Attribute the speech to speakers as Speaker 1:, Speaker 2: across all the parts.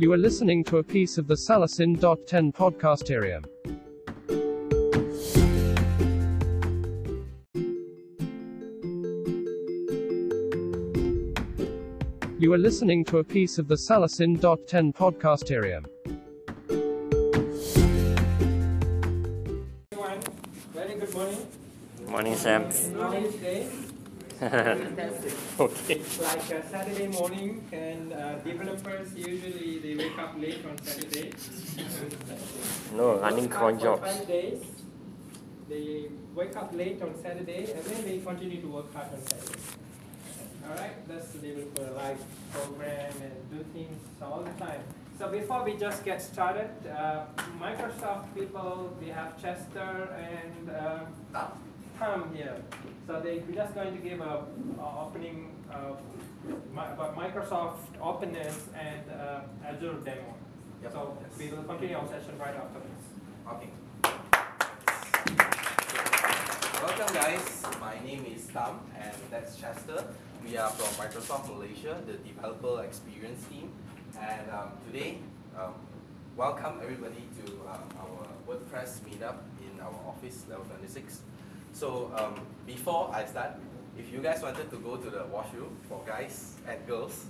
Speaker 1: You are listening to a piece of the Salasin.10 podcasterium. You are listening to a piece of the Salasin.10 podcasterium.
Speaker 2: Everyone, very good morning.
Speaker 3: Morning, Sam.
Speaker 2: How are you today?
Speaker 3: okay.
Speaker 2: It's like a Saturday morning, and uh, developers usually they wake up late on Saturday.
Speaker 3: No, running cron jobs.
Speaker 2: Five days. They wake up late on Saturday, and then they continue to work hard on Saturday. All right, that's the developer life program and do things all the time. So before we just get started, uh, Microsoft people, we have Chester and uh, here. So they, we're just going to give a, a opening uh, Microsoft openness and uh, Azure demo.
Speaker 4: Yep.
Speaker 2: So
Speaker 4: Yes.
Speaker 2: we will continue our session right after this.
Speaker 4: Okay. Welcome guys, my name is Tam and that's Chester. We are from Microsoft Malaysia, the developer experience team. And um, today, um, welcome everybody to um, our WordPress meetup in our office, level 26. So um, before I start, if you guys wanted to go to the washroom for guys and girls,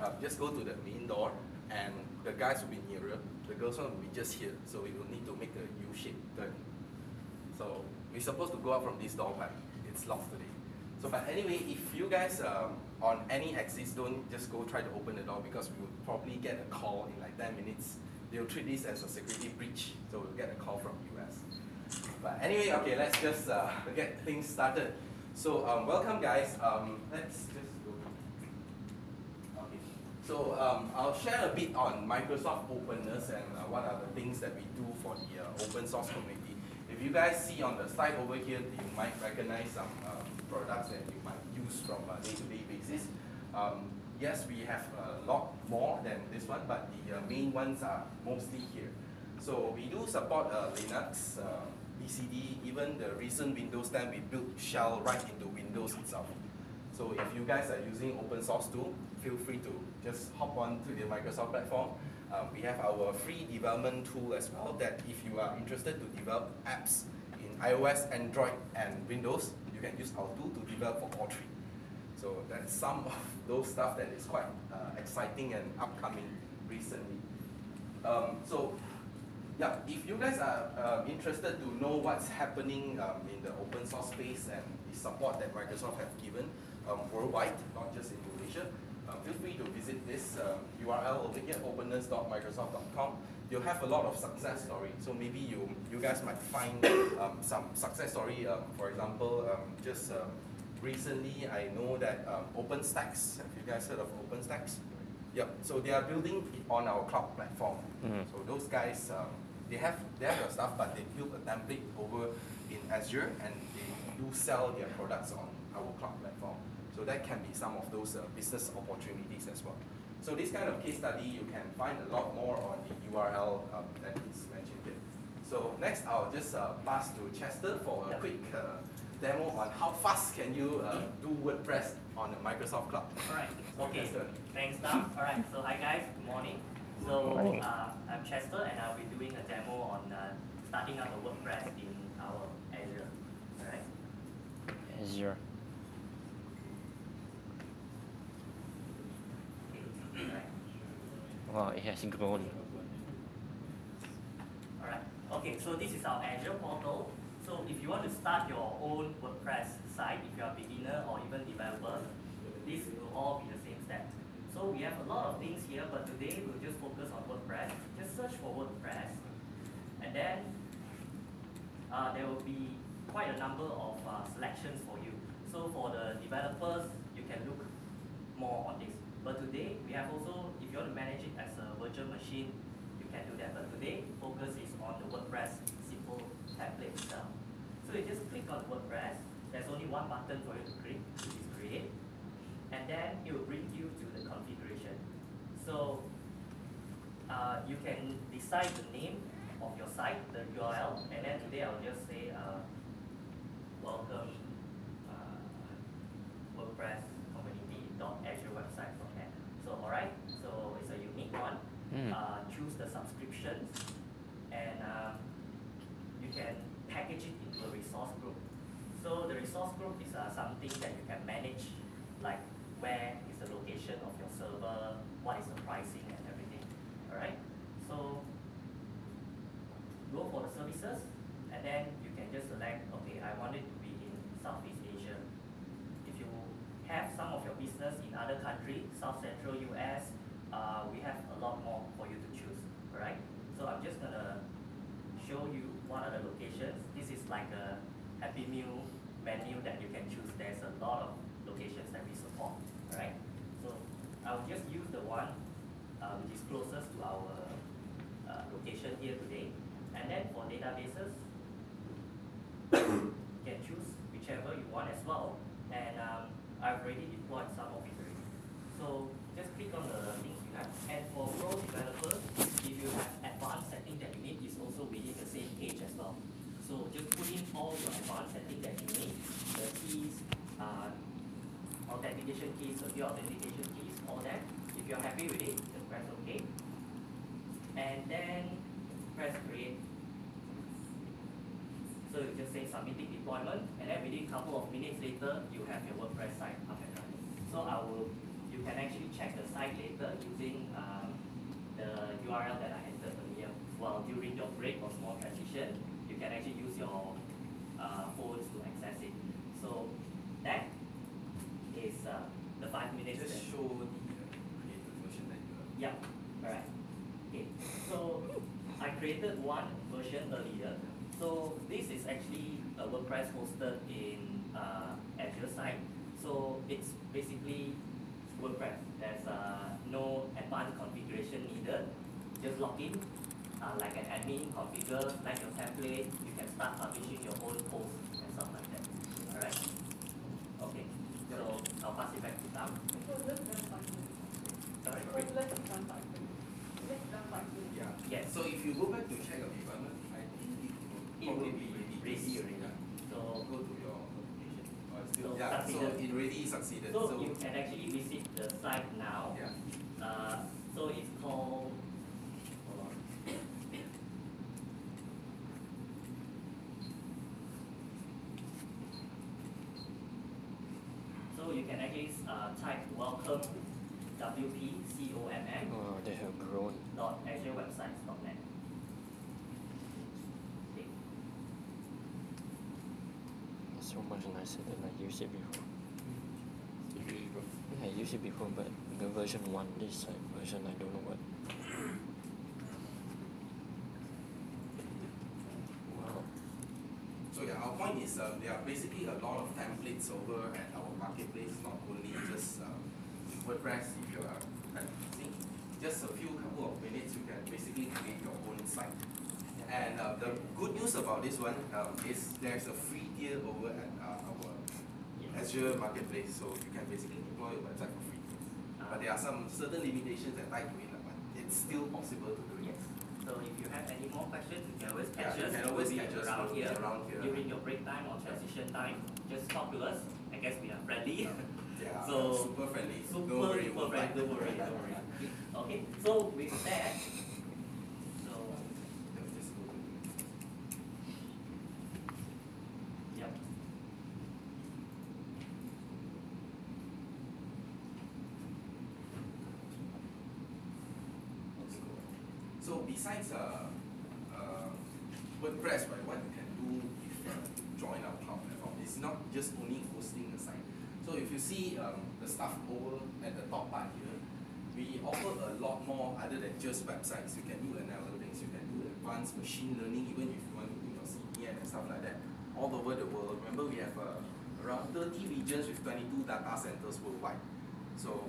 Speaker 4: uh, just go to the main door and the guys will be nearer, the girls one will be just here. So we will need to make a U-shaped turn. So we're supposed to go out from this door, but it's locked today. So, but anyway, if you guys um, on any axis don't just go try to open the door because we will probably get a call in like 10 minutes. They'll treat this as a security breach, so we'll get a call from US. But anyway, okay, let's just uh, get things started. So, um, welcome guys. Um, let's just go. Okay. So um, I'll share a bit on Microsoft openness and uh, what are the things that we do for the uh, open source community. If you guys see on the slide over here, you might recognize some um, products that you might use from a day-to-day basis. Um, yes, we have a lot more than this one, but the uh, main ones are mostly here. So we do support uh, Linux, BSD, even the recent Windows 10, we built shell right into Windows itself. So if you guys are using open source tool, feel free to just hop on to the Microsoft platform. Um, we have our free development tool as well that if you are interested to develop apps in iOS, Android, and Windows, you can use our tool to develop for all three. So that's some of those stuff that is quite uh, exciting and upcoming recently. Um, so yeah, if you guys are um, interested to know what's happening um, in the open source space and the support that Microsoft have given um, worldwide, not just in Malaysia, um, feel free to visit this um, URL over here, openness.microsoft.com. You'll have a lot of success story. So maybe you you guys might find um, some success story. Um, for example, um, just um, recently I know that um, OpenStax. Have you guys heard of OpenStax? Yep. So they are building it on our cloud platform.
Speaker 3: Mhm.
Speaker 4: So those guys, um, they have they have their stuff, but they build a template over in Azure, and they do sell their products on our cloud platform. So that can be some of those uh, business opportunities as well. So this kind of case study, you can find a lot more on the URL um, that is mentioned here. So next, I'll just uh, pass to Chester for a quick uh, demo on how fast can you uh, do WordPress on the Microsoft Cloud.
Speaker 5: Alright,
Speaker 4: So
Speaker 5: okay.
Speaker 4: Chester.
Speaker 5: Thanks, Tom. Alright, so hi guys, good morning. So
Speaker 3: Morning.
Speaker 5: uh, I'm Chester and I'll be doing a demo on uh, starting up a WordPress in our Azure. Alright.
Speaker 3: Azure.
Speaker 5: Okay.
Speaker 3: Wow, it has grown.
Speaker 5: Alright. Okay, so this is our Azure portal. So if you want to start your own WordPress site, if you're a beginner or even developer, this will all be the same. So we have a lot of things here, but today we'll just focus on WordPress. Just search for WordPress, and then uh, there will be quite a number of uh, selections for you. So for the developers, you can look more on this. But today, we have also, if you want to manage it as a virtual machine, you can do that. But today, focus is on the WordPress simple template itself. So you just click on WordPress. There's only one button for you to click, which is create. And then it will bring you. So uh, you can decide the name of your site, the URL, and then today I'll just say uh, welcome uh, WordPress community dot Azure website from there. So alright, so it's a unique one.
Speaker 3: Mm.
Speaker 5: subscriptions, and um, you can package it into a resource group. So the resource group is uh, something that you can manage, like where is the location of your server, what is the pricing and everything. Alright? So go for the services and then you can just select, okay, I want it to be in Southeast Asia. If you have some of your business in other countries, South Central US, uh, we have a lot more for you to choose. Alright? So I'm just gonna show you what are the locations. This is like a Happy Meal menu that you can choose. There's a lot of locations that we support. Alright? So I'll just use the one uh, which is closest to our uh, location here today. And then for databases, you can choose whichever you want as well. And um, I've already deployed some of it already. So just click on the links you have. And for pro developers, if you have advanced setting that you need, is also within the same page as well. So just put in all your advanced setting that you need, the keys, uh, authentication keys, secure authentication keys, all that. If you're happy with it, just press OK. And then press create. So you just say submitting deployment, and then within a couple of minutes later, you have your WordPress site up and running. So I will, you can actually check the site later using um, the URL that I entered earlier. Well, during your break or small transition, you can actually use your uh, phones to access it. So that is uh, the five minutes.
Speaker 4: Just
Speaker 5: that-
Speaker 4: show the uh, created version that you have.
Speaker 5: Yeah, alright. Okay, so I created one version earlier. So this is actually a WordPress hosted in uh, Azure site. So it's basically WordPress. There's uh, no advanced configuration needed. Just log in, uh, like an admin, configure, like your template. You can start publishing your own posts and stuff like that. Alright? Okay, so I'll pass it back to Sam.
Speaker 4: Yeah.
Speaker 5: Yes.
Speaker 4: So if you go back to check your deployment, I think it will
Speaker 5: be ready already. So,
Speaker 4: Go to your application. It's still,
Speaker 5: So
Speaker 4: yeah, so it already succeeded.
Speaker 5: so you can actually visit the site now.
Speaker 4: yeah.
Speaker 5: Uh, so it's called, hold on. So you can actually uh, type welcome WP C O M M
Speaker 3: Oh, they have grown.
Speaker 5: dot azurewebsites dot net.
Speaker 3: It's so much nicer than I used it before. Yeah, I used it before, but the version one, this like version I don't know what. Wow.
Speaker 4: So yeah, our point is uh, there are basically a lot of templates over at our marketplace, not only just uh, WordPress. If you are practicing, just a few couple of minutes, you can basically create your own site. And uh, the good news about this one um, is there's a free tier over at uh, our Azure Marketplace, so you can basically deploy your website for free. But there are some certain limitations that tied to it, but it's still possible to do it.
Speaker 5: Yes. So if you have any more questions, you can always
Speaker 4: Yeah,
Speaker 5: catch
Speaker 4: you
Speaker 5: us.
Speaker 4: can
Speaker 5: We'll
Speaker 4: always catch us.
Speaker 5: around here.
Speaker 4: around here.
Speaker 5: During your break time or transition time, just talk to us. I guess we are friendly.
Speaker 4: Yeah,
Speaker 5: So,
Speaker 4: super friendly.
Speaker 5: Super,
Speaker 4: don't worry,
Speaker 5: super friendly. Don't worry, don't worry. Okay, so with that, so, yep.
Speaker 4: So besides uh, uh, WordPress, right, what you can do if uh, join our cloud platform is not just only hosting the site. So if you see um, the stuff over at the top part here, we offer a lot more other than just websites. You can do analytics, you can do advanced machine learning, even if you want to do your CPM and stuff like that, all over the world. Remember, we have uh, around 30 regions with 22 data centers worldwide. So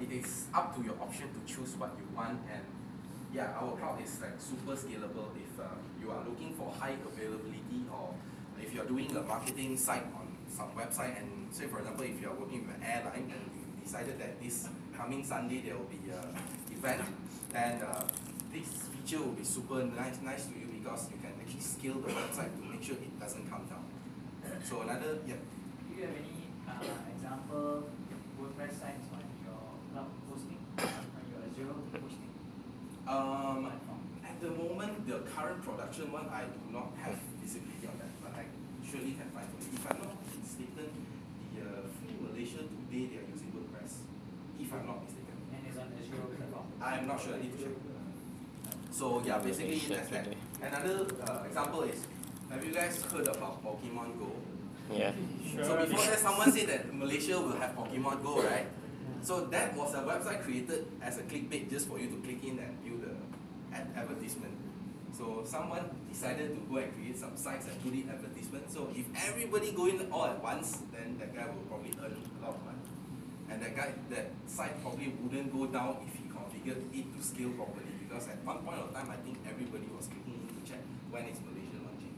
Speaker 4: it is up to your option to choose what you want and yeah, our cloud is like super scalable if uh, you are looking for high availability or if you're doing a marketing site on some website and say for example if you're working with an airline and decided that this coming Sunday there will be a event then uh, this feature will be super nice nice to you because you can actually scale the website to make sure it doesn't come down. So another yeah
Speaker 6: Do you have any uh, example WordPress sites on your cloud hosting, on your Azure hosting
Speaker 4: um, at current production one, I do not have visibility on that, but I surely can find you. If I'm not mistaken, the uh, Free Malaysia today they are. If I'm not mistaken,
Speaker 6: And it's on Azure platform.
Speaker 4: I'm not sure. I need to check. So yeah, basically that's that. Another uh, example is, have you guys heard about Pokemon Go?
Speaker 3: Yeah.
Speaker 4: So before that, someone said that Malaysia will have Pokemon Go, right? So that was a website created as a clickbait just for you to click in and view the ad- advertisement. So someone decided to go and create some sites and put in advertisement. So if everybody go in all at once, then that guy will probably earn a lot of money. And that guy, that site probably wouldn't go down if he configured it to scale properly. Because at one point of time, I think everybody was clicking in to check when is Malaysia launching.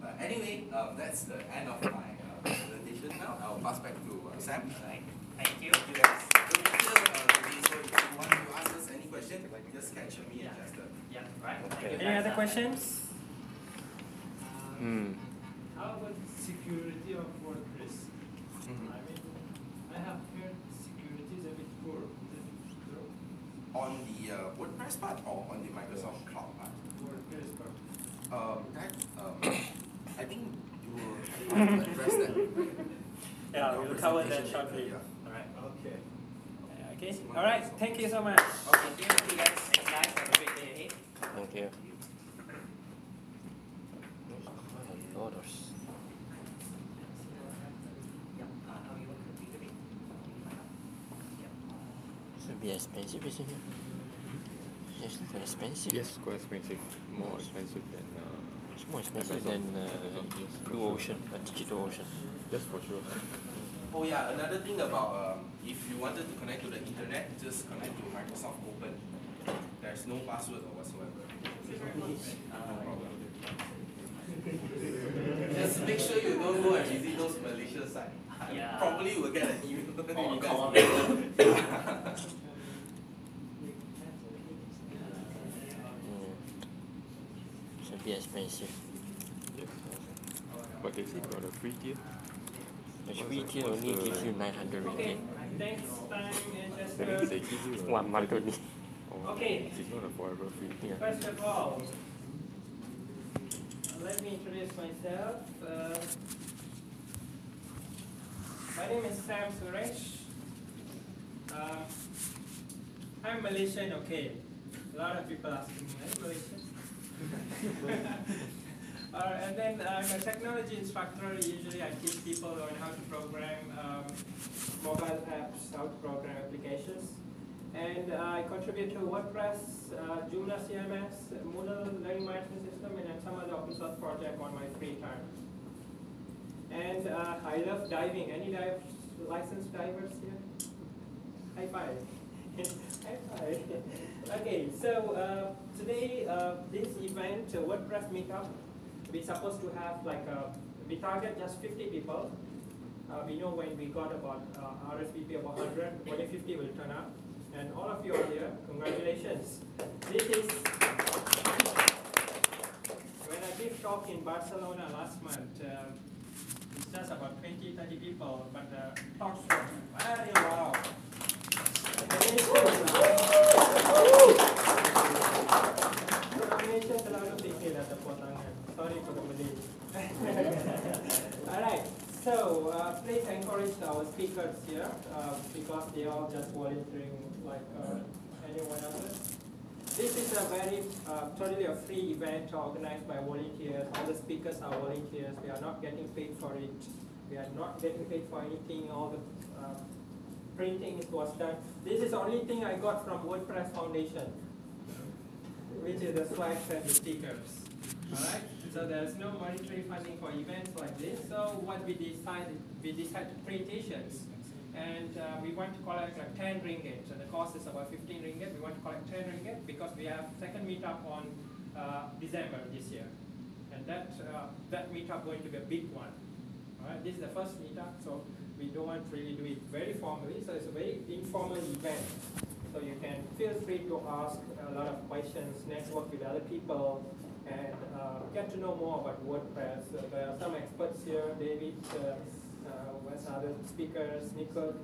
Speaker 4: But anyway, um, that's the end of my uh, presentation now. I'll pass back to uh, Sam.
Speaker 5: Alright, thank you.
Speaker 4: Thank you guys. We'll be here uh, today, so if you want to ask us any question, just catch me and
Speaker 5: Yeah.
Speaker 4: Chester.
Speaker 5: Yeah, right.
Speaker 3: Okay.
Speaker 2: Any other
Speaker 5: Uh,
Speaker 2: questions?
Speaker 3: Hmm.
Speaker 7: How about security of WordPress?
Speaker 4: Mhm.
Speaker 7: I mean, I have heard security is a bit poor. Is it true?
Speaker 4: On the uh, WordPress part or on the Microsoft Cloud part?
Speaker 7: WordPress part.
Speaker 4: Um, that, um, I think you will have to address that. right?
Speaker 2: Yeah, we'll cover that
Speaker 4: presentation
Speaker 2: shortly.
Speaker 4: later, yeah.
Speaker 2: Alright.
Speaker 7: Okay.
Speaker 2: Okay. Alright. Thank you so much.
Speaker 5: Okay, thank you guys. Thanks guys. Have a great day ahead.
Speaker 3: Thank you. There's quite a lot of s-
Speaker 5: Yeah, uh, how you want to configure it? Yeah.
Speaker 3: It's a expensive, isn't it? Yes, quite expensive.
Speaker 8: Yes, quite expensive. More expensive than uh,
Speaker 3: It's more expensive than uh,
Speaker 8: Yes,
Speaker 3: Blue
Speaker 8: sure.
Speaker 3: Ocean, uh, Digital Ocean.
Speaker 8: Yes, for sure.
Speaker 4: Oh yeah, another thing about um, if you wanted to connect to the internet, just connect to Microsoft Open. There's no password or whatsoever. No problem. Just make sure you don't go and visit those Malaysia sites.
Speaker 5: Yeah.
Speaker 4: Probably will get an email.
Speaker 5: Or
Speaker 3: It's a bit expensive.
Speaker 8: Yes. But they say got a free tier.
Speaker 3: The
Speaker 8: What's
Speaker 3: free
Speaker 8: the-
Speaker 3: tier
Speaker 8: what's
Speaker 3: only
Speaker 8: the-
Speaker 3: gives you 900
Speaker 2: Okay.
Speaker 3: ringgit.
Speaker 2: Thanks, time and
Speaker 8: That means they give you a
Speaker 3: One month only.
Speaker 8: Oh,
Speaker 2: Okay.
Speaker 8: It's not a forever free.
Speaker 3: Yeah.
Speaker 2: First of all, let me introduce myself. Uh, my name is Sam Suresh. Uh, I'm Malaysian, okay. A lot of people asking me, are you Malaysian? uh, and then I'm a technology instructor. Usually I teach people on how to program um, mobile apps, how to program applications. And uh, I contribute to WordPress, uh, Joomla CMS, Moodle Learning Management System, and some other open source project on my free time. And uh, I love diving. Any dive, licensed divers here? High five. High five. okay, so uh, today uh, this event, uh, WordPress meetup, we're supposed to have like a, we target just 50 people. Uh, we know when we got about uh, RSVP about 100, only 50 will turn up. And all of you are here, congratulations. This is, when I gave talk in Barcelona last month, uh, it's just about 20, 30 people, but the talks were very loud. Malay. Alright, so uh, please encourage our speakers here uh, because they are just volunteering like uh, anyone else. This is a very totally a free event organized by volunteers. All the speakers are volunteers. We are not getting paid for it. We are not getting paid for anything. All the printing was done. This is the only thing I got from WordPress Foundation, which is the slides and the stickers. Alright, so there's no monetary funding for events like this. So what we decided, we decided to print t-shirts. And uh, we want to collect like 10 ringgit. So the cost is about 15 ringgit. We want to collect 10 ringgit because we have second meetup on uh, December this year. And that, uh, that meetup going to be a big one. Alright, this is the first meetup, so we don't want to really do it very formally. So it's a very informal event. So you can feel free to ask a lot of questions, network with other people, and uh, get to know more about WordPress. Uh, there are some experts here, David, uh, uh, other speakers, Nicol,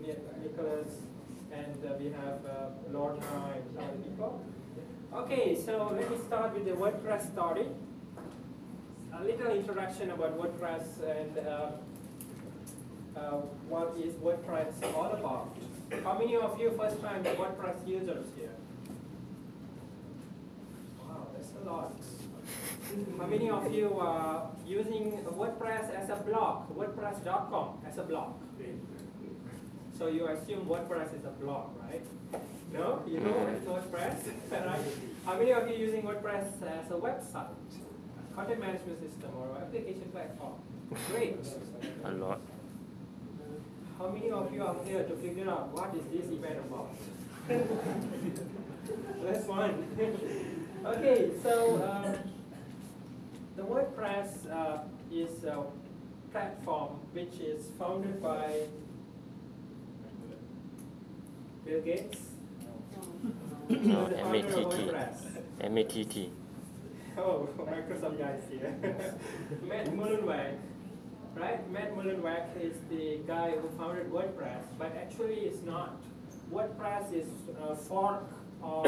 Speaker 2: Nicholas, and uh, we have uh, Lorna and other people. Okay, so let me start with the WordPress story. A little introduction about WordPress and uh, uh, what is WordPress all about. How many of you first time WordPress users here? Wow, that's a lot. How many of you are using WordPress as a blog, WordPress.com as a blog? So you assume WordPress is a blog, right? No? You know is WordPress? right? How many of you using WordPress as a website, content management system, or application platform? Great.
Speaker 3: A lot.
Speaker 2: How many of you are here to figure out what is this event about? That's fun. okay, so um, the WordPress uh, is a platform which is founded by Bill Gates.
Speaker 3: No, MATT. MATT.
Speaker 2: Oh, Microsoft guys here. Matt Mullenweg, right? Matt Mullenweg is the guy who founded WordPress, but actually it's not. WordPress is a fork of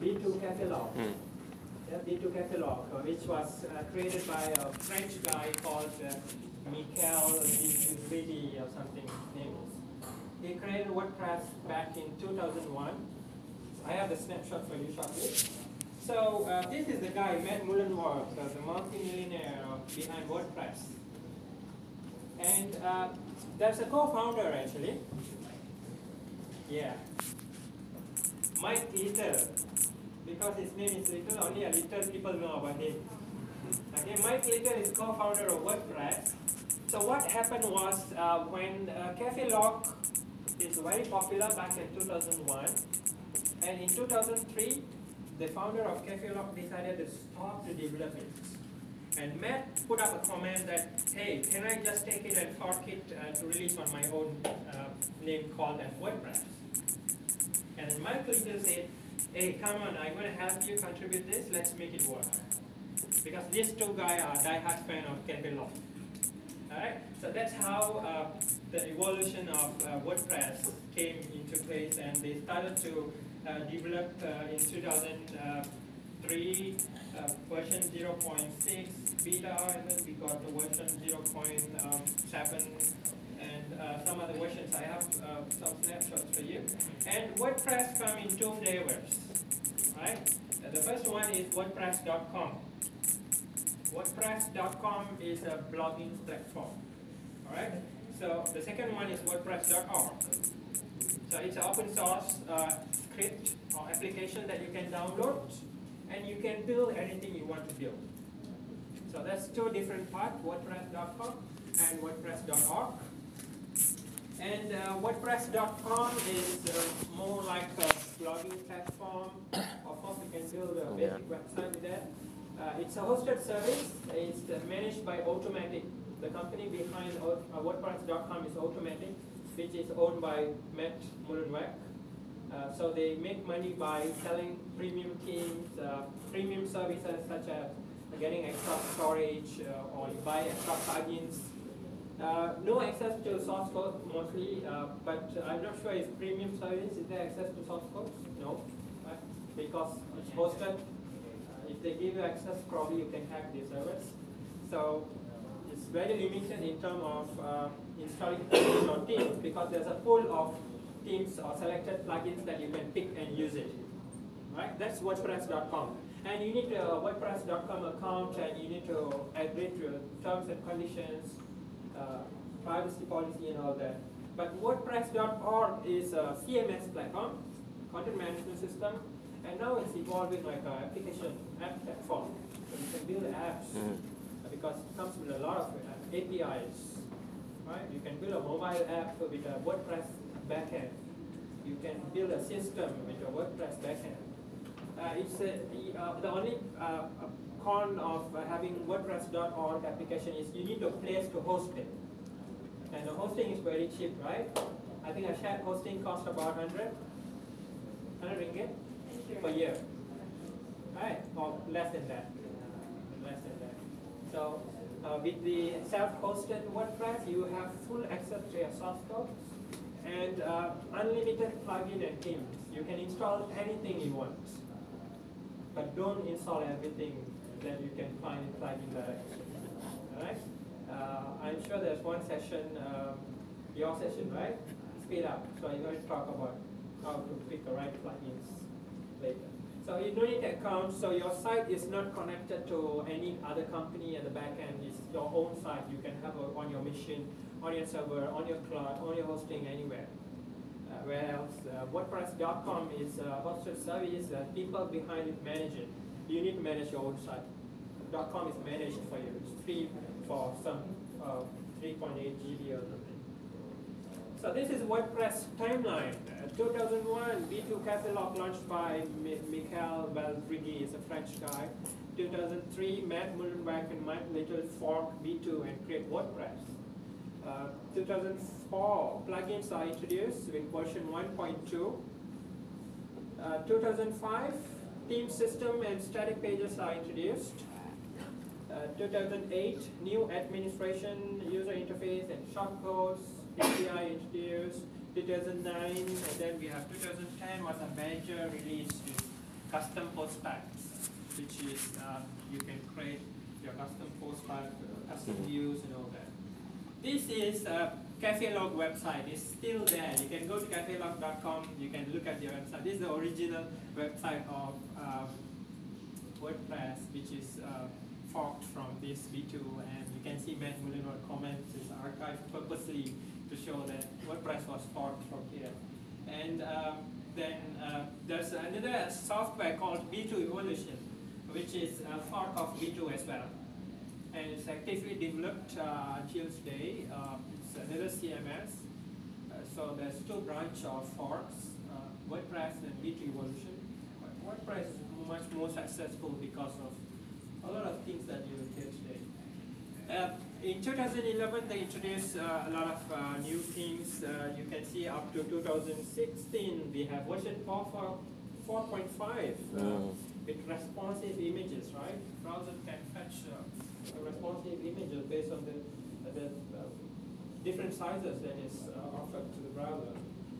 Speaker 2: B2 cafelog.
Speaker 3: Mm.
Speaker 2: Yeah, B2 cafelog, uh, which was uh, created by a French guy called uh, Michael Dufresne or something. his name is. He created WordPress back in 2001. I have the snapshot for you shortly. So uh, this is the guy, Matt Mullenweg, the multi-millionaire behind WordPress. And uh, there's a co-founder actually. Yeah. Mike Little. Because his name is Little, only a little people know about him. Okay, Mike Little is co-founder of WordPress. So what happened was uh, when uh, CafeLog is very popular back in 2001, and in 2003, the founder of CafeLog decided to stop the development. And Matt put up a comment that, hey, can I just take it and fork it uh, to release on my own uh, name called as WordPress? And Mike Little said, hey, come on, I'm going to help you contribute this, let's make it work. Because these two guys are diehard fan of CafeLog. Alright, so that's how uh, the evolution of uh, WordPress came into place and they started to uh, develop uh, in 2003 uh, version 0.6 beta and then we got the version 0.7 and uh, some other versions. I have uh, some snapshots for you. And WordPress come in two flavors, right? The first one is WordPress.com. WordPress.com is a blogging platform. Alright? So the second one is WordPress.org. So it's open source uh, script or application that you can download and you can build anything you want to build. So that's two different parts, WordPress.com and WordPress.org. And uh, WordPress.com is uh, more like a blogging platform. Of course, you can build a basic website with that. Uh, it's a hosted service. It's uh, managed by Automattic. The company behind uh, WordPress.com is Automattic, which is owned by Matt Mullenweg. Uh, so they make money by selling premium themes, uh, premium services such as getting extra storage uh, or you buy extra plugins. Uh, no access to source code mostly, uh, but I'm not sure if premium service, is there access to source code? No, right? Because it's hosted. If they give you access, probably you can hack the servers. So it's very limited in terms of installing your theme because there's a pool of themes or selected plugins that you can pick and use it. Right? That's WordPress.com. And you need a WordPress.com account and you need to agree to terms and conditions, uh, privacy policy and all that. But WordPress.org is a CMS platform, content management system, and now it's evolving like an application app platform. So you can build apps
Speaker 3: Mm.
Speaker 2: because it comes with a lot of uh, APIs. Right? You can build a mobile app with a WordPress backend. You can build a system with a WordPress backend. Uh, it's a, the, uh, the only uh, con of uh, having WordPress.org application is you need a place to host it. And the hosting is very cheap, right? I think a shared hosting costs about 100, 100 ringgit per year. Right? Or less than that. Less than that. So uh, with the self-hosted WordPress, you have full access to your source code. And uh, unlimited plugin and themes. You can install anything you want, but don't install everything that you can find in plugin directory. Alright? Uh, I'm sure there's one session, um, your session, right? Speed up. So I'm going to talk about how to pick the right plugins later. So you don't need account, so your site is not connected to any other company at the back end. It's your own site. You can have it on your machine, on your server, on your cloud, on your hosting, anywhere. Uh, where else? Uh, WordPress.com is a hosted service that people behind it manage it. You need to manage your own site. .com is managed for you. It's free for some uh, 3.8 GB or something. So this is WordPress timeline. Uh, 2001, V2 cafelog launched by Mi- Michael Valdrighi, is a French guy. 2003, Matt Mullenweg and Mike Little fork V2 and create WordPress. Uh, 2004, plugins are introduced with version 1.2. Uh, 2005, theme system and static pages are introduced. Uh, 2008, new administration, user interface and shortcodes, API introduced. 2009, and then we have 2010 was a major release with custom post types, which is uh, you can create your custom post type, uh, custom views and all that. This is a CafeLog website. It's still there. You can go to cafelog.com. You can look at the website. This is the original website of um, WordPress, which is uh, forked from this V2, and you can see Matt Mullenweg comments is archived purposely to show that WordPress was forked from here. And um, then uh, there's another software called V2 Evolution, which is a fork of V2 as well. And it's actively developed uh, until today. Uh, it's another CMS. Uh, so there's two branch of forks, uh, WordPress and V2 Evolution. But WordPress is much more successful because of a lot of things that you hear today. Uh, in 2011, they introduced uh, a lot of uh, new things. Uh, you can see up to 2016, we have version 4, 4.5 uh,
Speaker 3: Mm.
Speaker 2: with responsive images, right? Browser can fetch uh, responsive images based on the, the uh, different sizes that is uh, offered to the browser.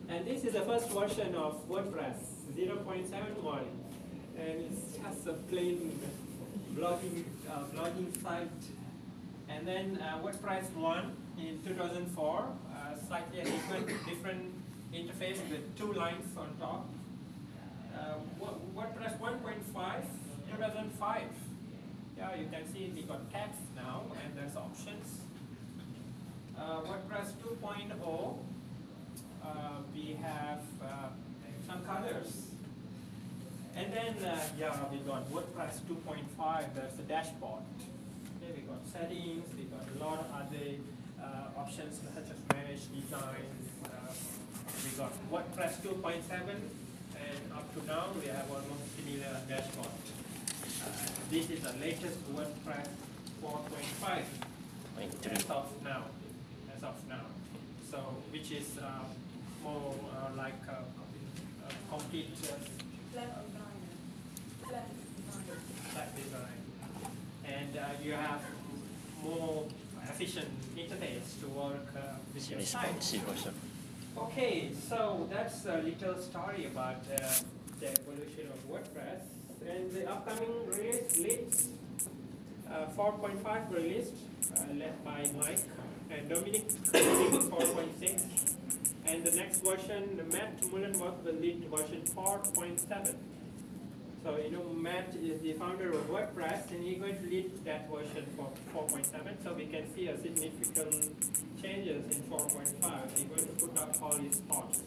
Speaker 2: And this is the first version of WordPress 0.71, and it's just a plain blogging uh, blogging site. And then uh, WordPress 1 in 2004, uh, slightly a different, different interface with two lines on top. Uh, WordPress 1.5, 2005. Yeah, you can see we got text now and there's options. Uh, WordPress 2.0, uh, we have uh, some colors. And then, uh, yeah, we got WordPress 2.5, there's the dashboard. Okay, we got settings, we got a lot of other uh, options such as manage design. We got WordPress 2.7, and up to now we have almost similar dashboard. Uh, this is the latest WordPress 4.5 as of now, as of now. So, which is uh, more uh, like a, a complete uh, flat design. And uh, you have more efficient interface to work uh, with your site. Okay, so that's a little story about uh, the evolution of WordPress. And the upcoming release, uh, 4.5 released, uh, led by Mike and Dominic, Dominic 4.6. And the next version, Matt Mullenweg will lead version 4.7. So, you know, Matt is the founder of WordPress and he's going to lead that version for 4.7. So we can see a significant changes in 4.5. He's going to put up all his thoughts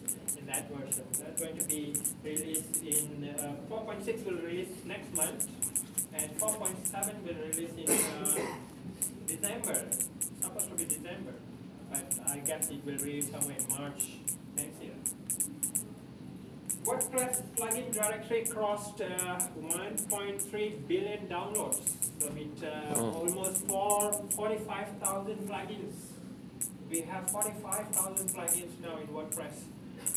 Speaker 2: that version. That's going to be released in, uh, 4.6 will release next month and 4.7 will release in uh, December. Supposed to be December, but I guess it will release somewhere in March next year. WordPress plugin directory crossed uh, 1.3 billion downloads, so with uh,
Speaker 3: Oh.
Speaker 2: almost four, 45,000 plugins. We have 45,000 plugins now in WordPress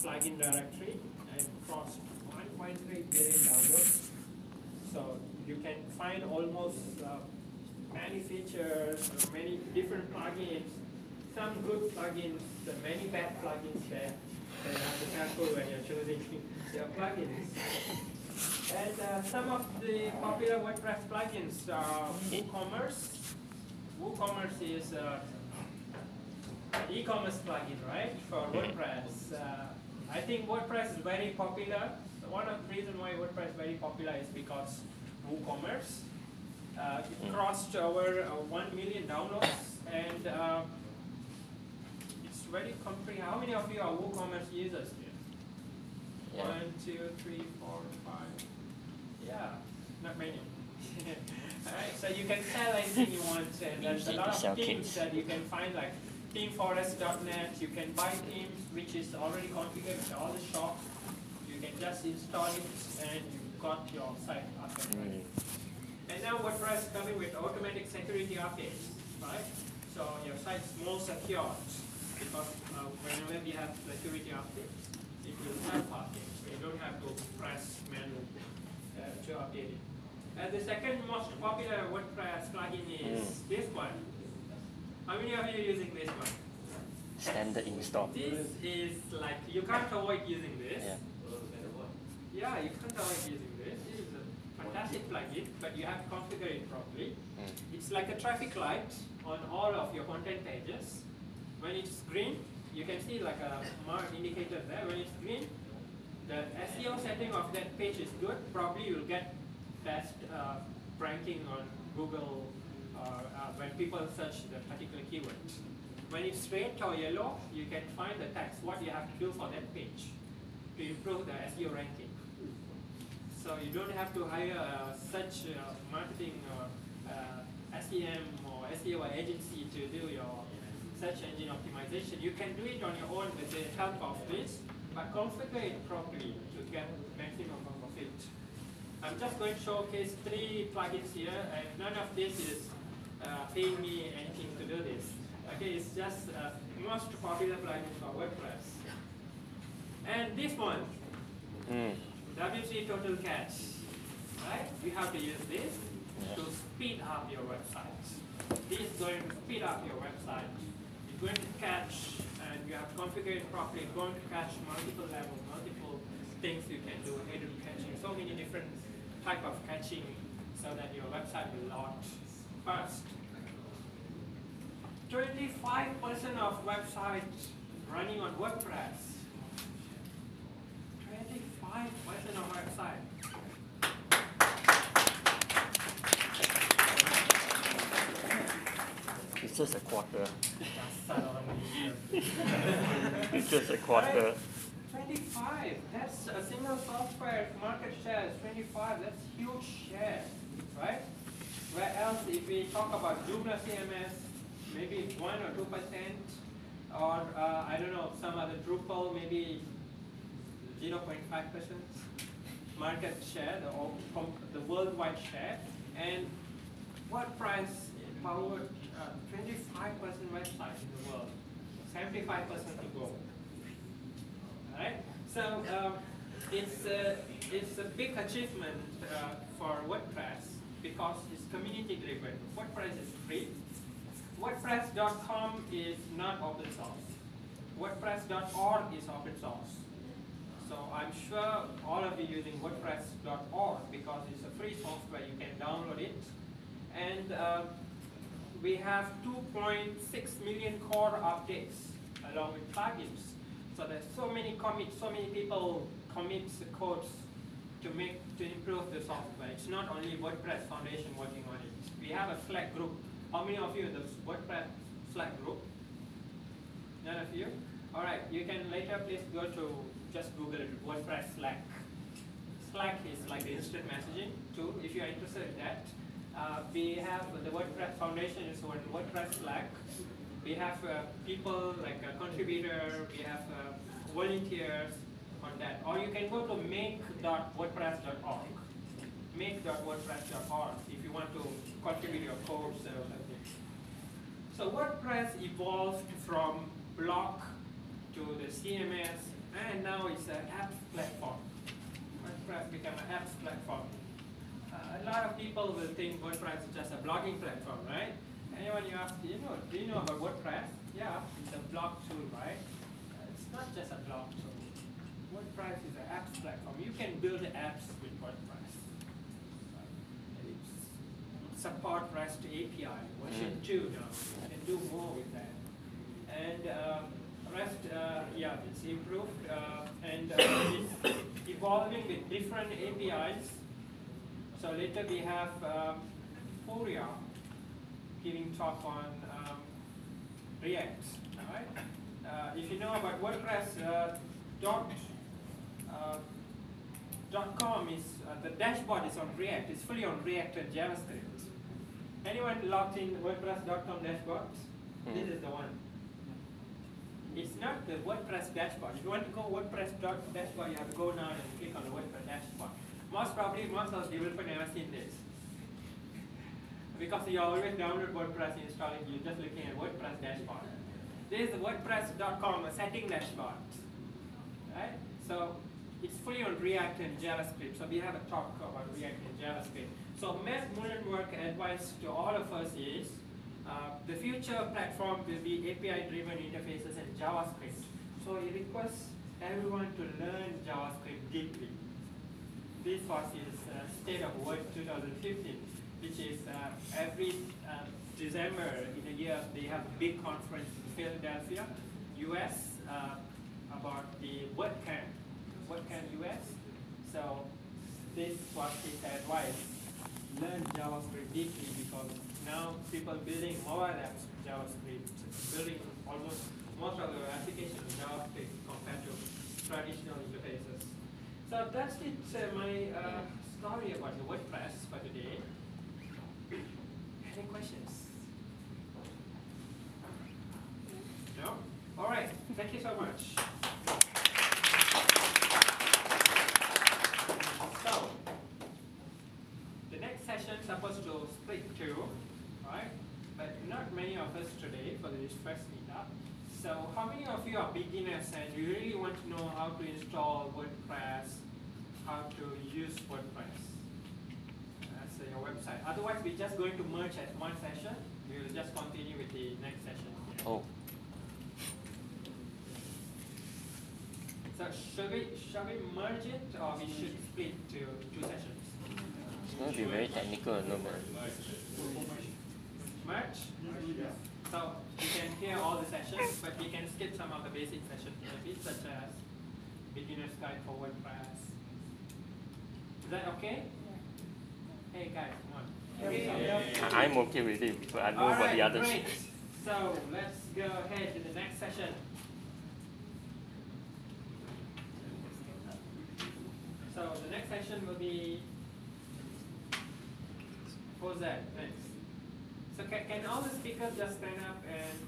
Speaker 2: plugin directory and crossed 1.3 billion downloads. So you can find almost uh, many features, uh, many different plugins, some good plugins, uh, many bad plugins there. So you have to be careful when you're choosing your plugins. And uh, some of the popular WordPress plugins are WooCommerce. WooCommerce is uh, an e-commerce plugin, right, for WordPress. Uh, I think WordPress is very popular. One of the reasons why WordPress is very popular is because WooCommerce. Uh, it crossed over uh, 1 million downloads and uh, it's very comprehensive. How many of you are WooCommerce users here?
Speaker 3: Yeah.
Speaker 2: One, two, three, four, five. Yeah, not many. Alright, so you can sell anything you want, and there's a lot of
Speaker 3: kits.
Speaker 2: that you can find, like themeforest.net. You can buy themes which is already configured with all the shops. You can just install it, and you've got your site up and running. And now WordPress is coming with automatic security updates, right? So your site's more secure because uh, whenever we have security updates, it will self-update. So you don't have to press manually uh, to update it. And the second most popular WordPress plugin is this one. How many of you are using this one?
Speaker 3: Standard install.
Speaker 2: This is like, you can't avoid using this.
Speaker 3: Yeah.
Speaker 2: Yeah, you can't avoid using this. This is a fantastic plugin, but you have to configure it properly.
Speaker 3: Mm.
Speaker 2: It's like a traffic light on all of your content pages. When it's green, you can see like a mark indicator there. When it's green, the SEO setting of that page is good. Probably you'll get best uh, ranking on Google uh, uh, when people search the particular keyword. When it's red or yellow, you can find the text, what you have to do for that page to improve the SEO ranking. So you don't have to hire uh, such uh, marketing or uh, SEM or SEO agency to do your search engine optimization. You can do it on your own with the help of this, but configure it properly to get maximum of it. I'm just going to showcase three plugins here, and none of this is uh, paying me anything to do this. Okay, it's just uh, most popular plugin for WordPress. And this one,
Speaker 3: Mm.
Speaker 2: W3 Total Cache, right? You have to use this
Speaker 3: Yeah.
Speaker 2: to speed up your website. This is going to speed up your website. It's going to catch, and you have to configure it properly. It's going to catch multiple levels, multiple things you can do, hidden caching, so many different type of catching, so that your website will launch fast. 25% of websites running on WordPress 25% of website.
Speaker 3: It's just a quarter. It's just a quarter.
Speaker 2: 25. That's a single software market share is 25. That's huge share, right? Where else, if we talk about Joomla CMS, maybe one or two percent, or uh, I don't know, some other Drupal, maybe 0.5 percent market share, the, the worldwide share, and WordPress powered uh, 25 percent website in the world, 75 percent to go. Alright, so um, it's a, it's a big achievement uh, for WordPress because it's community driven. WordPress is free. WordPress.com is not open source. WordPress.org is open source. So I'm sure all of you using WordPress.org because it's a free software, you can download it. And uh, we have 2.6 million core updates along with plugins. So there's so many commits, so many people commits the codes to make to improve the software. It's not only WordPress Foundation working on it. We have a Slack group. How many of you in the WordPress Slack group? None of you? All right, you can later please go to just Google it, WordPress Slack. Slack is like the instant messaging tool. If you are interested in that, uh, we have the WordPress Foundation is WordPress Slack. We have uh, people like a contributor. We have uh, volunteers on that. Or you can go to make.wordpress.org. Make.wordpress.org if you want to contribute your codes and everything. So WordPress evolved from blog to the CMS, and now it's an apps platform. WordPress became an apps platform. Uh, a lot of people will think WordPress is just a blogging platform, right? Anyone you ask, do you know, do you know about WordPress? Yeah, it's a blog tool, right? Uh, it's not just a blog tool. WordPress is an apps platform. You can build apps with WordPress. It's support REST API version
Speaker 3: Mm.
Speaker 2: two now. You can do more with that. And um, REST, uh, yeah, it's improved uh, and uh, it's evolving with different APIs. So later we have um, Furia giving talk on um, React. All right. Uh, if you know about WordPress, uh, uh, dot com is uh, the dashboard is on React. It's fully on React and JavaScript. Anyone logged in WordPress.com dashboard? This
Speaker 3: Mm.
Speaker 2: is the one. It's not the WordPress dashboard. If you want to go WordPress.com dashboard, you have to go now and click on the WordPress dashboard. Most probably, most of the developers never seen this. Because you always download WordPress, install it, you're just looking at WordPress dashboard. This is the WordPress.com, a setting dashboard. Right? So it's fully on React and JavaScript. So we have a talk about React and JavaScript. So Matt Mullenweg advice to all of us is uh, the future platform will be API-driven interfaces and JavaScript. So he requests everyone to learn JavaScript deeply. This was his uh, State of Word 2015, which is uh, every uh, December in a year they have a big conference in Philadelphia, US, uh, about the WordCamp, WordCamp US? So this was his advice. Learn JavaScript deeply because now people building mobile apps with JavaScript, building almost most of the applications with JavaScript compared to traditional interfaces. So that's it, uh, my uh, story about the WordPress for today. Any questions? No? All right, thank you so much. So, the next session is supposed to split two, right? But not many of us today for this first meetup. So how many of you are beginners and you really want to know how to install WordPress, how to use WordPress? as uh, your website. Otherwise, we're just going to merge as one session. We will just continue with the next session.
Speaker 3: Oh,
Speaker 2: So should we, shall we merge it or we should split to two sessions?
Speaker 3: it's going to be very technical, no man.
Speaker 2: Merge? So you can hear all the sessions, but you can skip some of the basic sessions, maybe such as beginner's guide for WordPress. Is that okay? Hey guys, come on.
Speaker 3: I- I'm okay with it, but I don't know
Speaker 2: All
Speaker 3: about the
Speaker 2: right,
Speaker 3: others.
Speaker 2: great. So let's go ahead to the next session. So the next session will be who's that next? So can, can all the speakers just stand up and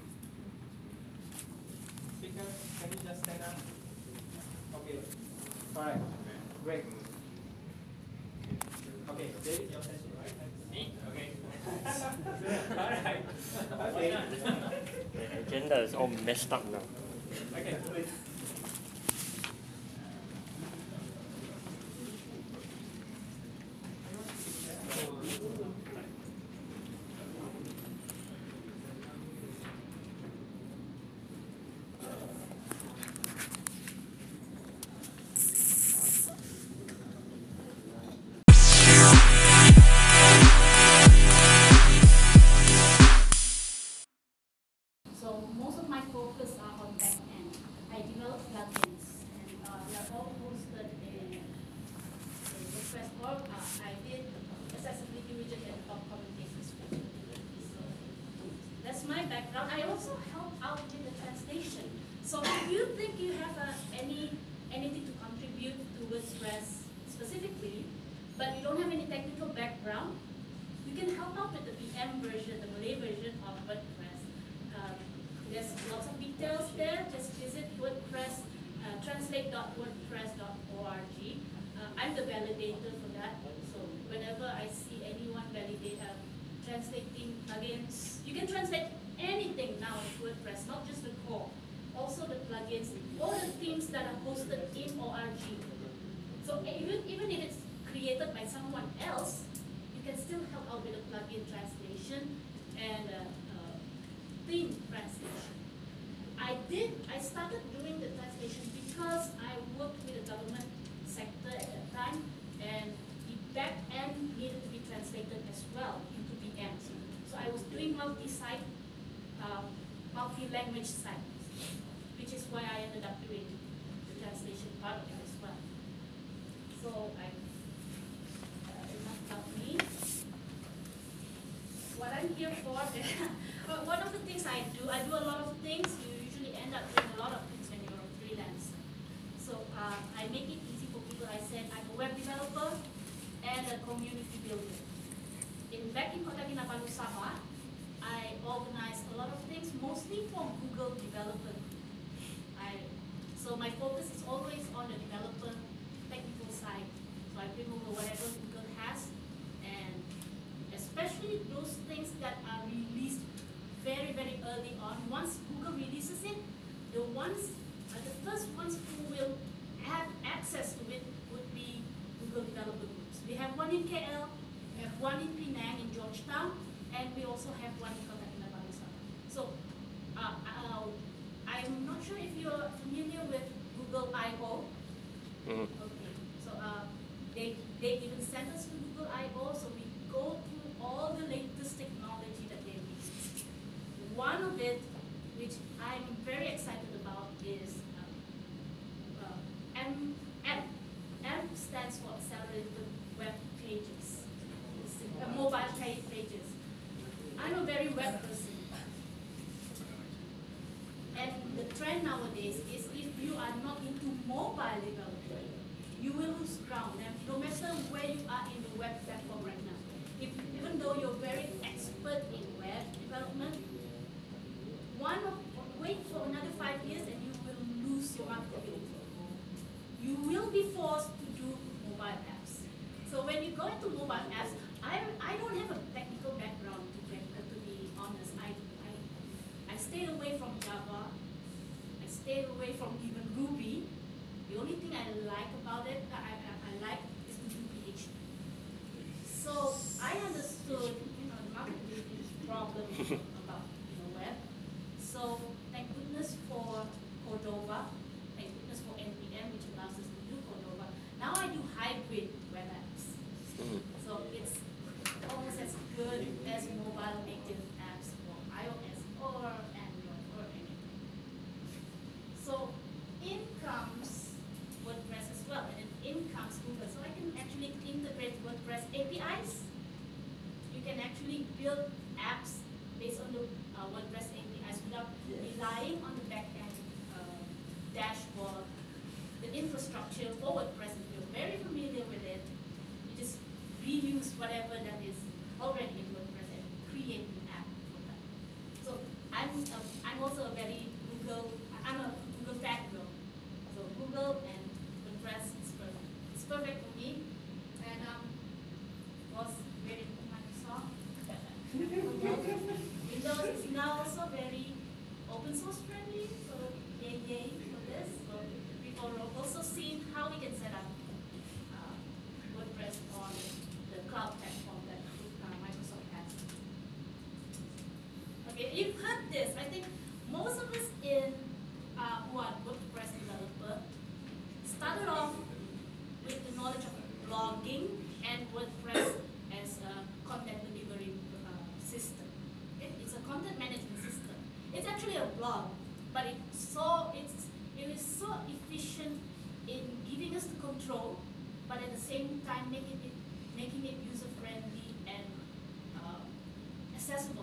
Speaker 2: speakers, can you just stand up? Okay. All right. Great. Okay, David, your session, right? Me? Okay. all right. Okay.
Speaker 3: The agenda is all messed up now.
Speaker 2: Okay, please.
Speaker 9: Also help out with the translation. So if you think you have uh, any anything to contribute to WordPress specifically, but you don't have any technical background, you can help out with the BM version, the Malay version of WordPress. Um, there's lots of details there. Just visit WordPress, uh, translate.wordpress.org. Uh, I'm the validator for that. So whenever I see anyone validate, uh, translating plugins, you can translate anything now in WordPress, not just the core, also the plugins, all the themes that are hosted in ORG. So even, even if it's created by someone else, you can still help out with the plugin translation and uh, uh, theme translation. I did, I started doing the translation because I worked with the government sector at that time and the back end needed to be translated as well into the. So I was doing multi-site um, multi-language sites, which is why I ended up doing the translation part of it as well. So I, uh, enough about me. What I'm here for, well, one of the things I do, I do a lot of things. You usually end up doing a lot of things when you're a freelance. So uh, I make it easy for people. I said I'm a web developer and a community builder. In back in Kota Kinabalu, Sabah, I organize a lot of things, mostly for Google developer. I, so my focus is always on the developer technical side. So I bring over whatever Google has, and especially those things that are released very, very early on. Once Google releases it, the ones, uh, the first ones who will have access to it would be Google developer groups. We have one in KL, we have one in Penang, in Georgetown, and we also have one in Kota Kinabalu, Sabah. So, uh, uh, I'm not sure if you're familiar with Google I/O.
Speaker 8: Mhm.
Speaker 9: Okay, so uh, they they even sent us to Google I/O, so we go through all the latest technology that they release. One of it, which I'm very excited about, is um, uh, M M M stands for Accelerated Web Pages, uh, mobile pa- pages. I'm a very web person. And the trend nowadays is if you are not into mobile development, you will lose ground. And no matter where you are in the web platform right now, if, even though you're very expert in web development, one of, wait for another five years and you will lose your marketability. You will be forced to do mobile apps. So when you go into mobile apps, I, I don't have a technical background to, be- uh, to be honest. I, I, I stayed away from Java. I stayed away from even Ruby. The only thing I like about it, I, I, I like is PHP. So I understood, you know, the marketability problem about you know web. So thank goodness for Cordova. Thank goodness for NPM, which allows us to do Cordova. Now I do hybrid web apps.
Speaker 8: Mhm.
Speaker 9: So it's almost as good as mobile native apps for iOS or Android or anything. So in comes WordPress as well, and then in comes Google. So I can actually integrate WordPress APIs. You can actually build apps based on the uh, WordPress APIs without relying on the backend uh, dashboard, the infrastructure for WordPress. If you're very familiar with it, you just reuse whatever that is already in WordPress and create an app for that. So I'm a, I'm also a very Google I'm a Google fan girl. So Google and WordPress is perfect. It's perfect for me. And um was very Microsoft. Windows is now also very open source friendly, so yay yay for this. So we've al- also seen how we can set up uh, WordPress on the cloud platform that uh, Microsoft has. Okay, you've heard this. I think most of us in uh, who are WordPress developer started off with the knowledge of blogging and WordPress as a content delivery uh, system. Okay? It's a content management system. It's actually a blog, but it's so it's it is so efficient in giving us the control, but at the same time making it making it user friendly and uh, accessible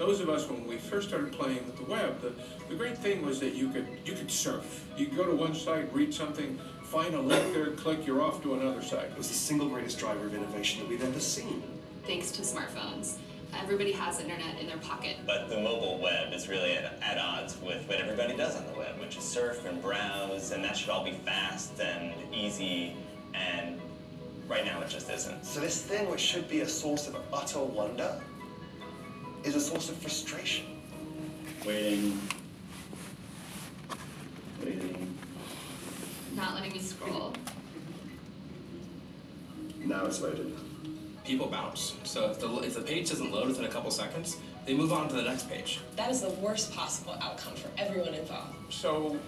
Speaker 10: those of us when we first started playing with the web, the, the great thing was that you could you could surf. You could go to one site, read something, find a link there, click, you're off to another site.
Speaker 11: It was the single greatest driver of innovation that we've ever seen.
Speaker 12: Thanks to smartphones. Everybody has internet in their pocket.
Speaker 13: But the mobile web is really at, at odds with what everybody does on the web, which is surf and browse, and that should all be fast and easy, and right now it just isn't.
Speaker 11: So this thing which should be a source of utter wonder is a source of frustration.
Speaker 8: Waiting. Waiting.
Speaker 12: Not letting me scroll.
Speaker 11: Now it's loaded.
Speaker 14: People bounce. So if the, if the page doesn't load within a couple seconds, they move on to the next page.
Speaker 15: That is the worst possible outcome for everyone involved.
Speaker 10: So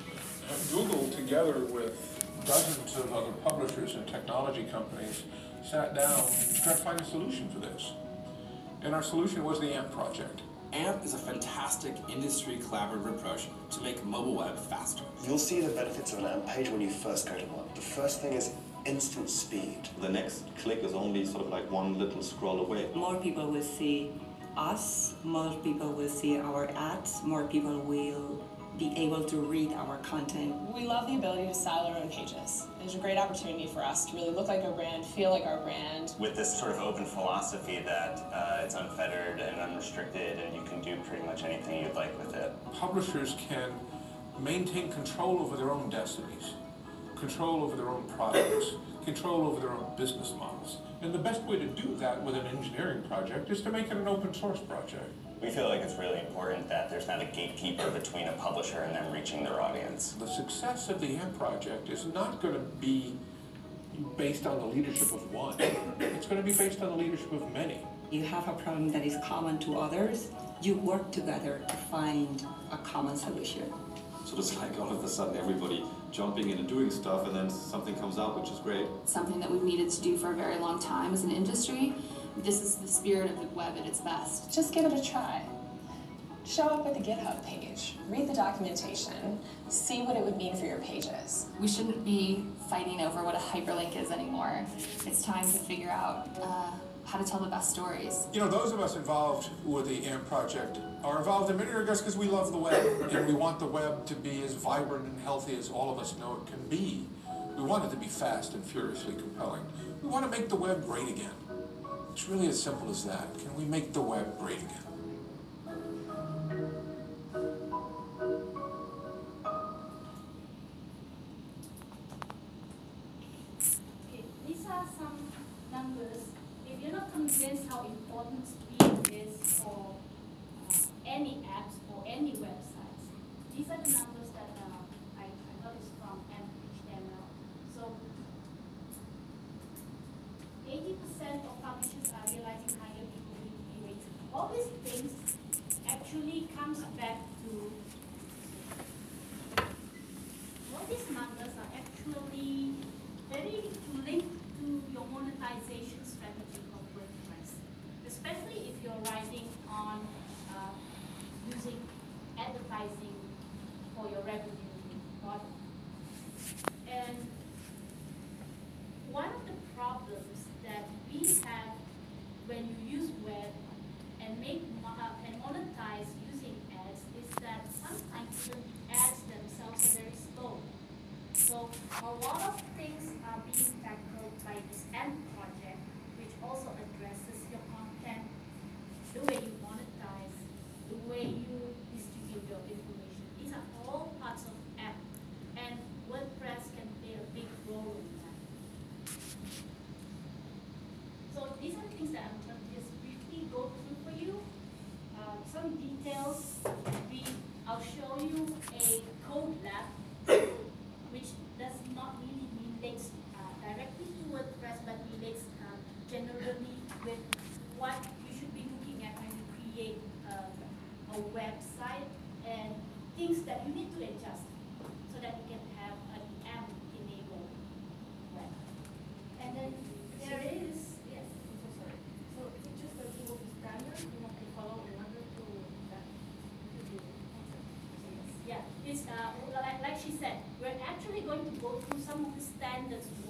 Speaker 10: Google, together with dozens of other publishers and technology companies, sat down to try to find a solution for this. And our solution was the AMP project.
Speaker 14: AMP is a fantastic industry collaborative approach to make mobile web faster.
Speaker 11: You'll see the benefits of an AMP page when you first go to one. The first thing is instant speed.
Speaker 16: The next click is only sort of like one little scroll away.
Speaker 17: More people will see us, more people will see our ads, more people will be able to read our content.
Speaker 15: We love the ability to style our own pages. There's a great opportunity for us to really look like our brand, feel like our brand.
Speaker 13: With this sort of open philosophy that uh, it's unfettered and unrestricted, and you can do pretty much anything you'd like with it.
Speaker 10: Publishers can maintain control over their own destinies, control over their own products, control over their own business models. And the best way to do that with an engineering project is to make it an open source project.
Speaker 13: We feel like it's really important that there's not a gatekeeper between a publisher and them reaching their audience.
Speaker 10: The success of the AMP project is not going to be based on the leadership of one. It's going to be based on the leadership of many.
Speaker 17: You have a problem that is common to others, you work together to find a common solution.
Speaker 16: So it's like all of a sudden everybody jumping in and doing stuff, and then something comes out, which is great.
Speaker 12: Something that we've needed to do for a very long time as an industry. This is the spirit of the web at its best.
Speaker 15: Just give it a try. Show up at the GitHub page, read the documentation, see what it would mean for your pages.
Speaker 12: We shouldn't be fighting over what a hyperlink is anymore. It's time to figure out uh, how to tell the best stories.
Speaker 10: You know, those of us involved with the AMP project are involved in many regards because we love the web and we want the web to be as vibrant and healthy as all of us know it can be. We want it to be fast and furiously compelling. We want to make the web great again. It's really as simple as that. Can we make the web great again?
Speaker 9: Okay, these are some numbers. If you're not convinced how important speed is for uh, any apps or any websites, these are the numbers that uh, I, got from. So 80% of publishers are realizing higher people rates. All these things actually comes back to all these numbers are actually very linked to your monetization strategy of WordPress, especially if you're writing on uh, using advertising for your revenue model. And one of the problems that we have when you use web and make mo- uh, and monetize using ads is that sometimes the ads themselves are very slow. So a lot of things are being tackled by this AMP project, which also addresses your content, the way you monetize, the way you distribute your information. These are all parts of AMP, and WordPress can play a big role in that. So these are the things that I'm going to just briefly go through for you. Uh, some details. We, I'll show you a code lab, which does not really relate uh, directly to WordPress, but relates uh, generally with what you should be looking at when you create uh, a website and things that you need to adjust so that you can have an AMP-enabled web. And then there is, yes, I'm so sorry. So it's just a rule of standard, you have to follow in order to that. Yeah, it's, uh, like, like she said, we're actually going to go through some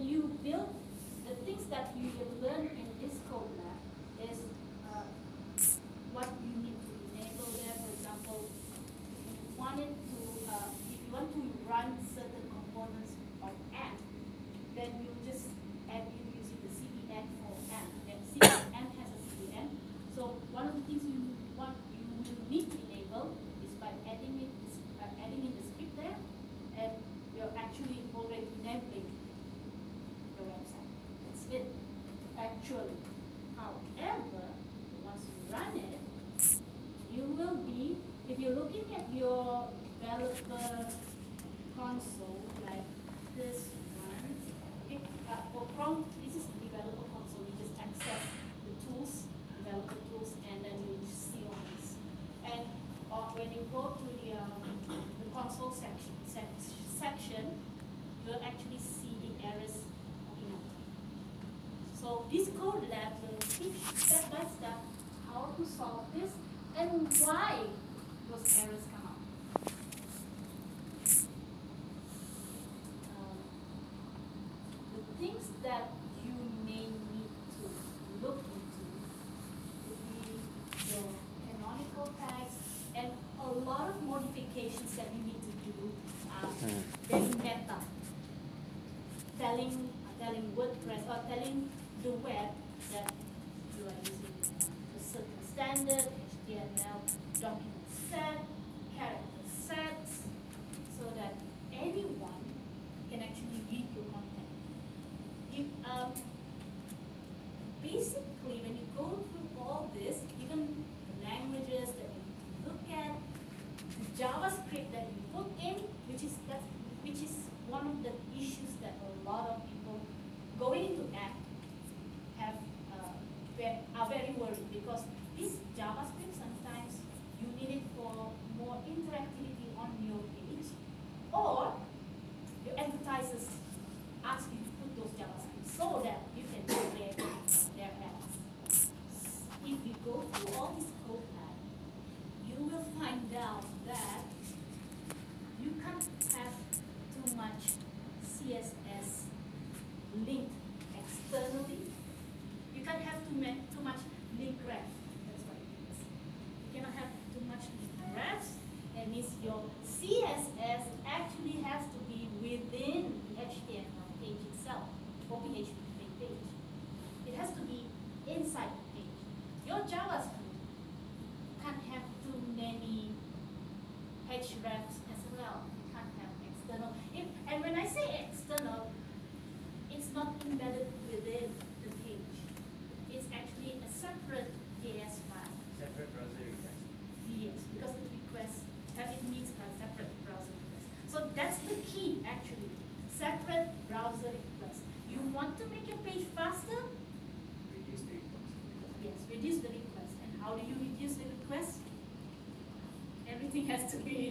Speaker 9: you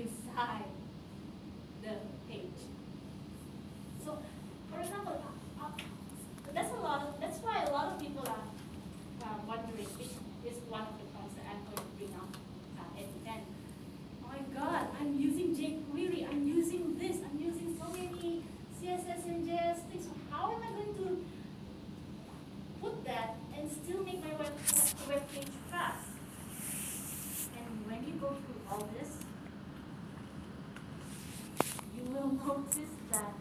Speaker 9: inside the page. So, for example, uh, uh, that's a lot of, that's why a lot of people are uh, wondering, which is one of the points that I'm going to bring up uh, at the end. Oh my God, I'm using jQuery, I'm using this, I'm using so many CSS and JS things. So how am I going to put that and still make my web, web page fast? And when you go through all this, you will notice that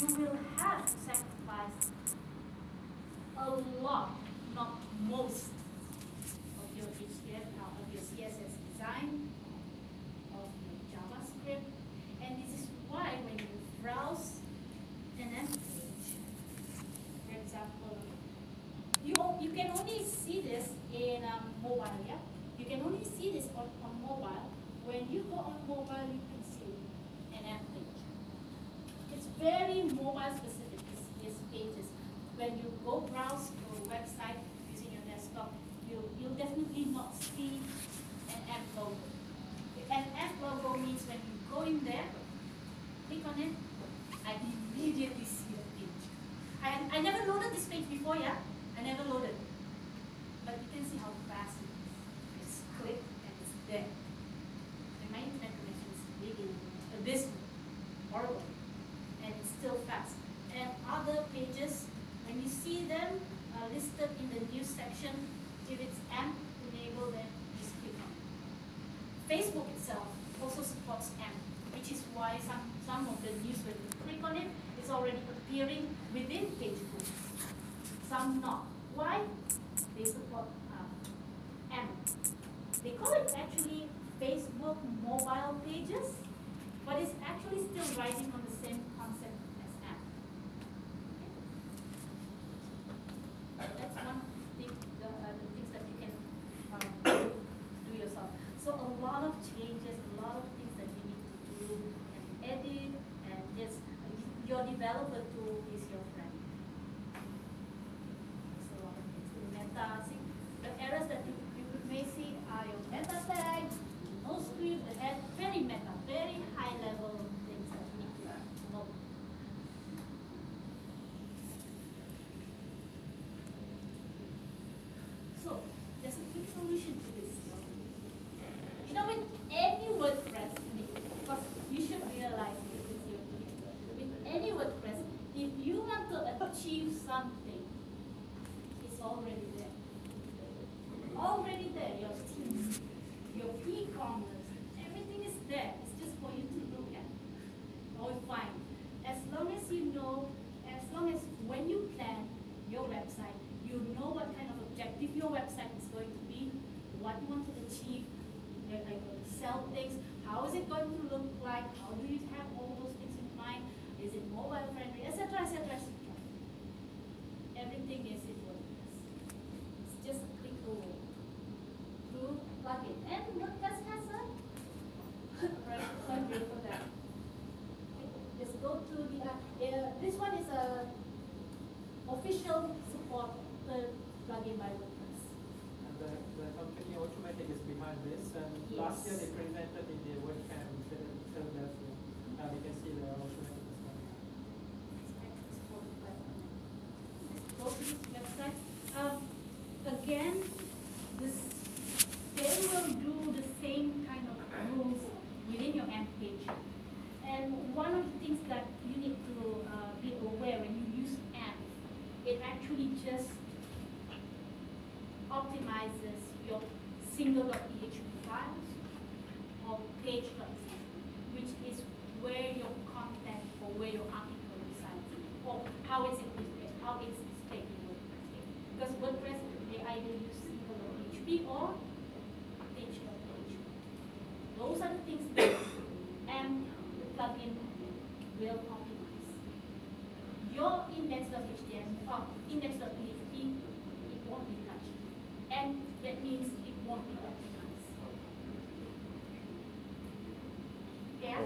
Speaker 9: you will have to sacrifice a lot, not most, of your HTML, of your CSS design, of your JavaScript. And this is why when you browse an AMP page, for example, you, o- you can only see this in um, mobile, yeah? You can only see this on, on mobile. When you go on mobile, you can see an AMP page. It's very mobile specific, this, these pages. When you go browse your website using your desktop, you, you'll definitely not see an AMP logo. An AMP logo means when you go in there, click on it, I immediately see the page. I, I never loaded this page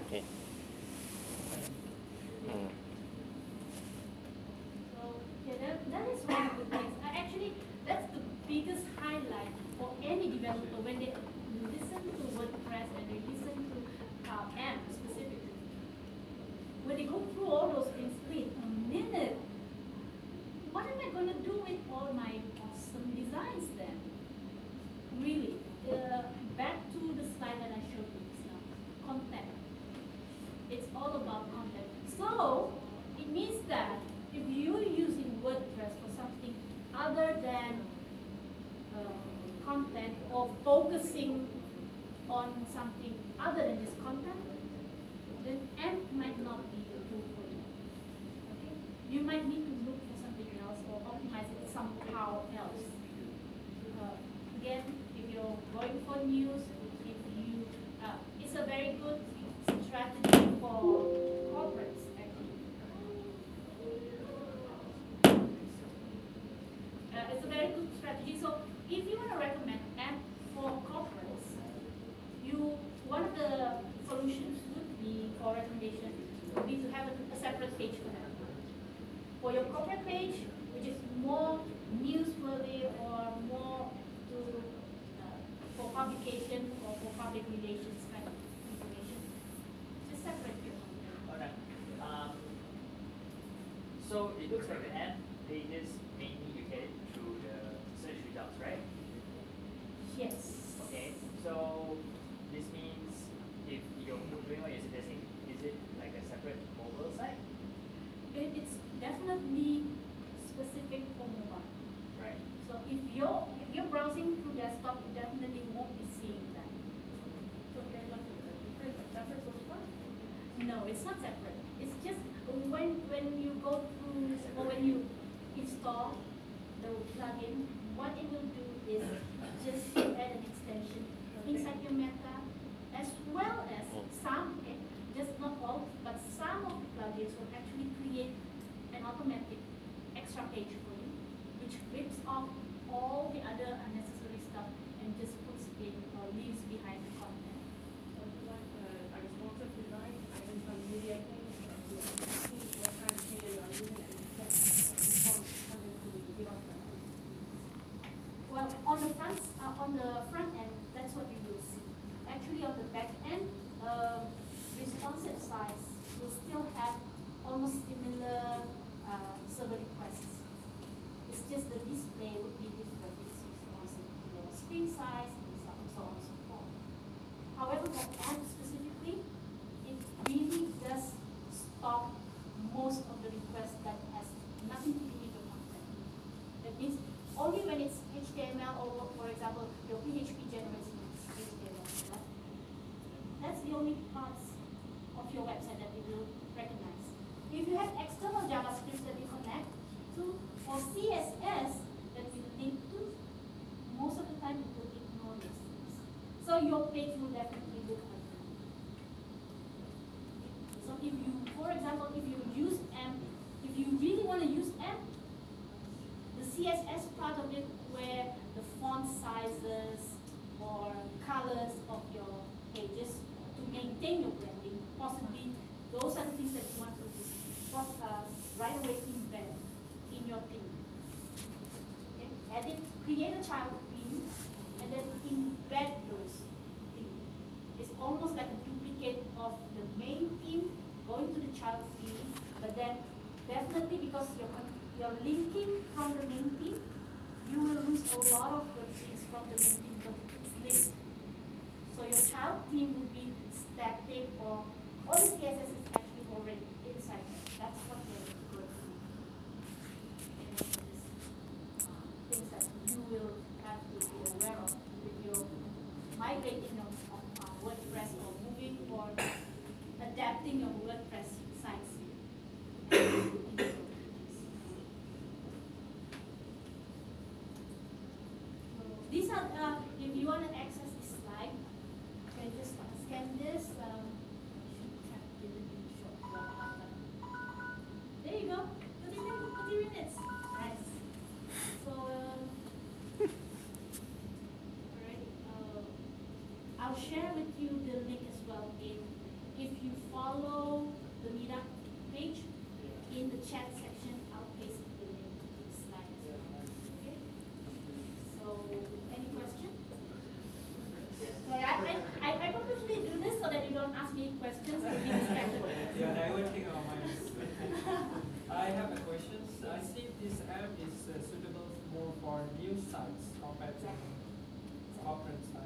Speaker 3: Okay. Mm.
Speaker 9: So, yeah, that, that is one of the things. Uh, actually, that's the biggest highlight for any developer when they listen to WordPress and they listen to uh, AMP specifically. When they go through all those things, wait a minute, what am I going to do with all my awesome designs then? Really, uh, back to the slide that I showed you just now, content. It's all about content. So, it means that if you're using WordPress for something other than uh, content or focusing on something other than just content, then AMP might not be a tool for you. Okay? You might need to look for something else or optimize it somehow else. Uh, again, if you're going for news, if you, uh, it's a very good strategy for corporates actually. Uh, it's a very good strategy. So if you want to recommend AMP for corporates, you one of the solutions would be for recommendation would be to have a, a separate page for that. For your corporate page, which is more newsworthy or more to uh, for publication or for public relations kind of information, just separate your
Speaker 6: Alright. Um, so it looks like the
Speaker 9: have almost similar uh, server requests. It's just the display would be different. It's responsive to the screen size and so on and so forth. However, for apps I'll share with you the link as well in if you follow the meetup page in the chat section. I'll paste the link to the slide. Okay. So any question? Sorry, I, I, I purposely do this so that you don't ask me questions to be respectful.
Speaker 2: Yeah, I will take all mine. I have a question. I see this app is uh, suitable more for new sites compared to corporate sites.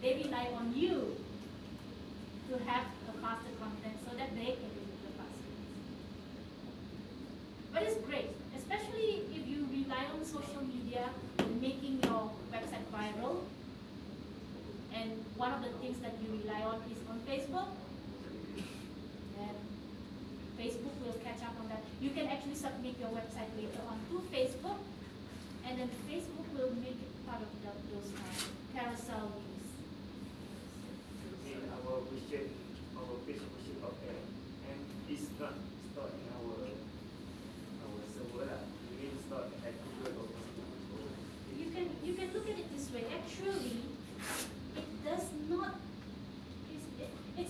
Speaker 9: they rely on you to have a constant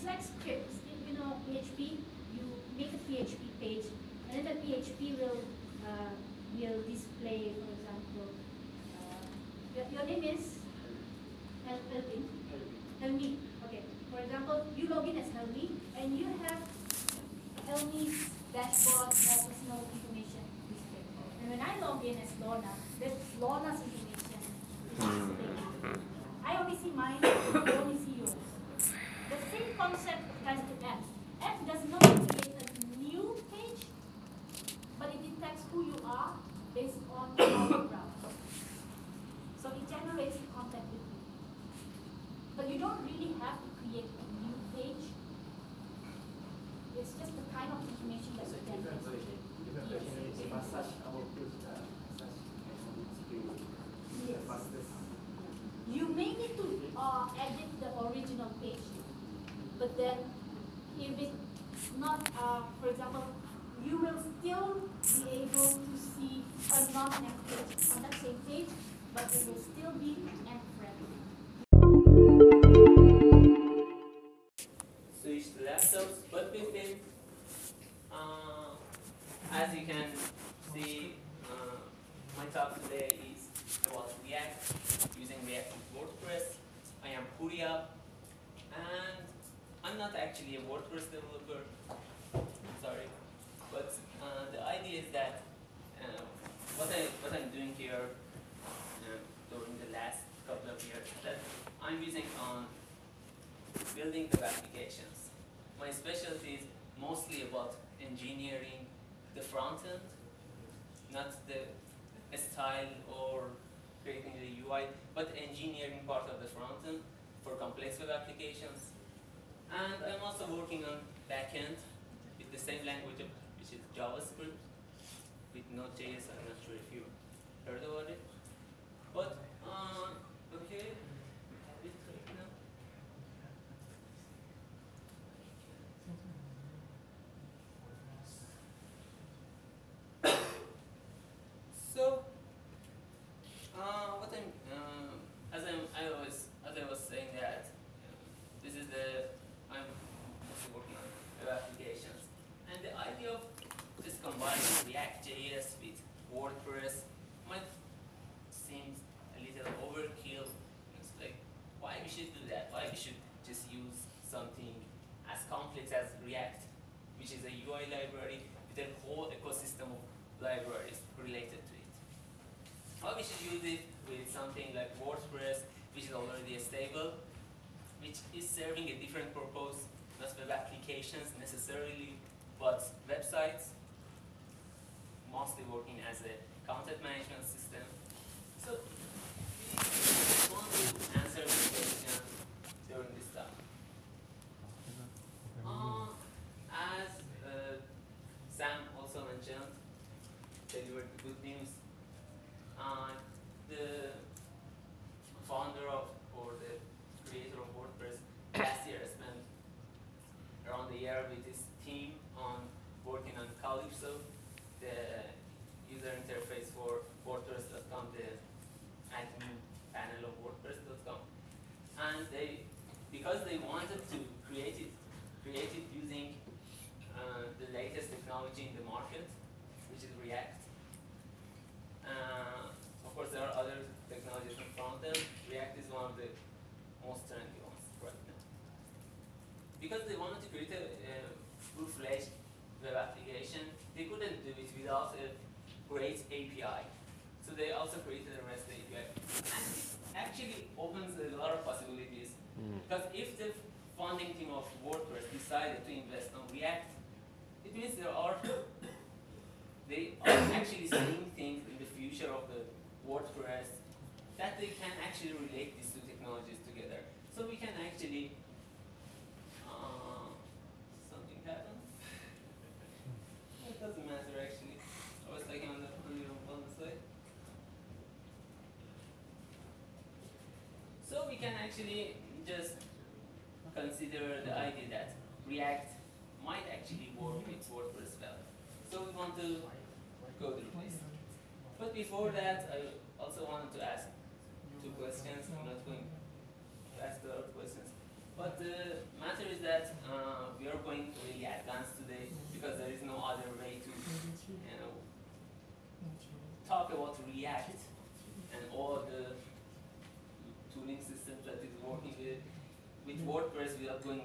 Speaker 9: like scripts. You know, PHP, you make a PHP page, and then the PHP will uh, will display, for example, uh, your, your, name is El Helvin, Helmi. Okay. For example, you log in as Helmi, and you have Helmi's dashboard for personal information displayed. And when I log in as Lorna, that's Lorna's information displayed. Hmm. I only see mine. I only see concept нас JS can
Speaker 5: actually
Speaker 18: just consider the idea that React might actually work with WordPress well. So we want to go through this. But before that, I also wanted to ask two questions. I'm not going to ask lot of questions. But the matter is that uh, we are going to really advanced today because there is no other way to, you know, talk about React and all the tooling systems working with, with WordPress without going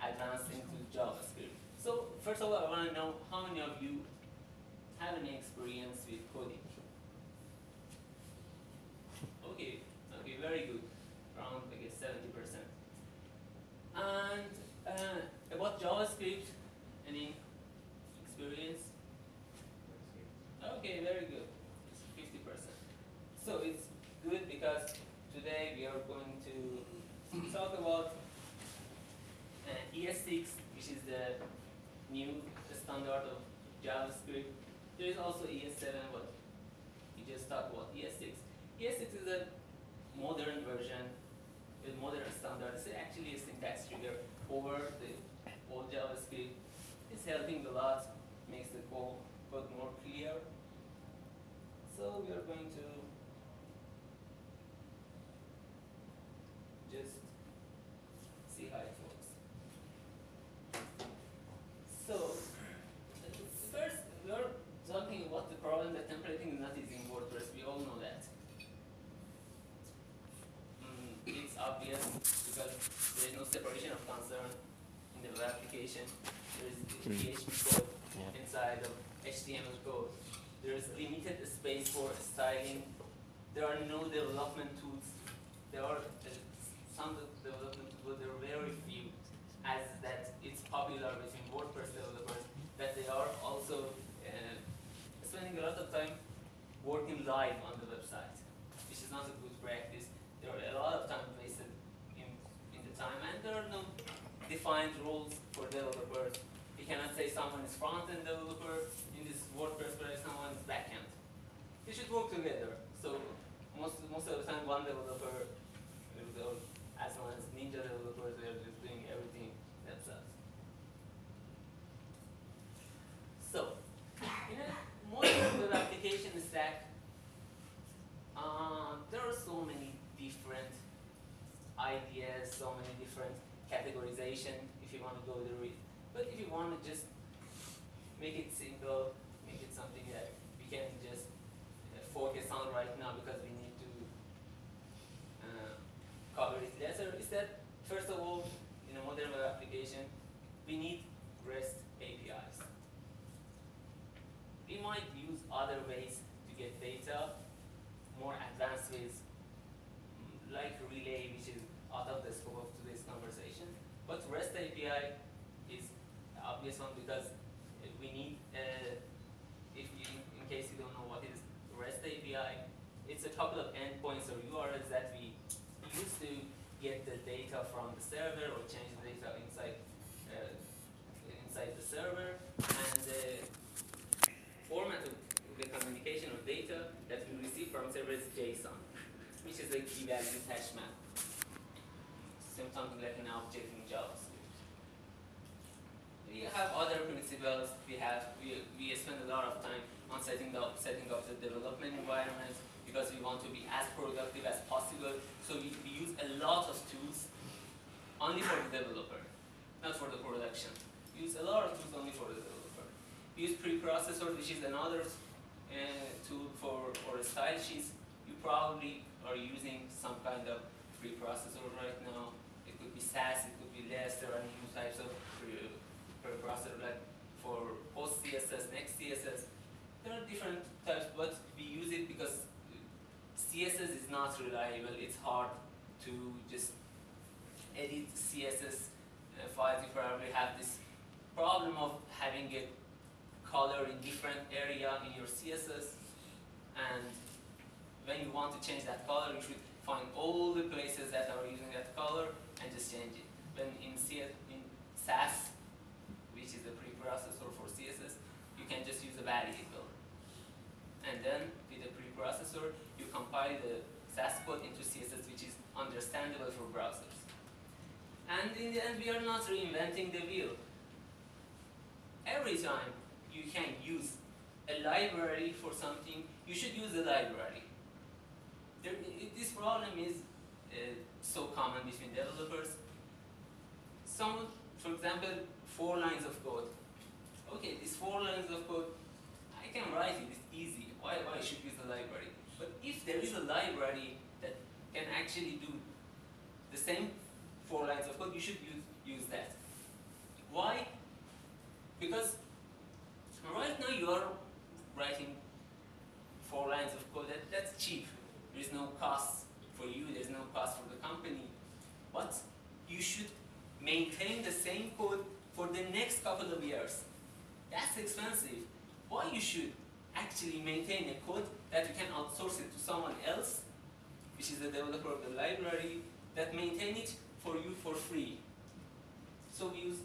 Speaker 18: advanced into JavaScript. So first of all, I want to know how many of you have any experience with coding? Okay, okay, very good. Around, I guess, 70%. And uh, about JavaScript, any experience? Okay, very good. It's 50%. So it's good because today we are going to talk about uh, ES6, which is the new standard of JavaScript. There is also ES7, but we just talked about ES6. ES6 is a modern version, a modern standard. It's actually a syntax trigger over the old JavaScript. It's helping a lot, makes the code, code more clear. So we are going to just see how it works. So, first, we are talking about the problem that templating is not easy in WordPress. We all know that. Mm, it's obvious because there is no separation of concern in the web application. There is the
Speaker 8: Mm.
Speaker 18: PHP code
Speaker 8: Yeah.
Speaker 18: inside of HTML code. There is limited space for styling. There are no development tools. There are uh, some development tools, but there are very few. As that it's popular between WordPress developers that they are also uh, spending a lot of time working live on the website, which is not a good practice. There are a lot of time wasted in, in the time, and there are no defined roles for developers. You cannot say someone is front-end developer in this WordPress project, someone is back-end. They should work together. So most most of the time, one developer, as long as Ninja developers, they are just doing everything themselves. So, in a modern web application stack, uh, there are so many different ideas, so many different categorization if you want to go through it. But if you want to just make it simple, make it something that we can just uh, focus on right now because we need to uh, cover it later, is that first of all, in a modern web application, we need REST APIs. We might use other ways to get data, is mm, like Relay, which is out of the scope of today's conversation. But REST API is obvious one because uh, we need, uh, if you, in case you don't know what is REST API, it's a couple of endpoints or URLs that we use to get the data from the server or change the data inside uh, inside the server and the format of the communication of data that we receive from server is JSON, which is a key value hash map. Something like an object in JavaScript. We have other principles. We have we, we spend a lot of time on setting up setting up the development environment because we want to be as productive as possible. So we, we use a lot of tools only for the developer, not for the production. We use a lot of tools only for the developer. We use preprocessor, which is another uh, tool for, for style sheets. You probably are using some kind of preprocessor right now. It could be Sass, it could be less. There are new types of pre- preprocessor like for PostCSS, next CSS. There are different types, but we use it because CSS is not reliable. It's hard to just edit CSS uh, files. You probably have this problem of having a color in different area in your CSS, and when you want to change that color, you should find all the places that are using that color and just change it. When in CS, in Sass, preprocessor for CSS, you can just use a variable, and then with the preprocessor, you compile the Sass code into CSS, which is understandable for browsers. And in the end, we are not reinventing the wheel. Every time you can use a library for something, you should use a library. There, this problem is uh, so common between developers. Some, for example, four lines of code. Okay, these four lines of code, I can write it, it's easy. Why, why should use a library? But if there is a library that can actually do the same four lines of code, you should use, use that. Why? Because right now you are writing four lines of code, that, that's cheap. There is no cost for you, there's no cost for the company. But you should maintain the same code for the next couple of years. That's expensive. Why you should actually maintain a code that you can outsource it to someone else, which is the developer of the library, that maintain it for you for free. So we use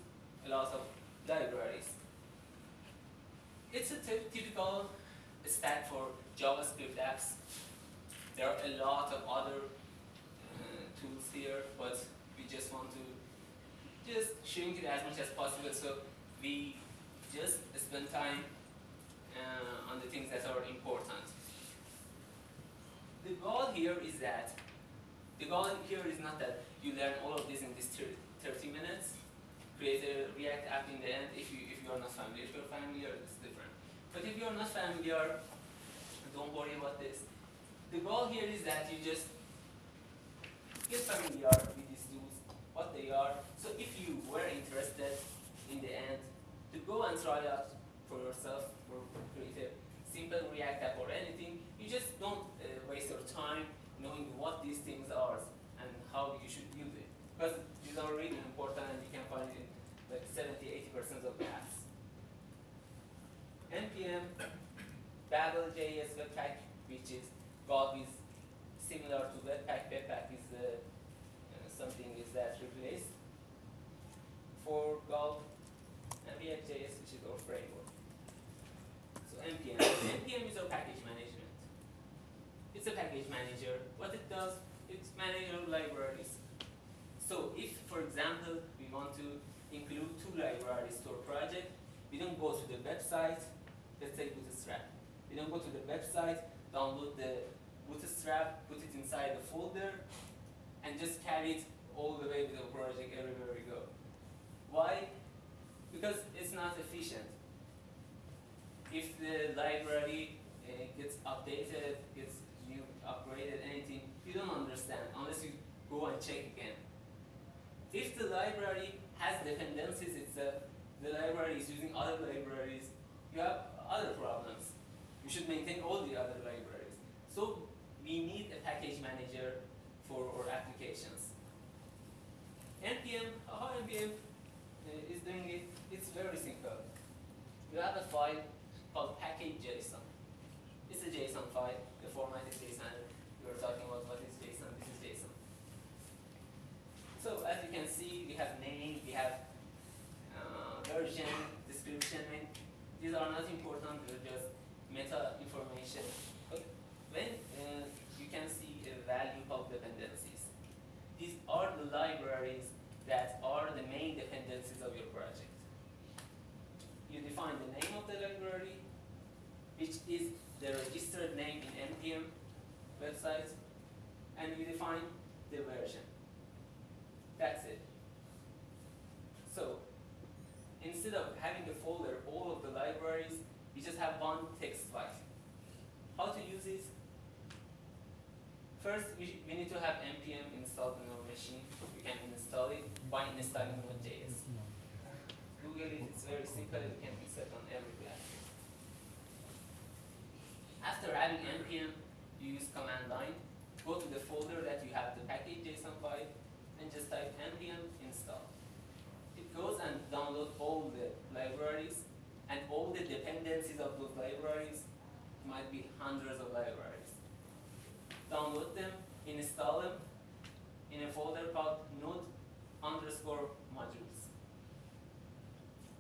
Speaker 18: a lot of libraries. It's a typical stack for JavaScript apps. There are a lot of other uh, tools here, but we just want to just shrink it as much as possible so we just spend time uh, on the things that are important. The goal here is that, the goal here is not that you learn all of this in this 30 minutes, create a React app in the end if you, if you are not familiar. If you're familiar, it's different. But if you're not familiar, don't worry about this. The goal here is that you just get familiar with these tools, what they are. So if you were interested in the end to go and try out for yourself or create a simple React app or anything, you just don't uh, waste your time knowing what these things are and how you should use it. Because these are really important and you can find it in like 70-80% of the apps. NPM, Babel.js Webpack, which is Gulp is similar to Webpack. Webpack is uh, something is that replaced for Gulp, which is our framework. So NPM, NPM is our package management. It's a package manager. What it does, it's manage our libraries. So if, for example, we want to include two libraries to our project, we don't go to the website, let's say Bootstrap. We don't go to the website, download the Bootstrap, put it inside the folder, and just carry it all the way with our project everywhere we go. Why? Because it's not efficient. If the library uh, gets updated, gets new, upgraded, anything, you don't understand unless you go and check again. If the library has dependencies itself, the library is using other libraries, you have other problems. You should maintain all the other libraries. So we need a package manager for our applications. NPM, how NPM uh, is doing it, it's very simple. You have a file called package.json. It's a JSON file, the format is JSON. We were talking about what is JSON, this is JSON. So as you can see, we have name, we have uh, version, description, and these are not important, they're just meta information. But when uh, you can see a value of dependencies, these are the libraries that are the main dependencies of your project. You define the name of the library, which is the registered name in NPM websites, and you define the version. That's it. So, instead of having a folder, all of the libraries, you just have one text file. How to use it? First, we, we need to have npm installed on our machine. We can install it by installing. Google it, it's very simple, it can be set on every platform. After having npm, you use command line, go to the folder that you have the package.json file, and just type npm install. It goes and downloads all the libraries, and all the dependencies of those libraries might be hundreds of libraries. Download them, install them in a folder called node underscore modules.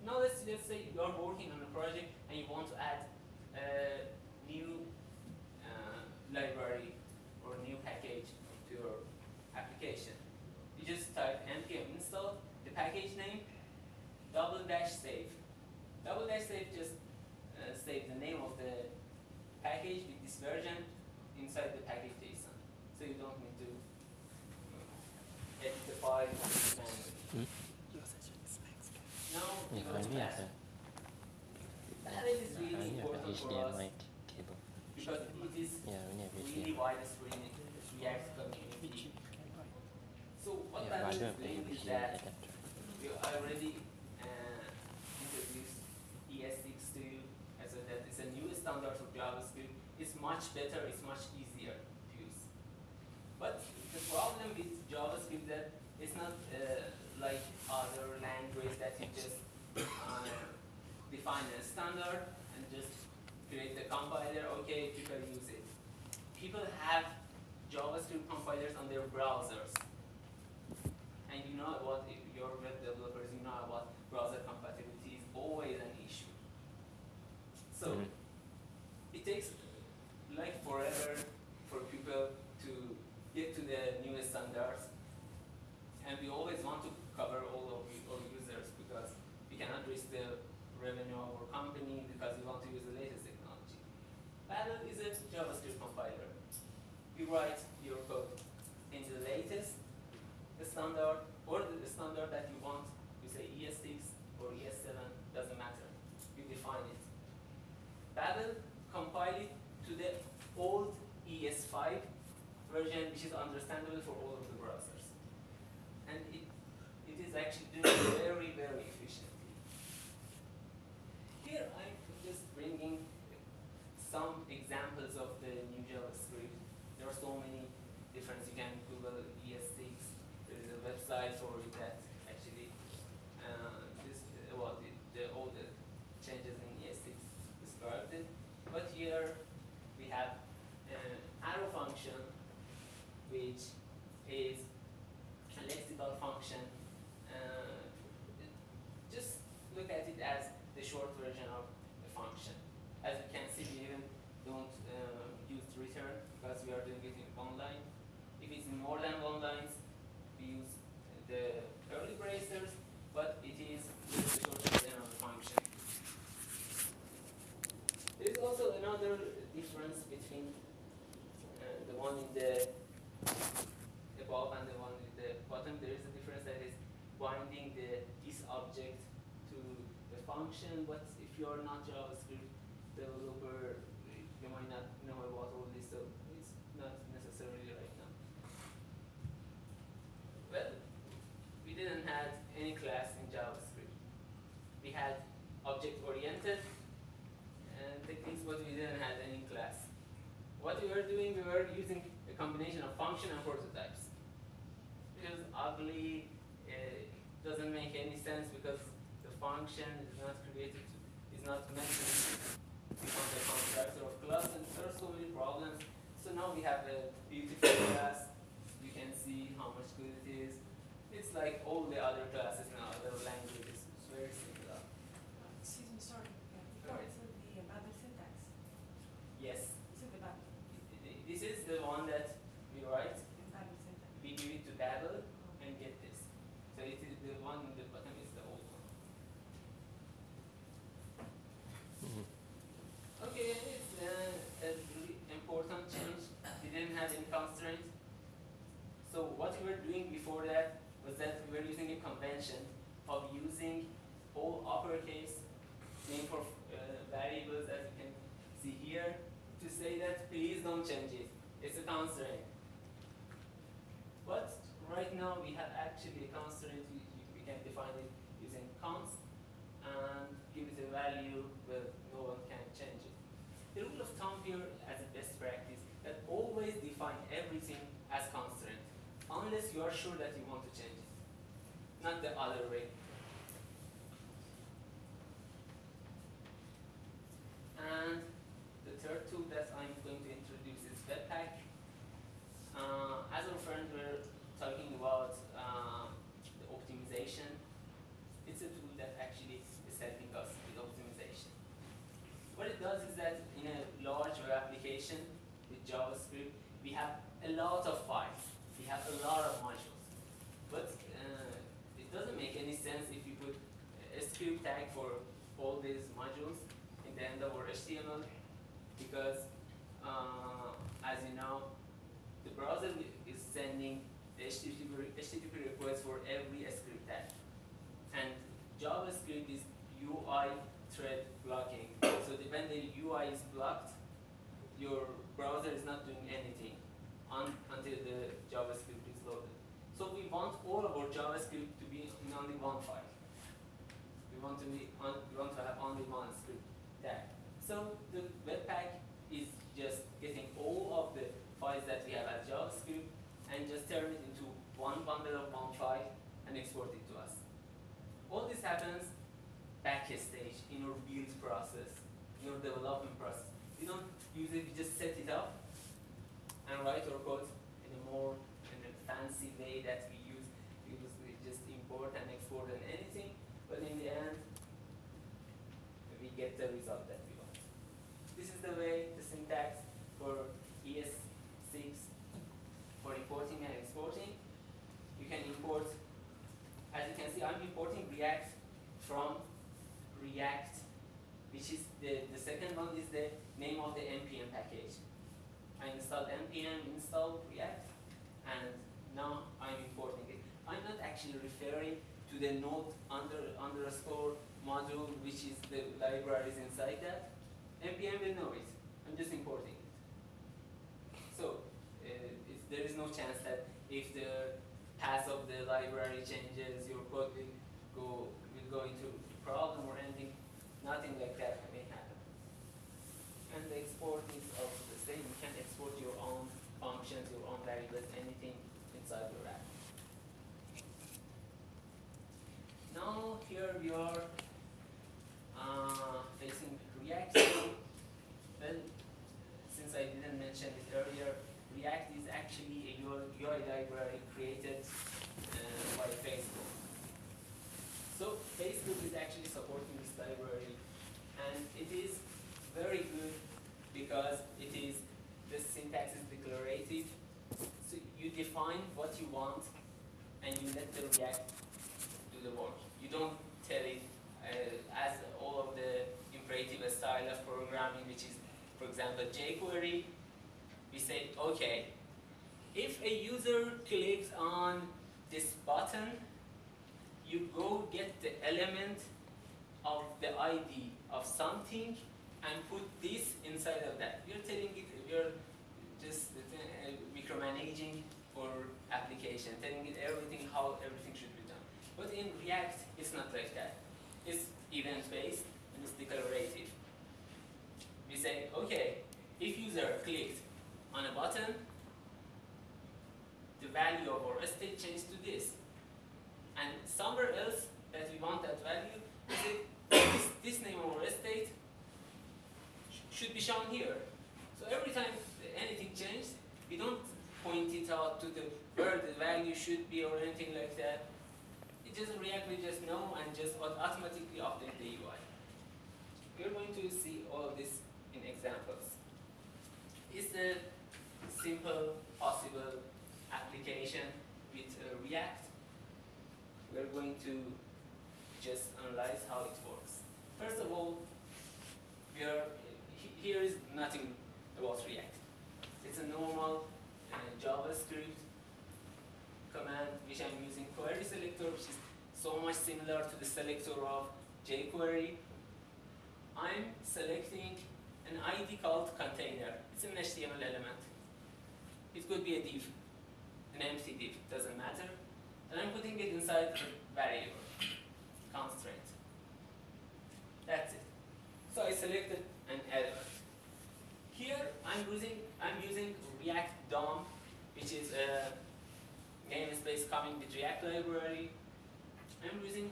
Speaker 18: Now let's, let's say you are working on a project and you want to add a new uh, library or new package to your application. You just type npm install, the package name, double dash save. Double dash save just are not JavaScript developer, you might not know about all this, so it's not necessarily right now. Well, we didn't have any class in JavaScript. We had object-oriented and techniques, but we didn't have any class. What we were doing, we were using a combination of function and lot of files. We have a lot of modules. But uh, it doesn't make any sense if you put a script tag for all these modules in the end of our HTML because uh, as you know, the browser is sending the HTTP request for every script tag. And JavaScript is UI thread blocking. So the- when the UI is blocked, your browser is not doing anything un- until the JavaScript is loaded. So we want all of our JavaScript to be in only one file. We want to be on, we want to have only one script tag. So the Webpack is just getting all of the files that we have as JavaScript and just turn it into one bundle of one file and export it to us. All this happens backstage in your build process, in your development process. We don't use it, we just set it up and write our code in a more in a fancy way that we use. We use we just import and export and anything, but in the end we get the result that we want. This is the way the syntax for ES6 for importing and exporting. You can import, as you can see, I'm importing React from React, which is the, the second one is the name of the npm package. I installed npm install React, and now I'm importing it. I'm not actually referring to the node under underscore module, which is the libraries inside that. npm will know it. Just importing. So uh, there is no chance that if the path of the library changes, your code will go will go into problem or anything. Nothing like that may happen. And the export is also the same. You can export your own functions, your own variables, anything inside your app. Now here we are uh, facing React. well, since I didn't mention it earlier, React is UI library created uh, by Facebook. So Facebook is actually supporting this library, and it is very good because it is the syntax is declarative. So you define what you want, and you let the React do the work. You don't tell it uh, as all of the imperative style of programming, which is, for example, jQuery. We say, okay, if a user clicks on this button, you go get the element of the ID of something and put this inside of that. You're telling it, you're just uh, micromanaging for application, telling it everything, how everything should be done. But in React, it's not like that. It's event-based and it's declarative. We say, okay, if user clicked on a button, the value of our state changed to this. And somewhere else that we want that value, we this, this name of our state should be shown here. So every time anything changes, we don't point it out to the where the value should be or anything like that. It just React will just know and just automatically update the UI. We're going to see all this in examples. It's a simple possible application with uh, React. We're going to just analyze how it works. First of all, we are, here is nothing about React. It's a normal uh, JavaScript command which I'm using query selector, which is so much similar to the selector of jQuery. I'm selecting an ID called container. It's an HTML element. It could be a div, an empty div, doesn't matter. And I'm putting it inside the variable, constraint. That's it. So I selected an element. Here I'm using I'm using React DOM, which is a namespace coming with React library. I'm using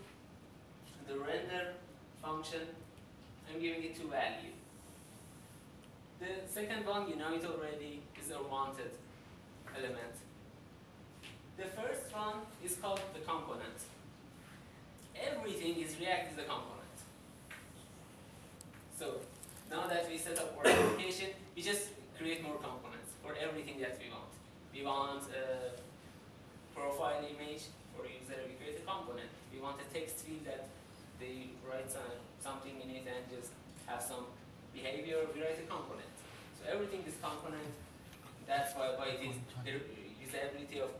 Speaker 18: the render function. I'm giving it two value. The second one, you know it already, is a wanted element. The first one is called the component. Everything is React is a component. So now that we set up our application, we just create more components for everything that we want. We want a profile image for user, we create a component. We want a text field that they write some, something in it and just have some behavior, we write a component. So everything is component. That's why, why it is the usability of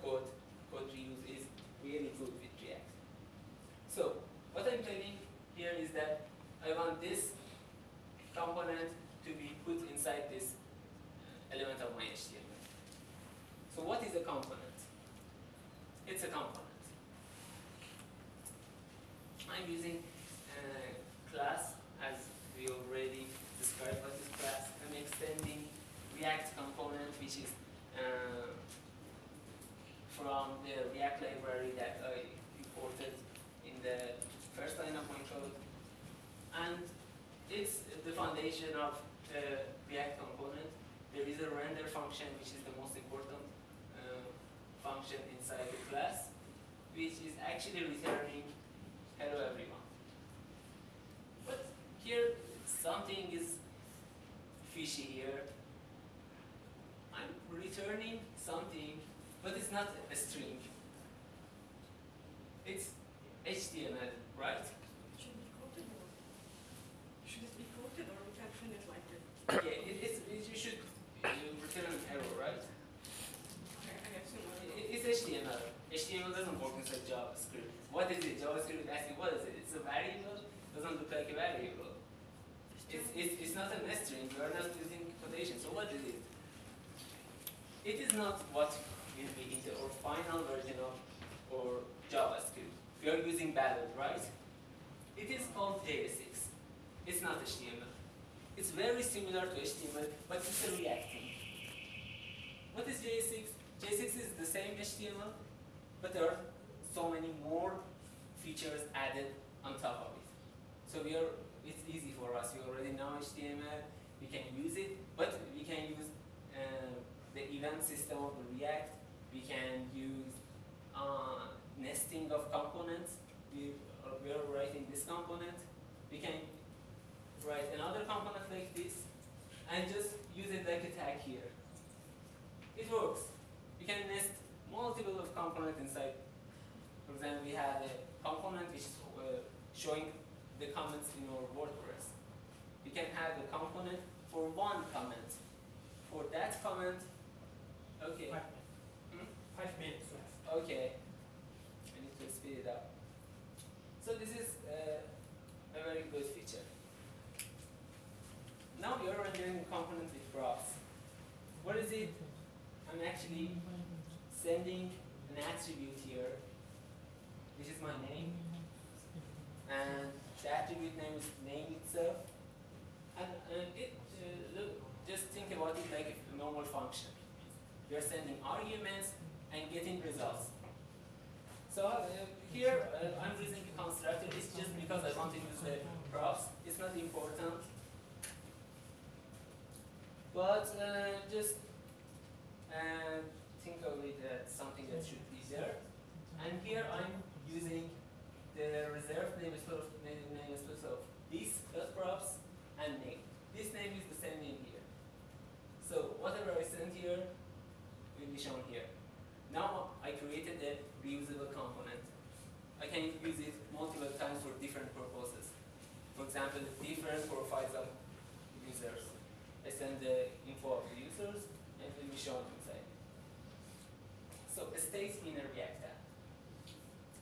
Speaker 18: state in a React app.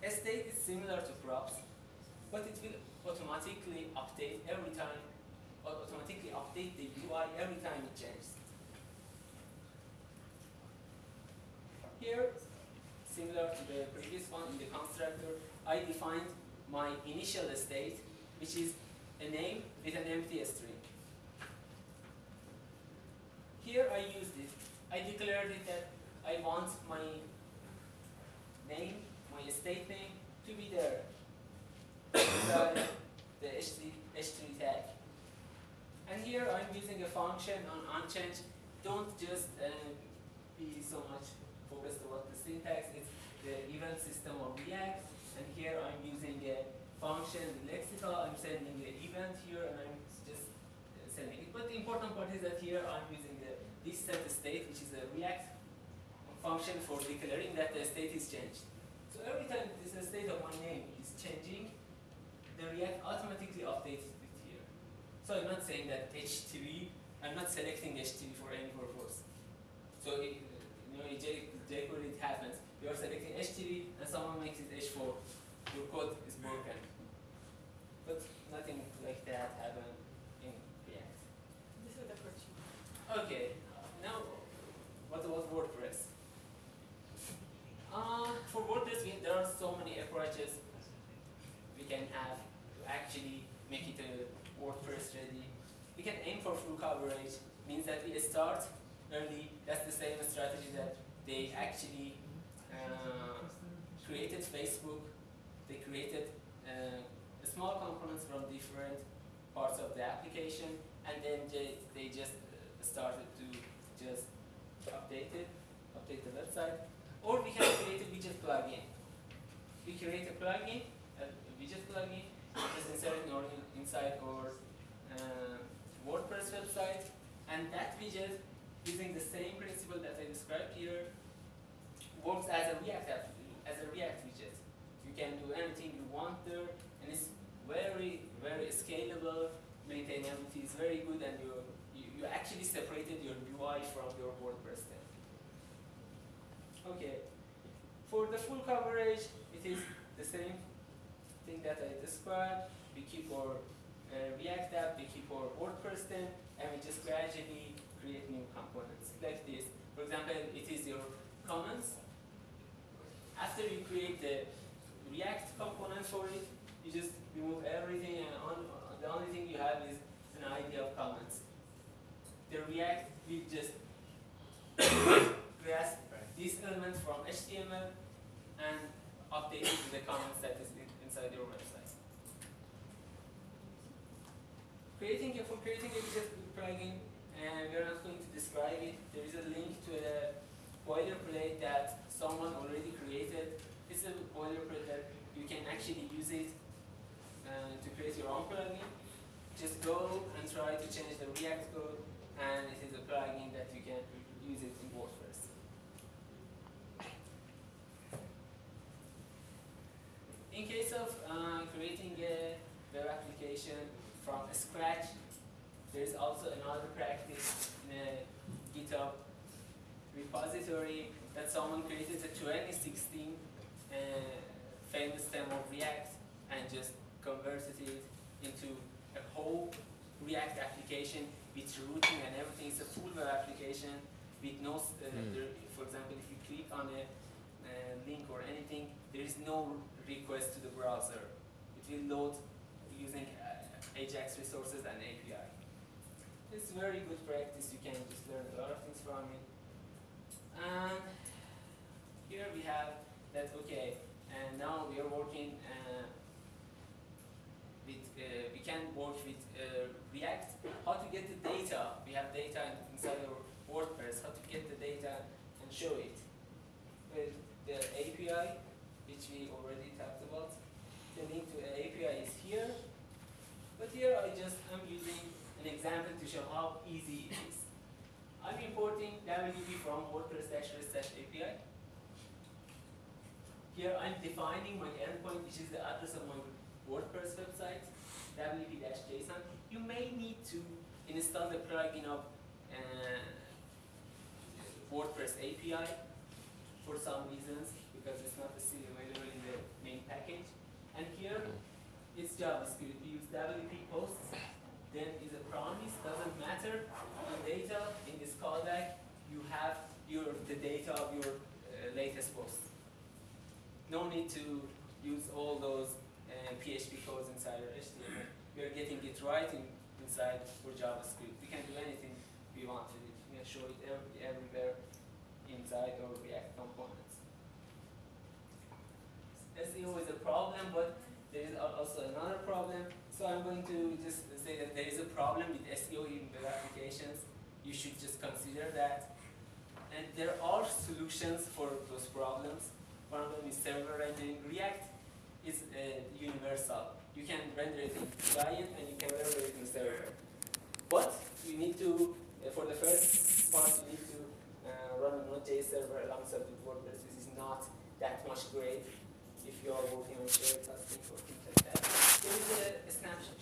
Speaker 18: A state is similar to props, but it will automatically update every time, automatically update the UI every time it changes. Here, similar to the previous one in the constructor, I defined my initial state, which is a name with an empty string. Here I used it. I declared it that I want my name, my state name, to be there inside the h3, h3 tag. And here I'm using a function on unchanged. Don't just uh, be so much focused what the syntax It's the event system of React. And here I'm using a function, lexical. I'm sending the event here, and I'm just uh, sending it. But the important part is that here I'm using the this set state, which is a React function for declaring that the state is changed. So every time this state of my name is changing, the React automatically updates. So I'm not saying that H3, I'm not selecting H3 for any purpose. So it, you know, J, jQuery it happens. You are selecting H3 and someone makes it H4. Your code is broken. But nothing like that happened in React.
Speaker 19: This is the question.
Speaker 18: Okay, now what about WordPress? Uh, for WordPress, we, there are so many approaches we can have to actually make it a WordPress ready. We can aim for full coverage, means that we start early. That's the same strategy that they actually uh, created Facebook. They created uh, small components from different parts of the application, and then they, they just uh, started to just update it, update the website. Or we can create a widget plugin. We create a plugin, a widget plugin, just insert it in inside our uh, WordPress website, and that widget, using the same principle that I described here, works as a React app, as a React widget. You can do anything you want there, and it's very, very scalable. Maintainability is very good, and you you, you actually separated your UI from your WordPress thing. Okay. For the full coverage, it is the same thing that I described. We keep our uh, React app, we keep our WordPress theme, and we just gradually create new components like this. For example, it is your comments. After you create the React component for it, you just remove everything, and on, the only thing you have is an idea of comments. The React will just grasp this element from HTML and update it to the comments that is in, inside your website. Creating a, creating a plugin, and we're not going to describe it. There is a link to a boilerplate that someone already created. It's a boilerplate that you can actually use it uh, to create your own plugin. Just go and try to change the React code, and it is a plugin that you can use it in WordPress. In case of uh, creating a web application from scratch, there is also another practice in a GitHub repository that someone created a 2016 uh, famous demo of React and just converted it into a whole React application with routing and everything. It's a full web application with no, uh,
Speaker 8: Mm.
Speaker 18: there, for example, if you click on a uh, link or anything, there is no request to the browser. It will load using uh, Ajax resources and API. it's very good practice. You can just learn a lot of things from it. And here we have that okay, and now we are working uh, with uh, we can work with uh, React. How to get the data? We have data inside our WordPress. How to get the data and show it? With the API, which we already talked about. The link to the API is here. But here I just am using an example to show how easy it is. I'm importing WP from WordPress-REST-API. Here I'm defining my endpoint, which is the address of my WordPress website, wp-json. You may need to install the plugin of uh, WordPress API for some reasons, because it's not in the main package. And here, it's JavaScript. We use WP posts, then is a promise, doesn't matter. The data in this callback, you have your the data of your uh, latest post. No need to use all those uh, PHP codes inside our HTML. We are getting it right in, inside for JavaScript. We can do anything we want with it. We can show it every, everywhere inside our React components. SEO is a problem, but there is also another problem. So I'm going to just say that there is a problem with SEO in web applications. You should just consider that. And there are solutions for those problems. One of them is server rendering. React is uh, universal. You can render it in client and you can render it in server. But you need to, uh, for the first part, you need to uh, run a Node.js server alongside with WordPress. This is not that much great if you are working shared testing or things like that. There is a, snapshot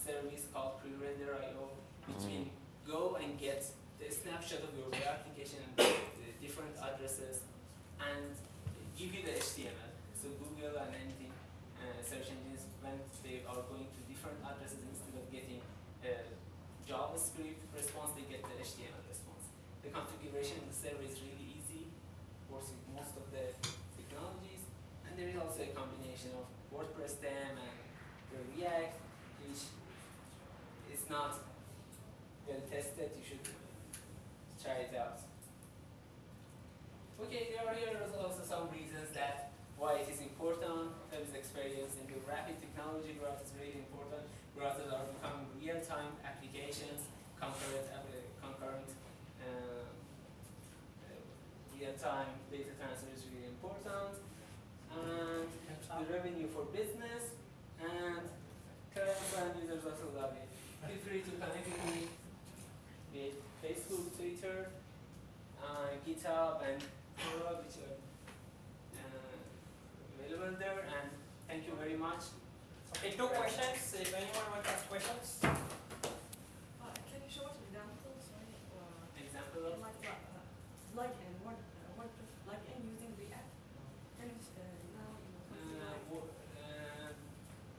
Speaker 18: service called pre-render.io, which can go and get the snapshot of your web application and the different addresses and give you the HTML. So Google and anything, uh, search engines, when they are going to different addresses instead of getting uh, JavaScript response, they get the HTML response. The configuration of the server is really easy, works with most of the there is also a combination of WordPress them and the React, which is not well tested. You should try it out. Okay, there are here also some reasons that why it is important. Is experience in the rapid technology growth is really important. Browsers are becoming real-time applications, concurrent, concurrent uh, uh, real-time data transfer is really important. And the revenue for business and current brand users also love it. Feel free to connect with me with Facebook, Twitter, uh, GitHub, and Quora, which are uh, available there. And thank you very much.
Speaker 6: Okay, two questions. If anyone wants to ask questions.
Speaker 19: Uh, can you show us examples, right? Uh,
Speaker 18: Example of?
Speaker 19: like, uh, like and what, uh, what, like and using React. Can you, uh, now, you know, something
Speaker 18: Uh,
Speaker 19: like-
Speaker 18: wo- uh,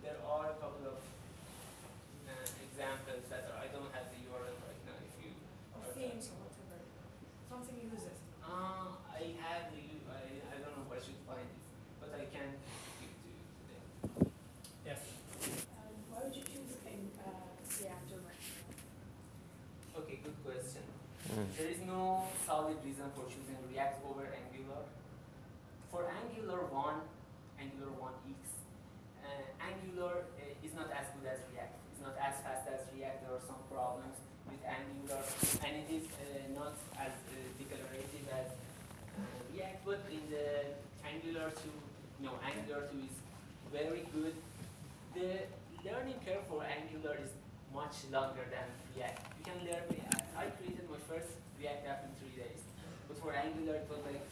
Speaker 18: there are a couple of uh, examples that are, I don't have the URL right now. If you
Speaker 19: or
Speaker 18: are-
Speaker 19: themes or whatever, something uses.
Speaker 18: Uh, I have the u- I, I don't know where I should find it, but I can give it to you today.
Speaker 2: Yes.
Speaker 19: Um, why would you choose in, uh, React over?
Speaker 18: Okay, good question.
Speaker 3: Mm.
Speaker 18: There is no solid reason for choosing React over Angular. For Angular 1, Angular 1x, uh, Angular uh, is not as good as React. It's not as fast as React. There are some problems with Angular, and it is uh, not as uh, declarative as uh, React. But in the Angular 2, no, Angular 2 is very good. The learning curve for Angular is much longer than React. You can learn. React. I created my first React app in three days, but for Angular it was like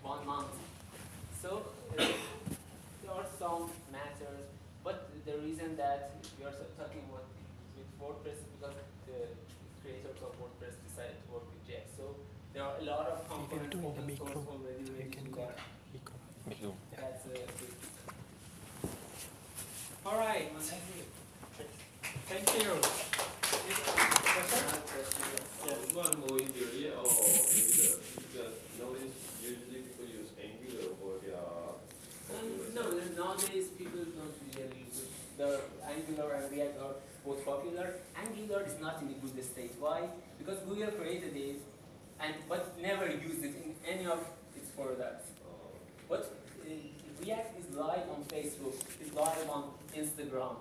Speaker 18: one month. So uh, there are some matters, but the reason that we are talking about with WordPress is because the creators of WordPress decided to work with JS. So there are a lot of components open source already ready to go.
Speaker 3: Make room.
Speaker 18: That's a good. All right. Thank you.
Speaker 2: Thank you.
Speaker 20: Yeah, one more injury or Angular, because nowadays usually people use Angular for their.
Speaker 18: Um, no, nowadays people don't really use. The Angular and React are most popular. Angular is not in a good state. Why? Because Google created it, and but never used it in any of its products. But uh, React is live on Facebook. It's live on Instagram.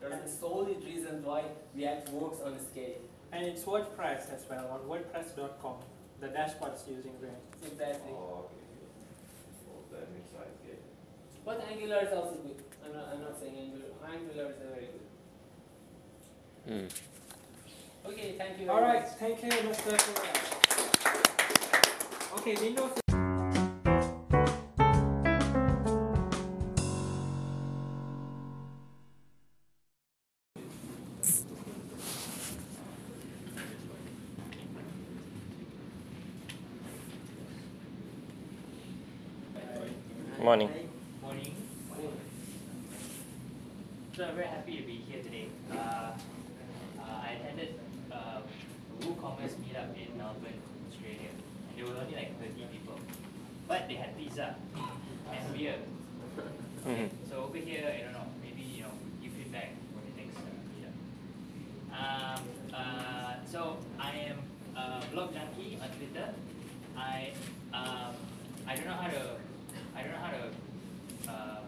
Speaker 18: There's a solid reason why React works on scale.
Speaker 2: And it's WordPress as well, on WordPress.com. The dashboard is using React.
Speaker 18: Exactly.
Speaker 20: Oh, okay. That makes sense.
Speaker 18: But Angular is also good. I'm not, I'm not saying Angular. Angular is very good.
Speaker 3: Mm.
Speaker 18: Okay, thank you very
Speaker 2: All right,
Speaker 18: much.
Speaker 2: thank you, Mr. Okay, Windows.
Speaker 6: Blog junkie on Twitter. I um, I don't know how to I don't know how to uh,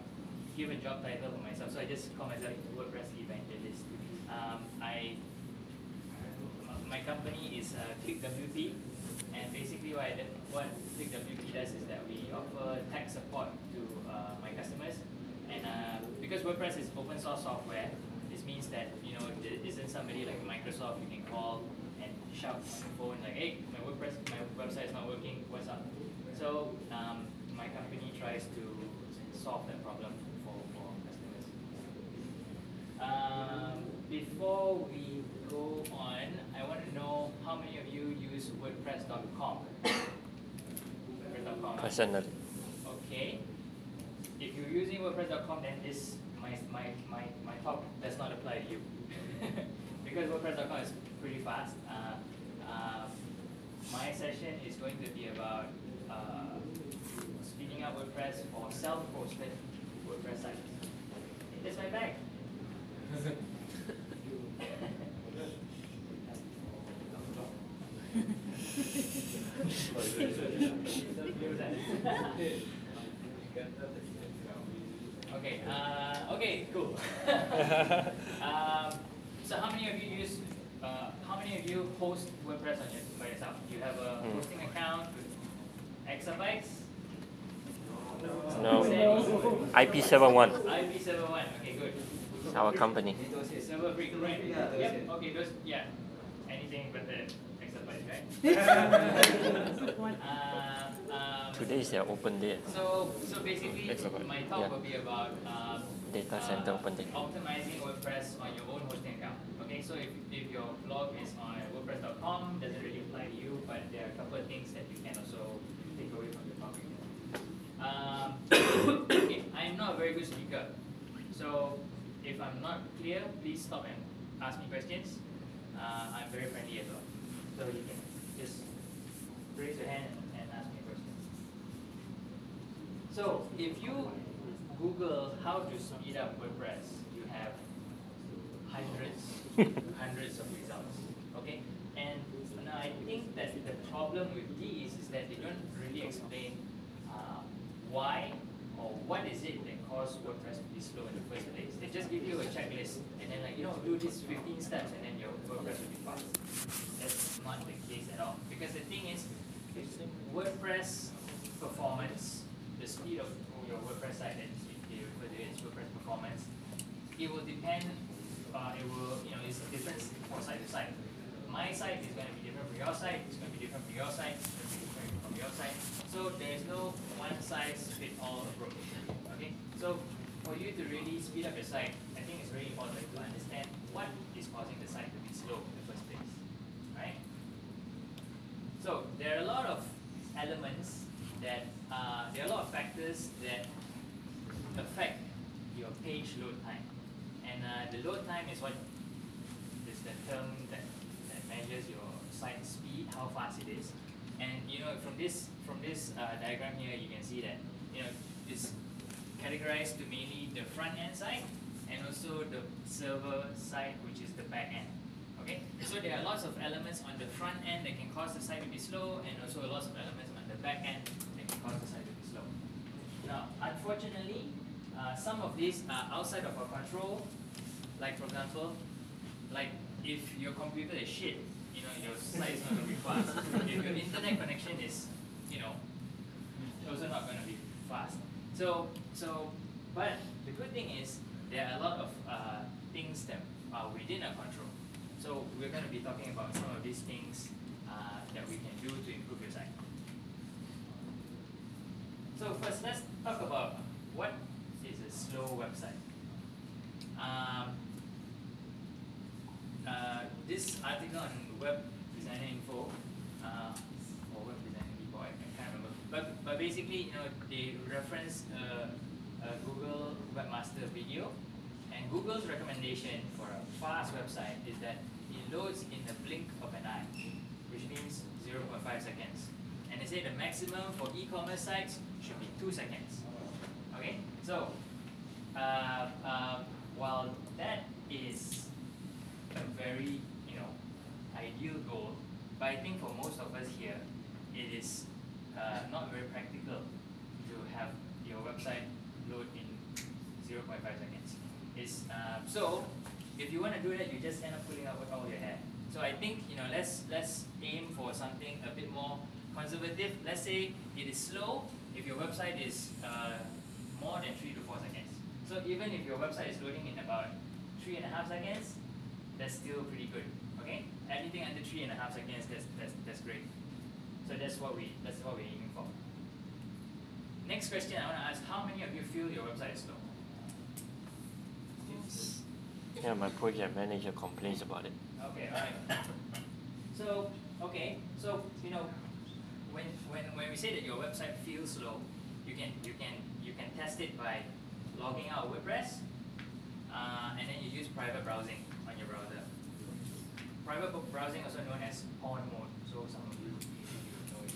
Speaker 6: give a job title for myself, so I just call myself WordPress evangelist. Um, I my company is uh, ClickWP, and basically what I what ClickWP does is that we offer tech support to uh, my customers, and uh, because WordPress is open source software, this means that you know there isn't somebody like Microsoft you can call shout on the phone like, hey, my WordPress, my website is not working, what's up? So um, my company tries to solve that problem for, for customers. Um, before we go on, I want to know how many of you use WordPress.com? WordPress.com.
Speaker 3: Personally.
Speaker 6: Okay. If you're using WordPress.com, then this my my my my talk does not apply to you because WordPress.com is pretty fast. Uh, uh, my session is going to be about uh, speeding up WordPress for self-hosted WordPress sites. That's my bag. okay, uh, okay, cool. um, so how many of you use, uh, how many of you host WordPress on your, by yourself? Do you have a
Speaker 3: Hmm.
Speaker 6: hosting account with exabytes?
Speaker 3: No.
Speaker 6: Sandy?
Speaker 3: IP71.
Speaker 6: IP71, okay, good.
Speaker 3: It's our company.
Speaker 6: Serverfreak, right? Yep, okay, those, yeah. Anything but the exabytes, right? uh, um,
Speaker 3: Today is their open day.
Speaker 6: so, so basically,
Speaker 3: Exabyte,
Speaker 6: my talk
Speaker 3: yeah.
Speaker 6: will be about um,
Speaker 3: Data center
Speaker 6: uh,
Speaker 3: open day.
Speaker 6: optimizing WordPress on your own hosting account. Okay, so if, if your blog is on WordPress.com, doesn't really apply to you, but there are a couple of things that you can also take away from the topic. Um, okay, I'm not a very good speaker, so if I'm not clear, please stop and ask me questions. Uh, I'm very friendly as well, so you can just raise your hand and, and ask me questions. So if you Google how to speed up WordPress, you have hundreds, hundreds of results. Okay, and now I think that the problem with these is that they don't really explain uh, why or what is it that caused WordPress to be slow in the first place. They just give you a checklist and then like you know do these 15 steps and then your WordPress will be fast. That's not the case at all because the thing is WordPress performance, speed of your WordPress site that they refer to as WordPress performance, it will depend, uh, it will, you know, it's different from site to site. My site is going to be different from your site, it's going to be different from your site, it's going to be different from your site. So there is no one size fit all approach. Okay, so for you to really speed up your site, I think it's very important to understand what is causing the site to be slow in the first place, right? So there are a lot of elements that uh, there are a lot of factors that affect your page load time, and uh, the load time is what is the term that, that measures your site speed, how fast it is. And you know from this from this uh, diagram here, you can see that you know it's categorized to mainly the front end side and also the server side, which is the back end. Okay, so there are lots of elements on the front end that can cause the site to be slow, and also lots of elements on the back end that cause the site to be slow. Now, unfortunately, uh, some of these are outside of our control. Like for example, like if your computer is shit, you know your site is not going to be fast. if your internet connection is, you know, also not going to be fast. So, so, but the good thing is there are a lot of uh, things that are within our control. So we're going to be talking about some of these things uh, that we can do to improve your site. So first, let's talk about what is a slow website. Um, uh, this article on Web Designer Info uh, or Web Designer Info, I, can't remember. But but basically, you know, they reference a Google Webmaster video, and Google's recommendation for a fast website is that it loads in the blink of an eye, which means 0.5 seconds. And they say the maximum for e-commerce sites should be two seconds. Okay, so uh, uh, while that is a very you know ideal goal, but I think for most of us here, it is uh, not very practical to have your website load in 0.5 seconds. It's, uh, so if you want to do that, you just end up pulling out all your hair. So I think you know let's let's aim for something a bit more conservative. Let's say it is slow if your website is uh, more than three to four seconds. So even if your website is loading in about three and a half seconds, that's still pretty good. Okay, anything under three and a half seconds, that's that's that's great. So that's what we that's what we're aiming for. Next question I want to ask: How many of you feel your website is slow?
Speaker 3: Yeah, my project manager complains about it.
Speaker 6: Okay, alright. So, okay, so, you know, when, when, when we say that your website feels slow, you can, you can, you can test it by logging out WordPress, uh, and then you use private browsing on your browser. Private browsing also known as porn mode, so some of you know it.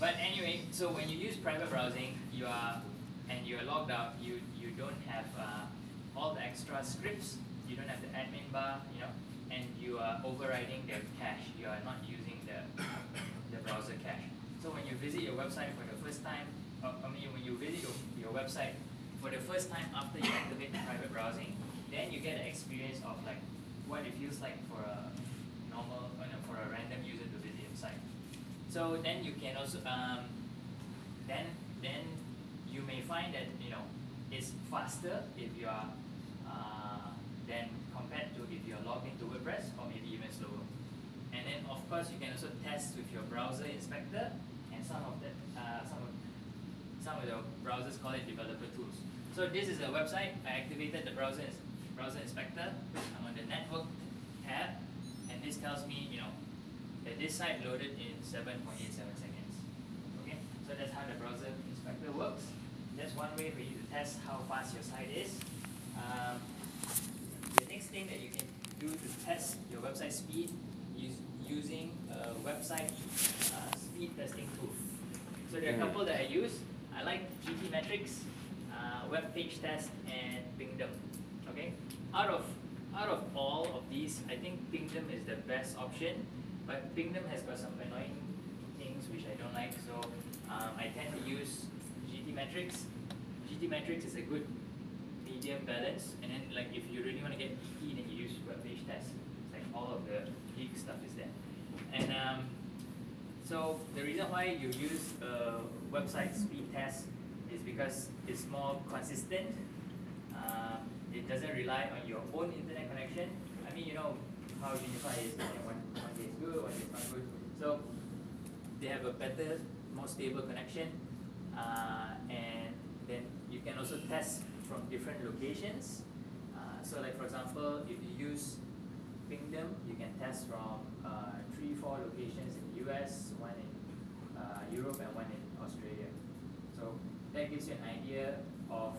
Speaker 6: But anyway, so when you use private browsing, you are, and you're logged out, you, you don't have uh, all the extra scripts, you don't have the admin bar, you know, and you are overriding the cache. You are not using the browser cache. So when you visit your website for the first time, uh, I mean when you visit your, your website for the first time after you activate the private browsing, then you get an experience of like what it feels like for a normal, uh, for a random user to visit your site. So then you can also, um, then then you may find that you know it's faster if you are uh, than compared to if you're logged into WordPress or maybe even slower. And then of course you can also test with your browser inspector and some of the uh, some of some of the browsers call it developer tools. So this is a website. I activated the browser browser inspector. I'm on the network tab, and this tells me you know that this site loaded in 7.87 seconds. Okay, so that's how the browser inspector works. That's one way for you to test how fast your site is. Um, the next thing that you can do to test your website speed using a website uh, speed testing tool. So there are a couple that I use. I like GTmetrix, uh, Web Page Test, and Pingdom. Okay, out of out of all of these, I think Pingdom is the best option. But Pingdom has got some annoying things which I don't like, so um, I tend to use GTmetrix. GT Metrics is a good medium balance, and then like if you really want to get geeky, then you use web page test. It's like all of the geek stuff is there. And um, so the reason why you use a website speed test is because it's more consistent. Uh, it doesn't rely on your own internet connection. I mean, you know how Unifi is. One, one day is good, one day is not good. So they have a better, more stable connection, uh, and then you can also test from different locations. Uh, so like for example, if you use Pingdom, you can test from uh, three, four locations in the US, one in uh, Europe and one in Australia. So that gives you an idea of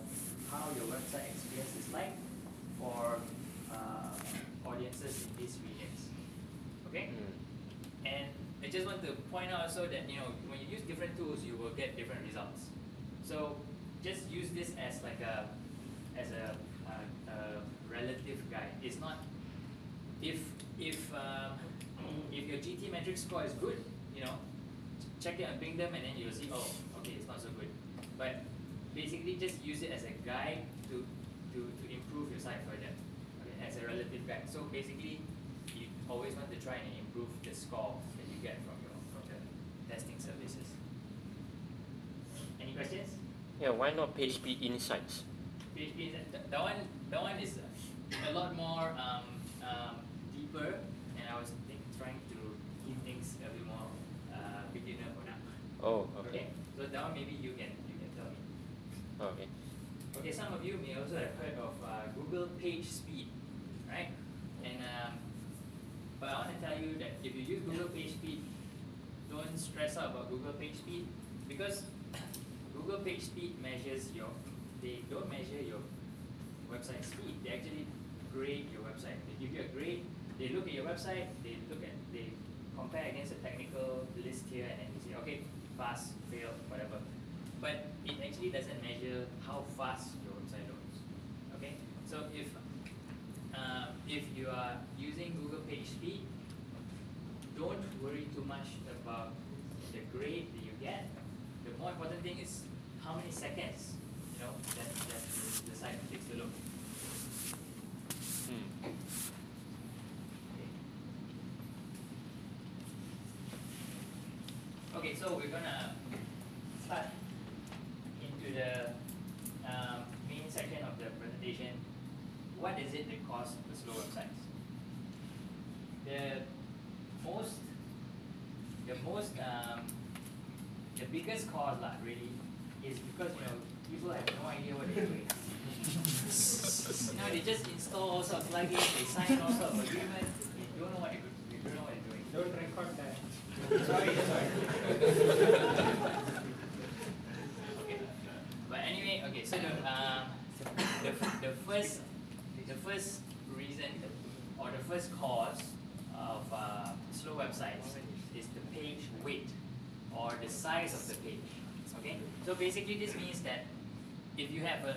Speaker 6: how your website experience is like for uh, audiences in these regions. Okay? And I just want to point out also that you know when you use different tools, you will get different results. So just use this as like a as a a, a relative guide. It's not if if um, if your GT metric score is good, you know, check it and Pingdom, and then you'll see, oh, okay, it's not so good. But basically, just use it as a guide to to, to improve your site further, okay, as a relative guide. So basically, you always want to try and improve the score that you get from your from the testing services. Any questions?
Speaker 3: Yeah, why not PHP Insights?
Speaker 6: PHP that, that one that one is a lot more um, um, deeper, and I was think, trying to keep things a bit more uh, beginner for now.
Speaker 3: Oh, okay.
Speaker 6: So that one maybe you can you can tell me.
Speaker 3: Okay.
Speaker 6: Okay, some of you may also have heard of uh, Google Page Speed, right? And um, but I want to tell you that if you use Google Page Speed, don't stress out about Google Page Speed because Google Page Speed measures your they don't measure your website speed. They actually grade your website. They give you a grade. They look at your website. They look at they compare against a technical list here, and then they say, okay, pass, fail, whatever. But it actually doesn't measure how fast your website loads. Okay, so if uh, if you are using Google Page Speed, don't worry too much about the grade that you get. The more important thing is how many seconds, you know, that, that the site takes to load. Okay, so we're gonna start into the um, main section of the presentation. What is it that causes the slow websites? The most, the most, um, the biggest cause lah really is because you know people have no idea what they're doing. you know, they just install all sorts of plugins, they sign all sorts of agreements, they don't know what they're, they don't know what they're doing.
Speaker 2: Don't record that.
Speaker 6: Sorry, sorry. okay. But anyway, okay, so the, um, the, the first the first reason or the first cause of uh, slow websites is the page weight or the size of the page. Okay? So basically this means that if you have a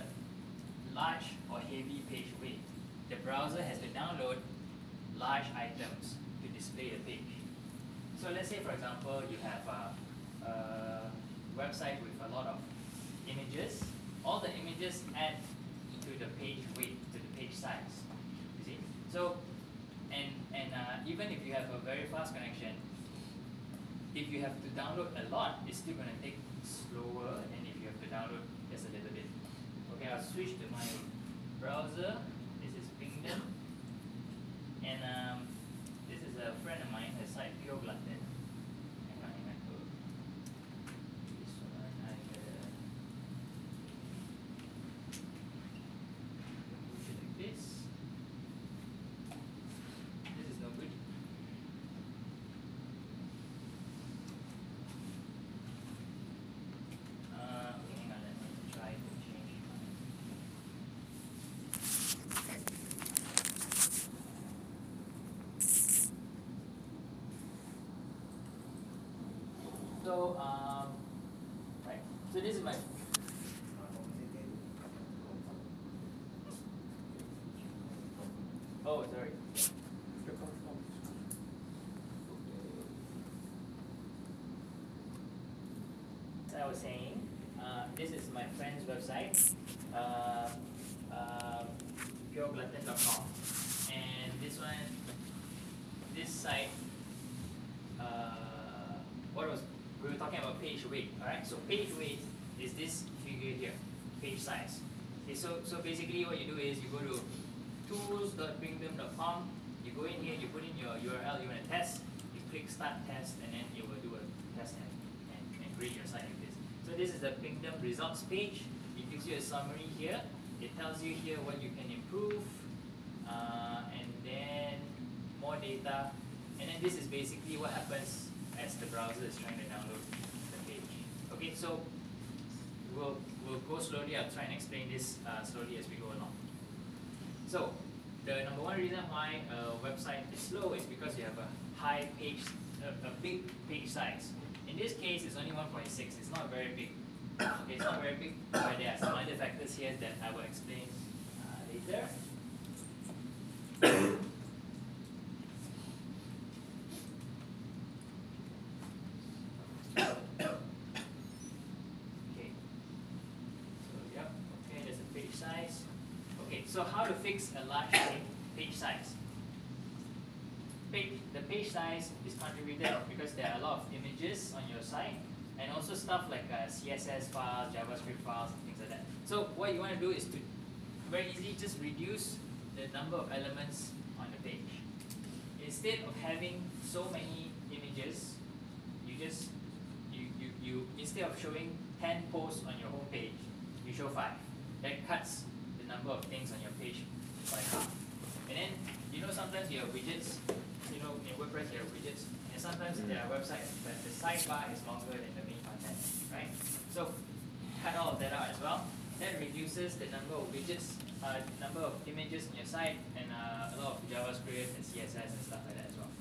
Speaker 6: large or heavy page weight, the browser has to download large items to display the page. So let's say, for example, you have a, a website with a lot of images. All the images add to the page weight, to the page size. You see? So, and and uh, even if you have a very fast connection, if you have to download a lot, it's still going to take slower than if you have to download just a little bit. Okay, I'll switch to my browser. This is Pingdom. And um, this is a friend of mine, her site Pure Glutton. Hang on, hang on. Oh. This one, I uh, push it like this. This is no good. Uh, okay, hang on, let me try to change. So, um, right. So this is my. Oh, sorry. As I was saying, uh, this is my friend's website, uh, uh, pureglutton.com, and this one, this site uh, what was we were talking about page So page weight is this figure here, page size. Okay, so so basically what you do is you go to tools.pingdom.com, you go in here, you put in your URL you want to test, you click start test, and then it will do a test and, and, and grade your site like this. So this is the Pingdom results page. It gives you a summary here. It tells you here what you can improve, uh, and then more data, and then this is basically what happens as the browser is trying to. Okay, so we'll, we'll go slowly. I'll try and explain this uh, slowly as we go along. So, the number one reason why a website is slow is because you have a high page, a, a big page size. In this case, it's only 1.6. It's not very big. okay, it's not very big, but there are some other factors here that I will explain uh, later. there. Okay. So yep, okay, there's a page size. Okay, so how to fix a large page size? Page, the page size is contributed because there are a lot of images on your site and also stuff like uh, CSS files, JavaScript files, and things like that. So what you want to do is to very easily just reduce the number of elements on the page. Instead of having so many images, you just you, you, you instead of showing 10 posts on your home page, you show five. That cuts number of things on your page by half. And then you know sometimes you have widgets, you know in WordPress you have widgets, and sometimes there are websites that the sidebar is longer than the main content, right? So cut all of that out as well. That reduces the number of widgets, uh, number of images in your site, and uh, a lot of JavaScript and CSS and stuff like that as well.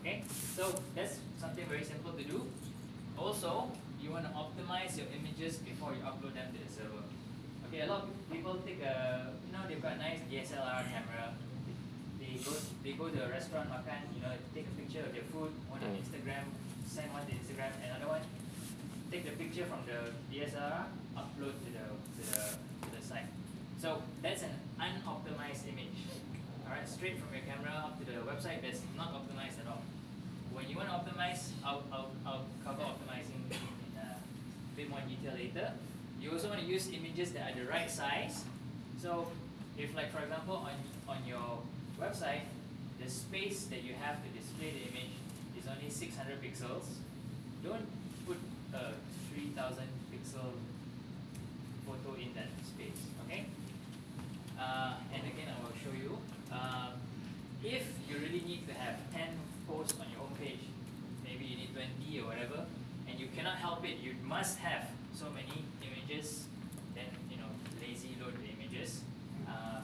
Speaker 6: Okay, so that's something very simple to do. Also, you want to optimize your images before you upload them to the server. Okay, a lot of people take a, you know, they've got a nice DSLR camera. They go, they go to a restaurant, makan, you know, take a picture of their food, one on Instagram, send one to Instagram, another one, take the picture from the DSLR, upload to the, to the, to the site. So that's an unoptimized image. Alright, straight from your camera up to the website, that's not optimized at all. When you want to optimize, I'll, I'll, I'll cover optimizing in uh, a bit more detail later. You also want to use images that are the right size. So if like for example on, on your website, the space that you have to display the image is only 600 pixels, don't put a 3000 pixel photo in that space, okay? Uh, and again, I will show you. Um, if you really need to have 10 posts on your home page, maybe you need 20 or whatever, and you cannot help it, you must have so many images, then, you know, lazy load the images. Um,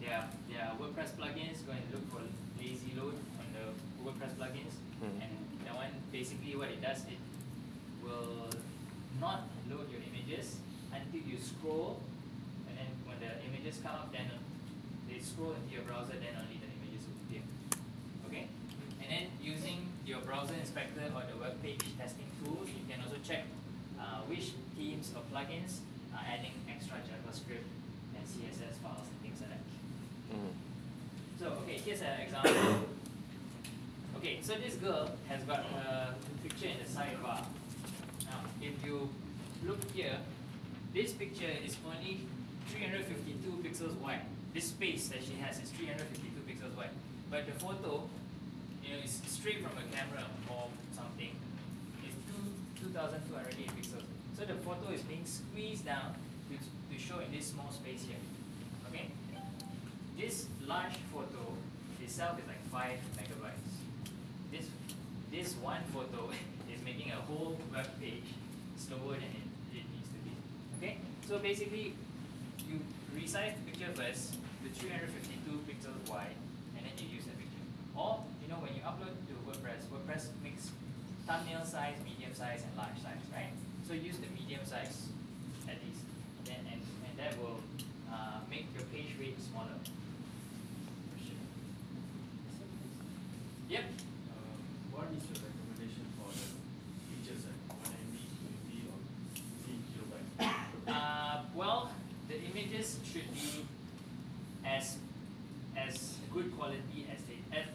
Speaker 6: there, are, there are WordPress plugins, go and look for lazy load on the WordPress plugins,
Speaker 3: Mhm.
Speaker 6: and that one, basically what it does, it will not load your images until you scroll, and then when the images come up, then they scroll into your browser, then only the images will appear. Okay? And then using your browser inspector or the web page testing tool, you can also check uh, which themes or plugins are adding extra JavaScript and CSS files and things like that.
Speaker 3: Mm.
Speaker 6: So, okay, here's an example. Okay, so this girl has got a picture in the sidebar. Now, if you look here, this picture is only 352 pixels wide. This space that she has is 352 pixels wide. But the photo, you know, is straight from a camera or something. It's two, 2208 pixels. So the photo is being squeezed down to, to show in this small space here. Okay? This large photo itself is like 5 megabytes. This, this one photo is making a whole web page slower than it, it needs to be. Okay? So basically, you resize the picture first to 352 pixels wide, and then you use the picture. Or, you know, when you upload to WordPress, WordPress makes thumbnail size, medium size, and large size, right? So use the medium size at least. Then, and, and that will uh, make your page weight smaller. Yep.
Speaker 21: What is your recommendation for the features at 1 MB, 2 MB, or 3 kilobytes?
Speaker 6: Uh, well, the images should be as as good quality as they at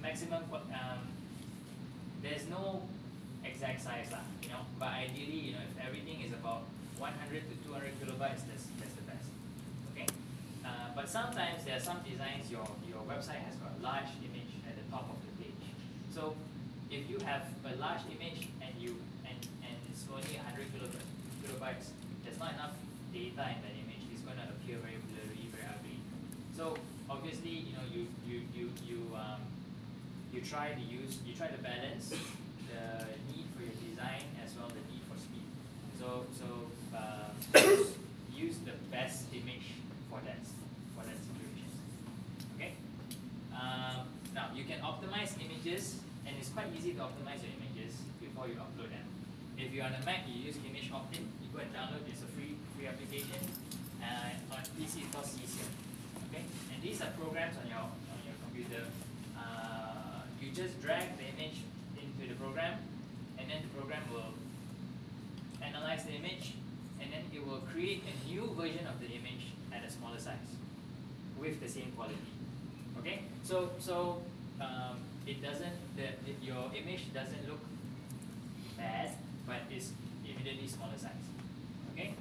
Speaker 6: maximum. Um, there's no exact size lah, you know. But ideally, you know, if everything is about 100 to 200 kilobytes, that's that's the best. Okay. Uh, but sometimes there are some designs your your website has got a large image at the top of the page. So if you have a large image and you and and it's only 100 kilobytes, kilobytes there's not enough data in that image. It's going to appear very blurry, very ugly. So obviously, you know, you you you you um, you try to use you try to balance the design as well the need for speed. So so uh, use, the best image for that for that situation. Okay. Um, now you can optimize images, and it's quite easy to optimize your images before you upload them. If you're on a Mac, you use ImageOptim. You go and download. It's a free free application. uh, on PC it's called Caesium. Okay, and these are programs on your on your computer. Uh, you just drag the image into the program, and then the program will analyze the image, and then it will create a new version of the image at a smaller size with the same quality. Okay, so so um, it doesn't your image doesn't look bad, but it's immediately smaller size. Okay.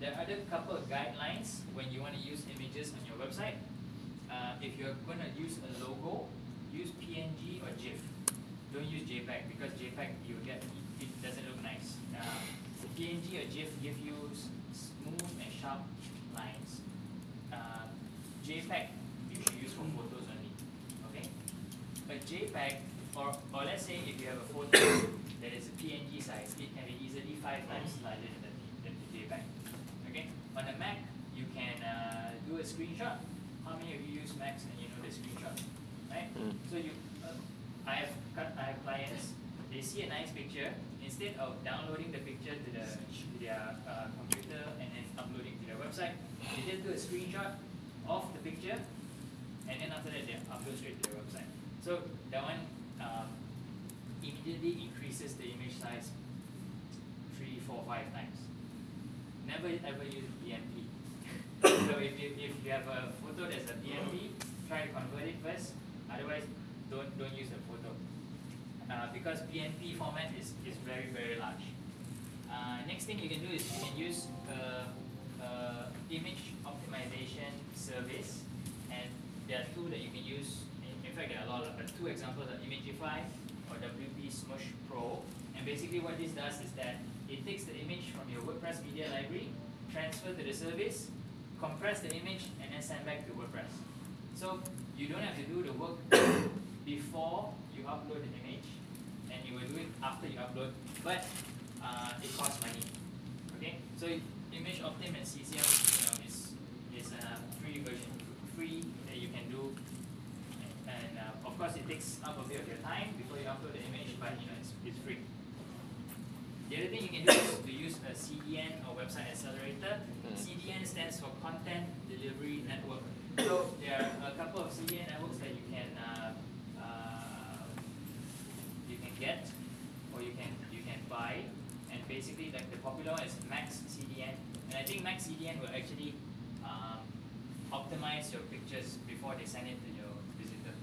Speaker 6: There are other couple of guidelines when you want to use images on your website. Uh, if you're going to use a logo, use PNG or GIF. Don't use JPEG because JPEG you get it doesn't look nice. Uh, PNG or GIF give you s- smooth and sharp lines. Uh, JPEG you should use for photos only. Okay. A JPEG or or let's say if you have a photo that is a PNG size, it can be easily five times larger than the, than the JPEG. Okay. On a Mac, you can uh, do a screenshot. How many of you use Macs and you know the screenshot, right? So you, uh, I have cut, I have clients. They see a nice picture. Instead of downloading the picture to the to their uh, computer and then uploading to their website, they just do a screenshot of the picture, and then after that they upload straight to their website. So that one um, immediately increases the image size three, four, five times. Never ever use BMP. so if you, if you have a photo that's a BMP, try to convert it first. Otherwise, don't don't use the photo. Uh, because BMP format is, is very very large. Uh, next thing you can do is you can use uh, uh, image optimization service, and there are two that you can use. In, fact, there are a lot of, but two examples are Imagify or WP Smush Pro. And basically, what this does is that it takes the image from your WordPress media library, transfer to the service, compress the image, and then send back to WordPress. So you don't have to do the work before you upload the image, and you will do it after you upload, but uh, it costs money. Okay, so Image Optim and Caesium, you know, is is a free version, free that you can do, and uh, of course it takes up a bit of your time before you upload the image, but you know it's, it's free. The other thing you can do is to use a CDN or website accelerator. CDN stands for Content Delivery Network. So there are a couple of CDN networks that you can uh, uh, get or you can you can buy. And basically, like the popular one is Max CDN, and I think Max CDN will actually um, optimize your pictures before they send it to your visitor.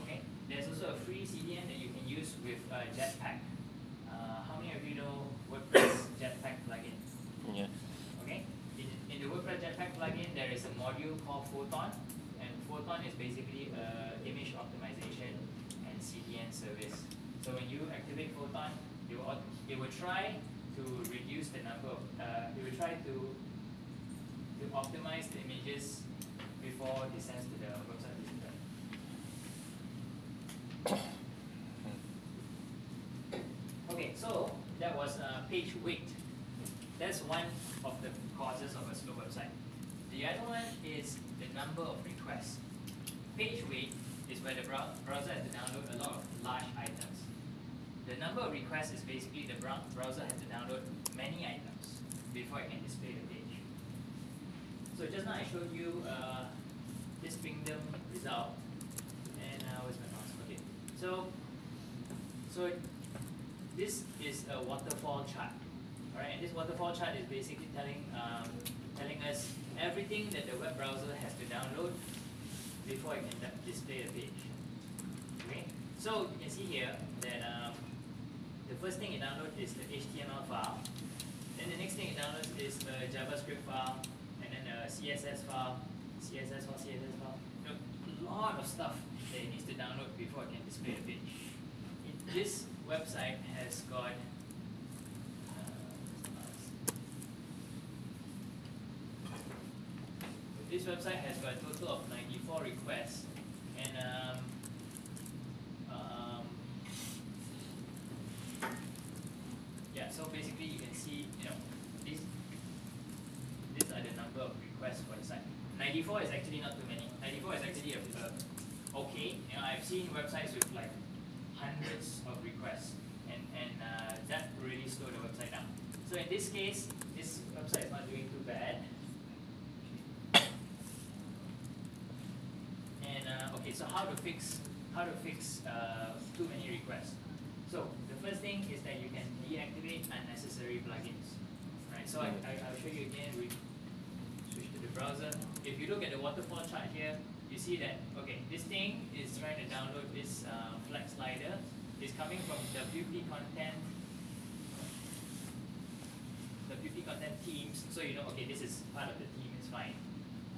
Speaker 6: Okay. There's also a free CDN that you can use with uh, Jetpack. Uh, how many of you know WordPress Jetpack plugin?
Speaker 3: Yeah.
Speaker 6: Okay. In, in the WordPress Jetpack plugin, there is a module called Photon, and Photon is basically a image optimization and CDN service. So when you activate Photon, it will, it will try to reduce the number of, uh, it will try to to optimize the images before it sends to the website visitor. Okay, so that was uh, page weight. That's one of the causes of a slow website. The other one is the number of requests. Page weight is where the brow- browser has to download a lot of large items. The number of requests is basically the browser has to download many items before it can display the page. So just now I showed you uh, this Pingdom result, and uh, where's my mouse? Okay, so so this is a waterfall chart, alright? And this waterfall chart is basically telling um, telling us everything that the web browser has to download before it can display the page. Okay, so you can see here that um, the first thing it downloads is the HTML file. Then the next thing it downloads is a JavaScript file, and then a CSS file, CSS file, CSS file. You know, a lot of stuff that it needs to download before it can display the page. It- this website has got this website has got a total of 94 requests and um, yeah so basically you can see you know these these are the number of requests for the site. 94 is actually not too many. 94 is actually a, okay. You know I've seen websites with like hundreds of requests. And and uh, that really slowed the website down. So in this case this this website is not doing too bad. And uh, okay, so how to fix how to fix uh, too many requests? So first thing is that you can deactivate unnecessary plugins. Right. So I, I I'll show you again. We switch to the browser. If you look at the waterfall chart here, you see that okay, this thing is trying to download this uh, flex slider. It's coming from WP content WP content themes, so you know, okay, this is part of the theme, it's fine.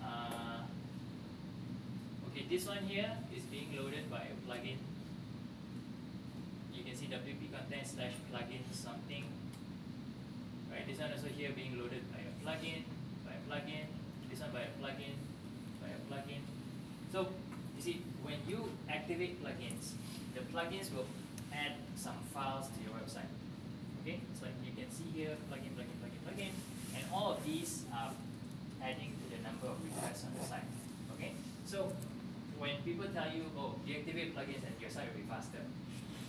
Speaker 6: Uh, okay, this one here is being loaded by a plugin. You can see WP content slash plugin something. Right, this one also here being loaded by a plugin, by a plugin, this one by a plugin, by a plugin. So, you see, when you activate plugins, the plugins will add some files to your website. Okay, so you can see here, plugin, plugin, plugin, plugin, and all of these are adding to the number of requests on the site. Okay, so when people tell you, oh, deactivate plugins and your site will be faster,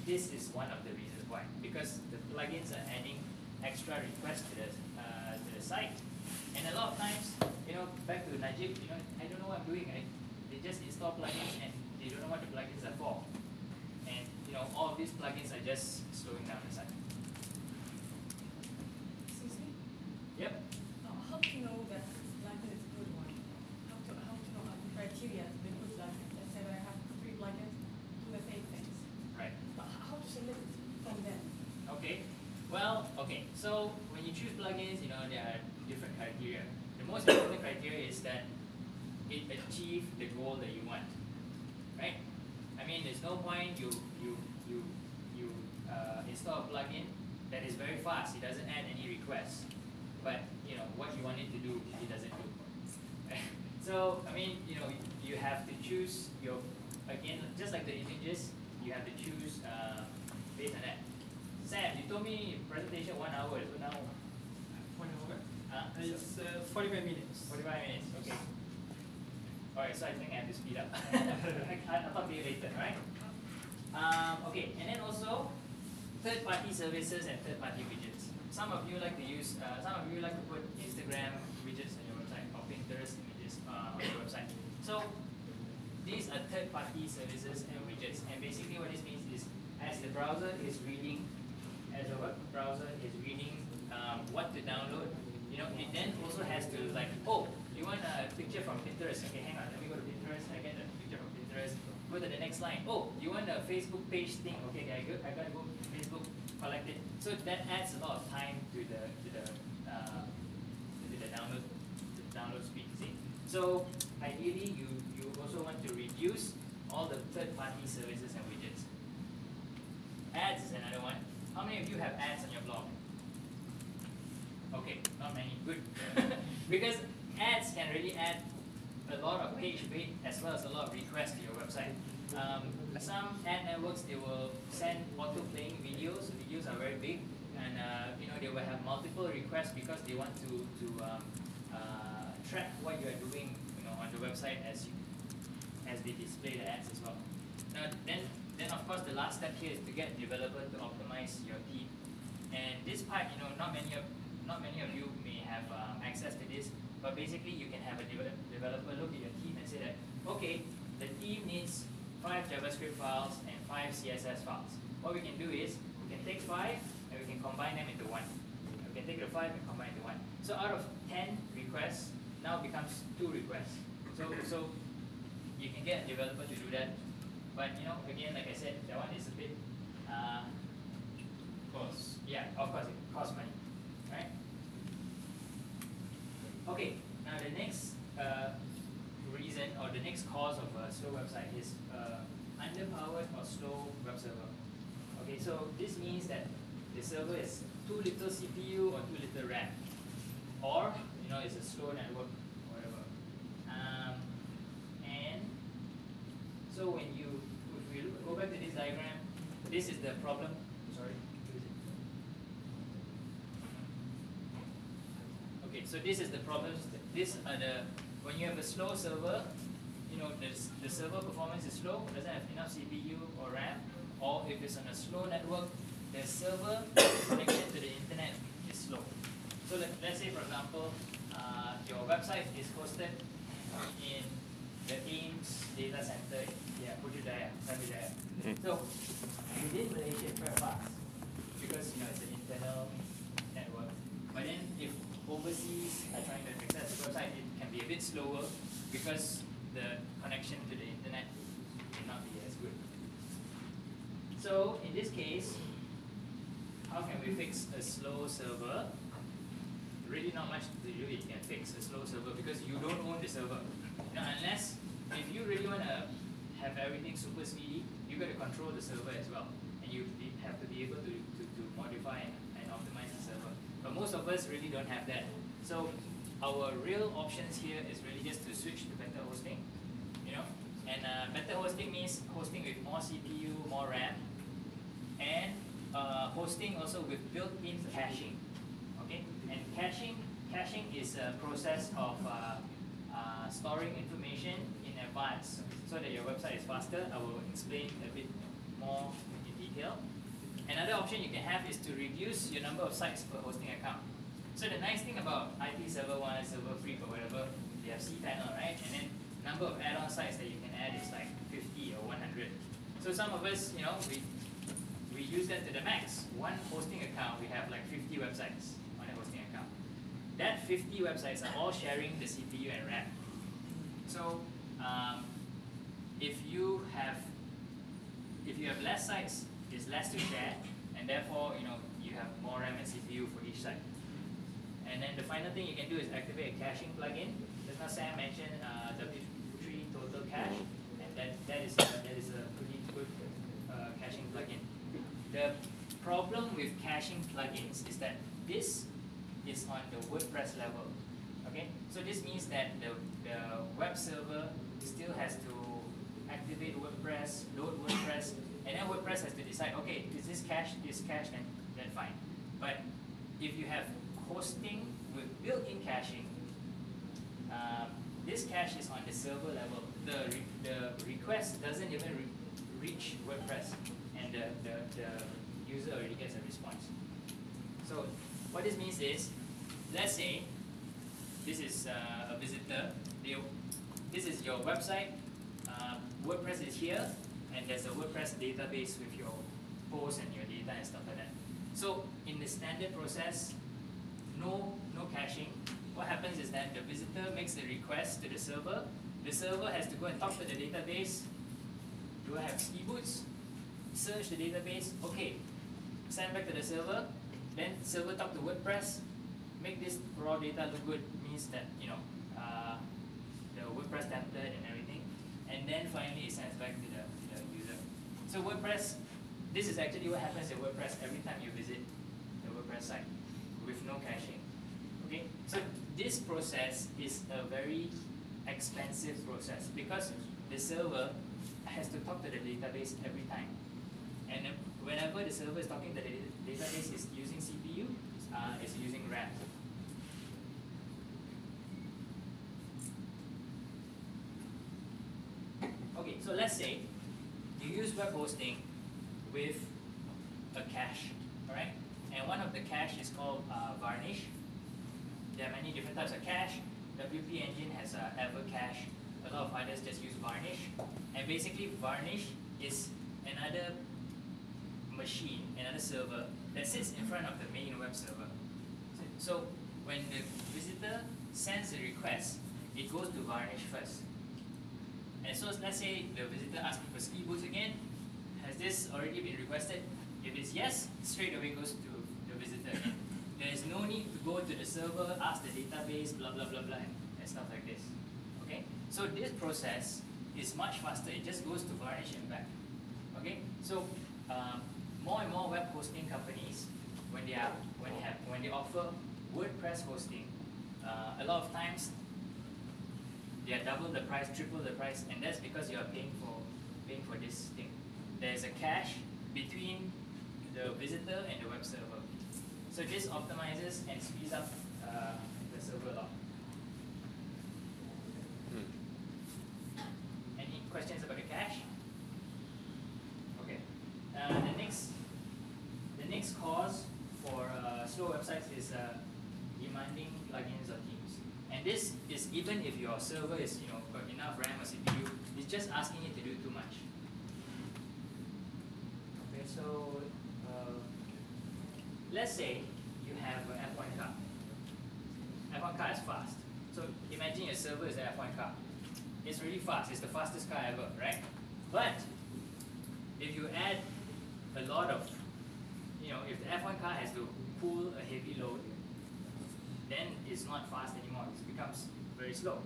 Speaker 6: this is one of the reasons why. Because the plugins are adding extra requests to the uh, to the site, and a lot of times, you know, back to Najib, you know, I don't know what I'm doing. I, they just install plugins and they don't know what the plugins are for, and you know, all these plugins are just slowing down the site.
Speaker 19: Excuse me?
Speaker 6: Yep.
Speaker 19: Uh, how to know that plugin is a good one? How to, how to know uh, the criteria to be good plugin? Let's say that I have three plugins do the same things.
Speaker 6: Right.
Speaker 19: But how to select from them?
Speaker 6: Okay. Well, okay. So when you choose plugins, you know there are different criteria. The most important criteria is that it achieve the goal that you want, right? I mean, there's no point you you you you uh, install a plugin that is very fast. It doesn't add any requests, but you know what you want it to do, it doesn't do. so I mean, you know, you have to choose your again, just like the images, you have to choose uh, based on that. Sam, you told me presentation one hour, so now. Uh,
Speaker 2: It's uh, 45 minutes.
Speaker 6: 45 minutes, okay. Alright, so I think I have to speed up. I, I'll talk to you later, right? Um, okay, and then also third-party services and third-party widgets. Some of you like to use, uh, some of you like to put Instagram widgets on your website or Pinterest images uh, on your website. So these are third-party services and widgets, and basically what this means is as the browser is reading, as the web browser is reading um, what to download, you know, it then also has to like, oh, you want a picture from Pinterest? Okay, hang on, let me go to Pinterest. I get a picture from Pinterest. Go to the next line. Oh, you want a Facebook page thing? Okay, I go, I gotta go Facebook collect it. So that adds a lot of time to the to the uh, to the download to the download speed. See, so ideally you you also want to reduce all the third-party services and widgets. Ads is another one. How many of you have ads on your blog? Okay, not many. Good. because ads can really add a lot of page weight as well as a lot of requests to your website. Um, some ad networks they will send auto playing videos. Videos are very big, and uh, you know they will have multiple requests because they want to to um, uh, track what you are doing, you know, on the website as you as they display the ads as well. Now then, then of course the last step here is to get developer to optimize your theme. And this part, you know, not many of not many of you may have um, access to this, but basically you can have a de developer look at your theme and say that, okay, the theme needs five JavaScript files and five CSS files. What we can do is we can take five and we can combine them into one. We can take the five and combine into one. So out of ten requests, now becomes two requests. So so you can get a developer to do that. But you know, again, like I said, that one is a bit uh,
Speaker 7: Cost.
Speaker 6: yeah, of course it costs money, right? Okay, now the next uh, reason or the next cause of a slow website is uh, underpowered or slow web server. Okay, so this means that the server is too little CPU or too little RAM, or you know it's a slow network, whatever. Um, and so when you if we go back to this diagram, this is the problem. Sorry. who is it? Okay, so this is the problems. These are the when you have a slow server, you know the the server performance is slow, doesn't have enough CPU or RAM, or if it's on a slow network, the server connection to the internet is slow. So let, let's say for example, uh, your website is hosted in the AIMS data center yeah, Putrajaya, Sriwijaya.
Speaker 8: Mm.
Speaker 6: So within Malaysia, it's very fast because you know it's an internal network. But then if overseas trying to access the website, it can be a bit slower because the connection to the internet may not be as good. So in this case, how can we fix a slow server? Really not much to do you can fix a slow server because you don't own the server. Now unless if you really want to have everything super speedy, you got to control the server as well. And you have to be able to, to, to modify and, and optimize the server. But most of us really don't have that. So our real options here is really just to switch to better hosting. You know? And uh, better hosting means hosting with more CPU, more RAM, and uh, hosting also with built-in caching. Okay, and caching caching is a process of uh, uh, storing information in advance so that your website is faster. I will explain a bit more in detail. Another option you can have is to reduce your number of sites per hosting account. So the nice thing about IPServerOne, server freak or whatever, they have cPanel, right? And then number of add-on sites that you can add is like 50 or 100. So some of us, you know, we we use that to the max. One hosting account, we have like 50 websites on a hosting account. That 50 websites are all sharing the CPU and RAM. So um, if you have if you have less sites, it's less to share, and therefore you know you have more RAM and CPU for each site. And then the final thing you can do is activate a caching plugin. Just now Sam mentioned uh, W3 Total Cache, and that, that is a, that is a pretty good uh, caching plugin. The problem with caching plugins is that this is on the WordPress level. Okay, so this means that the, the web server still has to activate WordPress, load WordPress, and then WordPress has to decide, okay, is this cache, is cache, then, then fine. But if you have hosting with built-in caching, um, this cache is on the server level. The, re the request doesn't even re reach WordPress, and the, the, the user already gets a response. So what this means is, let's say this is uh, a visitor. They, this is your website. Uh, WordPress is here, and there's a WordPress database with your posts and your data and stuff like that. So in the standard process, no no caching. What happens is that the visitor makes a request to the server. The server has to go and talk to the database. Do I have ski boots? Search the database. Okay, send back to the server. Then server talk to WordPress. Make this raw data look good means that you know uh, the WordPress template and everything. And then finally it sends back to the. So WordPress, this is actually what happens in WordPress every time you visit the WordPress site with no caching. Okay, so this process is a very expensive process because the server has to talk to the database every time. And whenever the server is talking to the database is using CPU, uh, it's using RAM. Okay, so let's say you use web hosting with a cache, alright? And one of the cache is called uh, Varnish. There are many different types of cache. WP Engine has uh, EverCache. A lot of others just use Varnish. And basically, Varnish is another machine, another server that sits in front of the main web server. So when the visitor sends a request, it goes to Varnish first. And so let's say the visitor asks for ski boots again. Has this already been requested? If it's yes, straight away goes to the visitor. There is no need to go to the server, ask the database, blah blah blah blah, and, and stuff like this. Okay? So this process is much faster. It just goes to Varnish and back. Okay? So um, more and more web hosting companies, when they are when they have when they offer WordPress hosting, uh, a lot of times they are double the price, triple the price, and that's because you are paying for paying for this thing. There's a cache between the visitor and the web server. So this optimizes and speeds up uh, the server a lot. Any questions about the cache? Okay. Uh, the next the next cause for uh, slow websites is uh, demanding plugins or themes. And this is even if your server is you know got enough RAM or CPU, it's just asking it to do too much. Okay, so uh, let's say you have an F1 car. F1 car is fast. So imagine your server is an F1 car. It's really fast. It's the fastest car ever, right? But if you add a lot of, you know, if the F1 car has to pull a heavy load, then it's not fast anymore. It becomes very slow.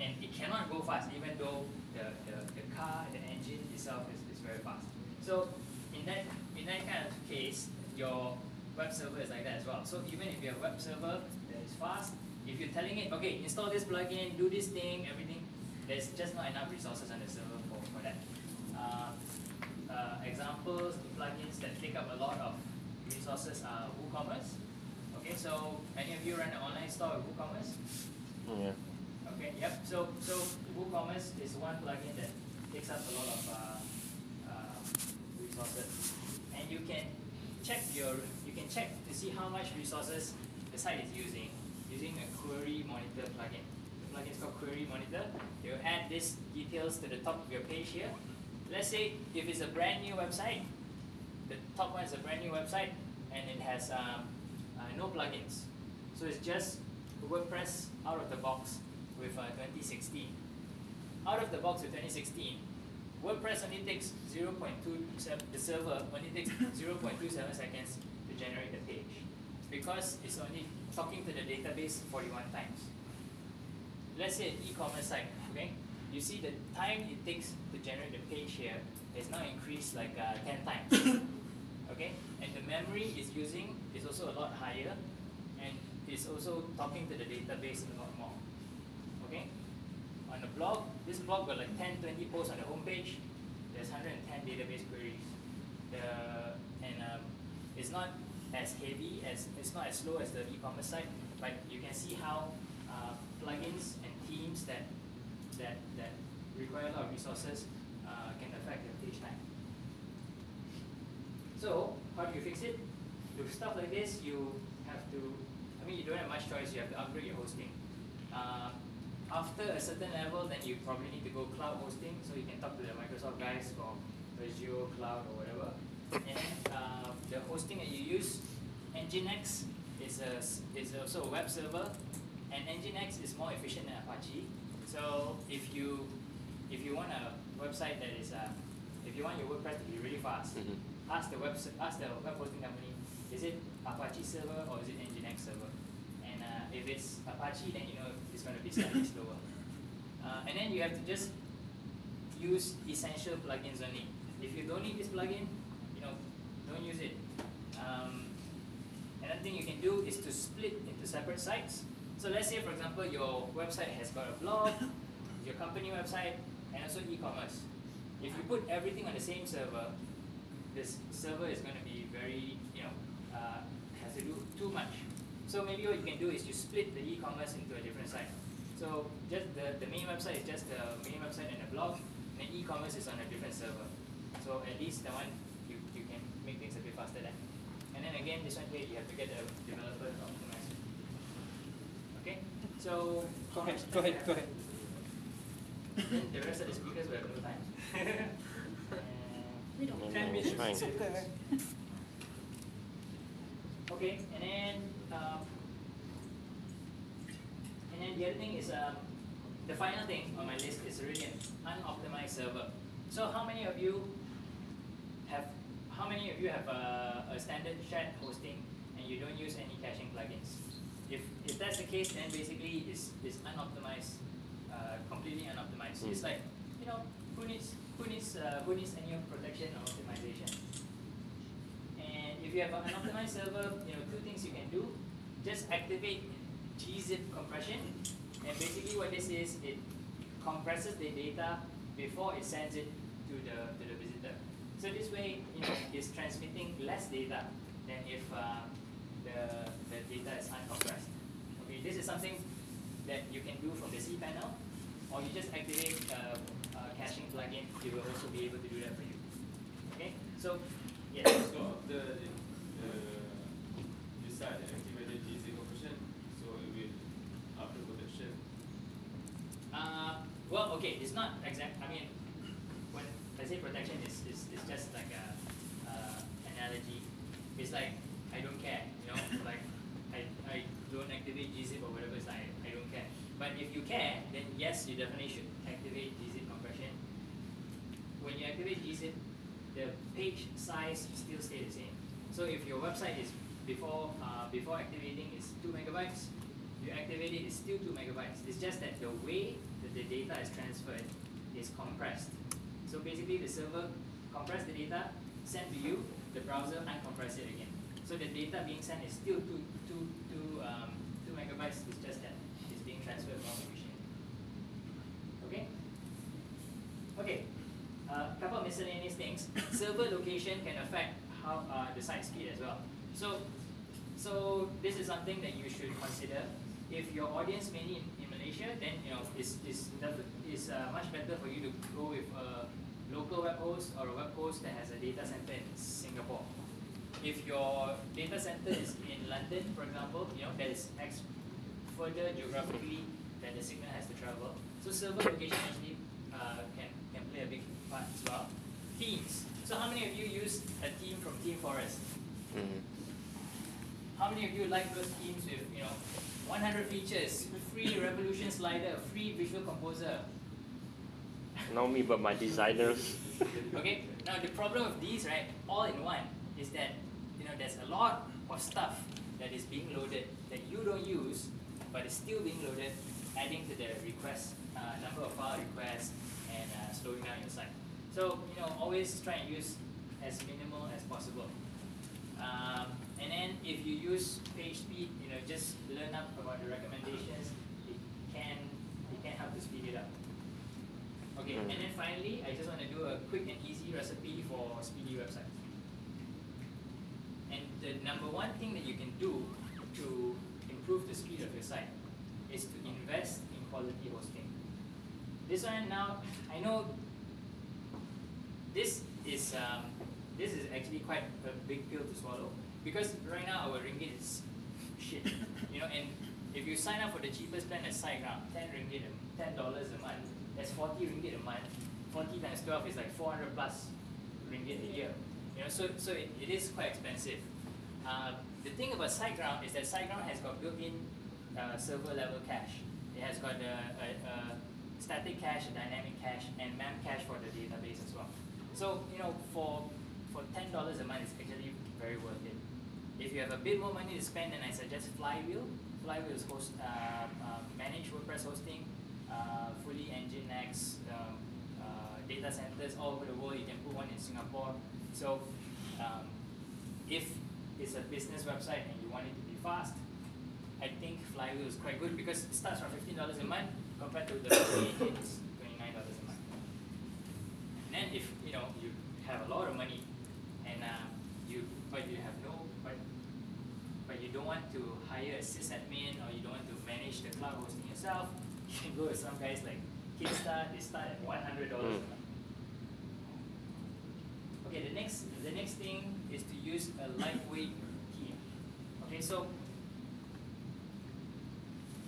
Speaker 6: And it cannot go fast even though the, the, the car, the engine itself is, is very fast. So in that, in that kind of case, your web server is like that as well. So even if you have a web server that is fast, if you're telling it, okay, install this plugin, do this thing, everything, there's just not enough resources on the server for, for that. Uh, uh, examples plugins that take up a lot of resources are WooCommerce. Okay, so any of you run an online store with WooCommerce?
Speaker 3: Yeah.
Speaker 6: Okay, yep. So so WooCommerce is one plugin that takes up a lot of uh, uh, resources, and you can check your you can check to see how much resources the site is using using a query monitor plugin. The plugin is called Query Monitor. You add these details to the top of your page here. Let's say if it's a brand new website, the top one is a brand new website, and it has um, no plugins. So it's just WordPress out of the box with uh, 2016. Out of the box with 2016, WordPress only takes 0.27, the server only takes 0.27 seconds to generate the page because it's only talking to the database 41 times. Let's say an e-commerce site, okay? You see the time it takes to generate the page here is now increased like uh, 10 times, okay? And the memory is using is also a lot higher and it's also talking to the database a lot more, okay? On the blog, this blog got like 10, 20 posts on the homepage, there's 110 database queries. The, and um, it's not as heavy, as it's not as slow as the e-commerce site, but you can see how uh, plugins and themes that, that, that require a lot of resources uh, can affect the page time. So, how do you fix it? With stuff like this, you have to, I mean, you don't have much choice, you have to upgrade your hosting. Uh, after a certain level, then you probably need to go cloud hosting, so you can talk to the Microsoft guys for Azure Cloud or whatever. And uh, the hosting that you use, Nginx is a is also a web server, and Nginx is more efficient than Apache. So if you if you want a website that is uh, if you want your WordPress to be really fast, ask the web ask the web hosting company, is it Apache server or is it Nginx server? And uh, if it's Apache, then you know it's going to be slightly slower. Uh, and then you have to just use essential plugins only. If you don't need this plugin, you know, don't use it. Um, another thing you can do is to split into separate sites. So let's say, for example, your website has got a blog, your company website, and also e-commerce. If you put everything on the same server, this server is going to be very, you know, uh, has to do too much. So maybe what you can do is you split the e-commerce into a different site. So just the, the main website is just the main website and the blog, and e-commerce is on a different server. So at least the one you, you can make things a bit faster then. And then again, this one here you have to get the developer to optimize it. Okay? So
Speaker 2: Go ahead, go ahead, go ahead.
Speaker 6: The rest of the speakers will have no time.
Speaker 9: We don't.
Speaker 6: Ten minutes.
Speaker 3: Fine.
Speaker 6: Okay, and then um, and then the other thing is um, the final thing on my list is really an unoptimized server. So how many of you have how many of you have a, a standard shared hosting and you don't use any caching plugins? If, if that's the case, then basically it's, it's unoptimized, uh, completely unoptimized. It's like, you know, who needs who needs uh, who needs any protection or optimization? And if you have an unoptimized server, you know, two things you can do. Just activate gzip compression. And basically what this is, it compresses the data before it sends it to the, to the visitor. So this way, you know, it's transmitting less data than if uh, the, the data is uncompressed. Okay, this is something that you can do from the cPanel, or you just activate uh, caching plugin, they will also be able to do that for you. Okay, so yes.
Speaker 20: So the, you said activated is encryption, so it will after protection.
Speaker 6: Uh, well, okay, it's not exact. I mean, when I say protection, is is it's just like a uh, analogy. It's like I don't care, you know, like I, I don't activate GZIP or whatever. It's I don't care. But if you care, then yes, you definitely should activate GZIP when you activate gzip, the page size still stay the same. So if your website is before uh, before activating is two megabytes, you activate it, it's still two megabytes. It's just that the way that the data is transferred is compressed. So basically, the server compress the data, send to you, the browser uncompress it again. So the data being sent is still two, two, two, um, two megabytes. It's just that it's being transferred more efficiently. Okay. Okay. A uh, couple of things. Server location can affect how uh, the site speed as well. So, so this is something that you should consider. If your audience mainly in, in Malaysia, then you know it's, it's, it's uh, much better for you to go with a local web host or a web host that has a data center in Singapore. If your data center is in London, for example, you know that is further geographically that the signal has to travel. So server location actually uh, can can play a big part as well. Themes. So how many of you use a theme from ThemeForest?
Speaker 3: Mm-hmm.
Speaker 6: How many of you like those themes with you know 100 features, free Revolution slider, free Visual Composer?
Speaker 3: Not me, but my designers.
Speaker 6: okay. Now the problem of these, right, all in one, is that you know there's a lot of stuff that is being loaded that you don't use, but is still being loaded, adding to the request uh, number of file requests and uh, slowing down your site. So you know always try and use as minimal as possible. Um, and then if you use page speed, you know just learn up about the recommendations. It can it can help to speed it up. Okay, and then finally, I just want to do a quick and easy recipe for speedy websites. And the number one thing that you can do to improve the speed of your site is to invest in quality hosting. This one now, I know this is um, this is actually quite a big pill to swallow because right now our ringgit is shit, you know. And if you sign up for the cheapest plan at SiteGround, ten ringgit, ten dollars a month, that's forty ringgit a month. Forty times twelve is like four hundred plus ringgit a year. You know, so so it, it is quite expensive. Uh, the thing about SiteGround is that SiteGround has got built-in uh, server level cache. It has got a, a, a static cache, a dynamic cache, and Memcache for the database as well. So you know, for for ten dollars a month, it's actually very worth it. If you have a bit more money to spend, then I suggest Flywheel. Flywheel is host, uh, uh, managed WordPress hosting, uh, fully Nginx, um, uh, data centers all over the world. You can put one in Singapore. So um, if it's a business website and you want it to be fast, I think Flywheel is quite good because it starts from fifteen dollars a month compared to the it's twenty nine dollars a month. And then if you know you have a lot of money and uh, you but you have no but but you don't want to hire a sysadmin or you don't want to manage the cloud hosting yourself, you can go with some guys like Kickstart. They start at one hundred dollars month. Okay, the next the next thing is to use a lightweight theme. Okay, so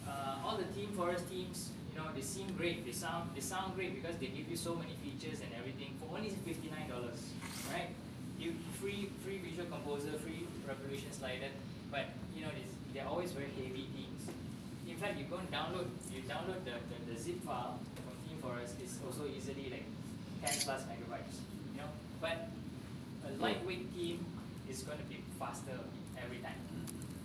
Speaker 6: uh, all the Team Forest themes, you know, they seem great. They sound they sound great because they give you so many features and everything only fifty nine dollars, right? You free free Visual Composer, free Revolution slider, but you know it's, they're always very heavy themes. In fact, you go and download you download the, the, the zip file from ThemeForest. It's also easily like ten plus megabytes, you know. But a lightweight theme is going to be faster every time.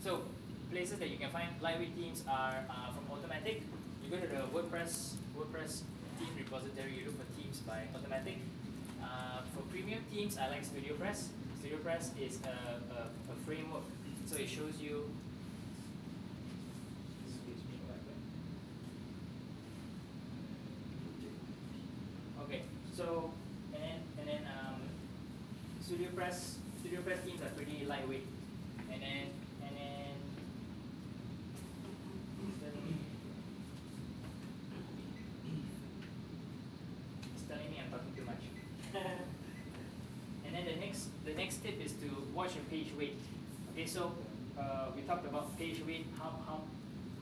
Speaker 6: So places that you can find lightweight themes are uh, from Automattic. You go to the WordPress WordPress theme repository. You look for themes by Automattic. Uh, for premium themes, I like StudioPress. StudioPress is a, a, a framework, so it shows you. Okay, so and then and then um, StudioPress StudioPress themes are pretty lightweight, and then it's telling me I'm talking too much. and then the next the next tip is to watch your page weight. Okay, so uh, we talked about page weight. How how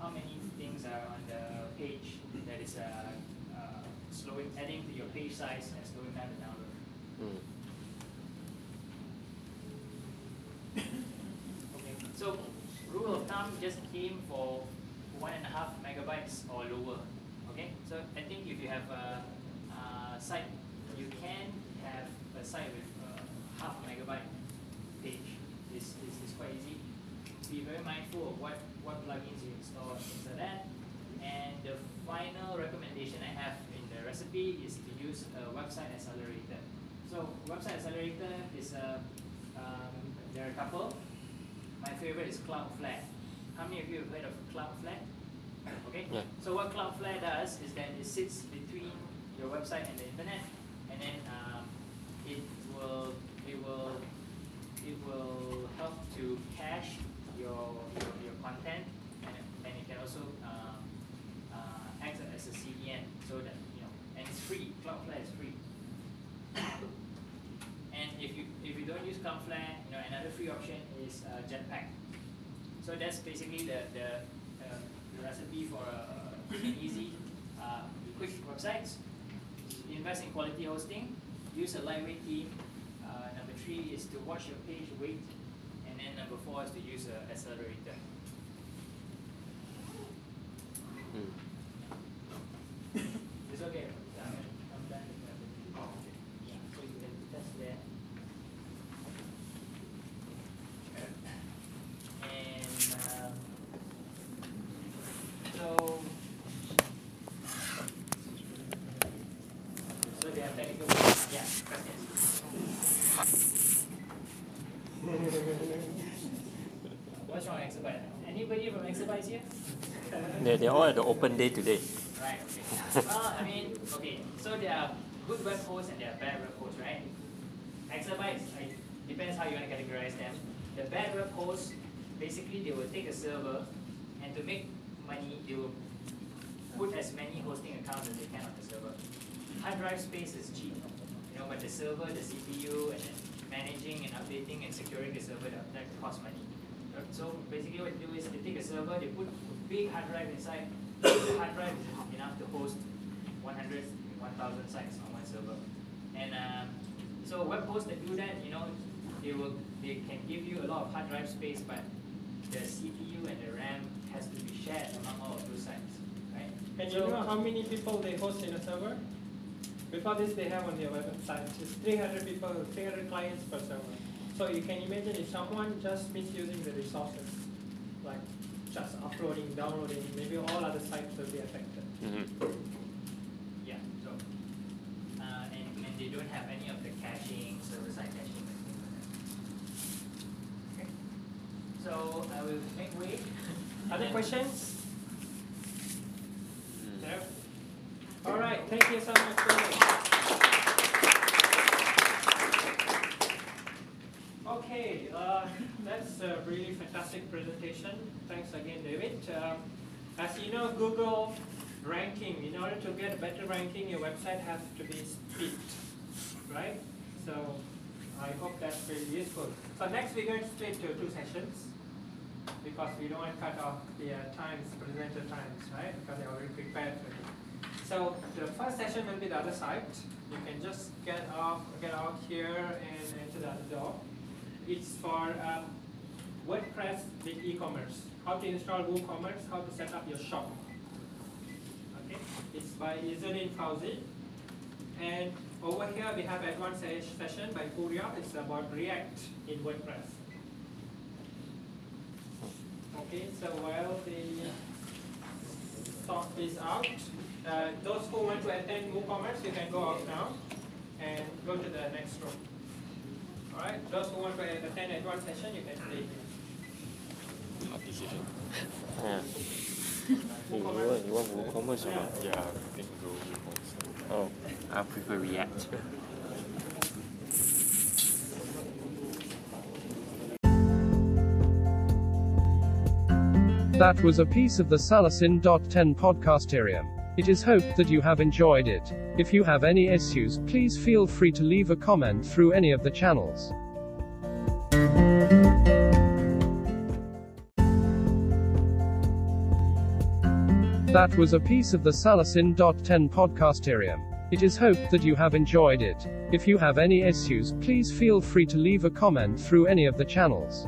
Speaker 6: how many things are on the page that is uh, uh, slowing, adding to your page size and slowing down the download.
Speaker 3: Mm.
Speaker 6: Okay, so rule of thumb just aim for one and a half megabytes or lower. Okay, so I think if you have a, a site, you can have a site with uh, half a megabyte page. It's, it's, it's quite easy. Be very mindful of what, what plugins you install and things like that. And the final recommendation I have in the recipe is to use a website accelerator. So website accelerator is a, um, there are a couple. My favorite is Cloudflare. How many of you have heard of Cloudflare? Okay.
Speaker 3: Yeah.
Speaker 6: So what Cloudflare does is that it sits between your website and the internet, and then um, it will it will it will help to cache your your, your content, and, and it can also um, uh, act as a CDN, so that you know, and it's free. Cloudflare is free. And if you if you don't use Cloudflare, you know another free option is uh, Jetpack. So that's basically the the, uh, the recipe for a quick and easy, uh, quick websites. Invest in quality hosting. Use a lightweight theme. Uh, number three is to watch your page weight, and then number four is to use an accelerator. It's okay. I'm, I'm done with that. Yeah, so you can test there. And um, so, so they have technical. Yeah, What's wrong, Exabyte? Anybody from Exabyte here?
Speaker 3: They, they're all at the open day today.
Speaker 6: Right, okay. well, I mean, okay, so there are good web hosts and there are bad web hosts, right? Exabytes, I, depends how you want to categorize them. The bad web hosts, basically they will take a server and to make money, they will put as many hosting accounts as they can on the server. Hard drive space is cheap, you know, but the server, the CPU, and managing and updating and securing the server, that, that costs money. So basically what they do is they take a server, they put a big hard drive inside, the hard drive is enough to host 100, 1000 sites on one server. And um, so web hosts that do that, you know, they will they can give you a lot of hard drive space, but the CPU and the RAM has to be shared among all of those sites, right?
Speaker 2: And you
Speaker 6: So-
Speaker 2: know how many people they host in a server? Before this, they have on their website, it's 300 people, 300 clients per server. So you can imagine if someone just misusing the resources, like just uploading, downloading, maybe all other sites will be affected.
Speaker 6: Yeah, so, uh, and, and they don't have any of the caching, server-side caching. and like that. Okay. So I will make way.
Speaker 2: Other questions? No? All right, thank you so much. Okay, uh, that's a really fantastic presentation. Thanks again, David. Um, as you know, Google ranking, in order to get a better ranking, your website has to be speed, right? So I hope that's very useful. So next we're going to split to two sessions because we don't want to cut off the uh, times, presenter times, right? Because they're already prepared for it. So the first session will be the other side. You can just get off, get out here and enter the other door. It's for um, WordPress with e-commerce. How to install WooCommerce, how to set up your shop. Okay, it's by Izzuddin Fauzi. And over here we have advanced session by Purya. It's about React in WordPress. Okay, so while the talk is out, uh, those who want to attend WooCommerce, you can go out now and go to the next room. All right, those who want to attend advanced session, you can stay here.
Speaker 8: Hard decision.
Speaker 3: Yeah. You want, you want WooCommerce or not?
Speaker 8: Yeah, I think go WooCommerce.
Speaker 3: Oh, I prefer React.
Speaker 22: That was a piece of the Salasin.10 podcasterium. It is hoped that you have enjoyed it. If you have any issues, please feel free to leave a comment through any of the channels. That was a piece of the Salasin.10 podcasterium. It is hoped that you have enjoyed it. If you have any issues, please feel free to leave a comment through any of the channels.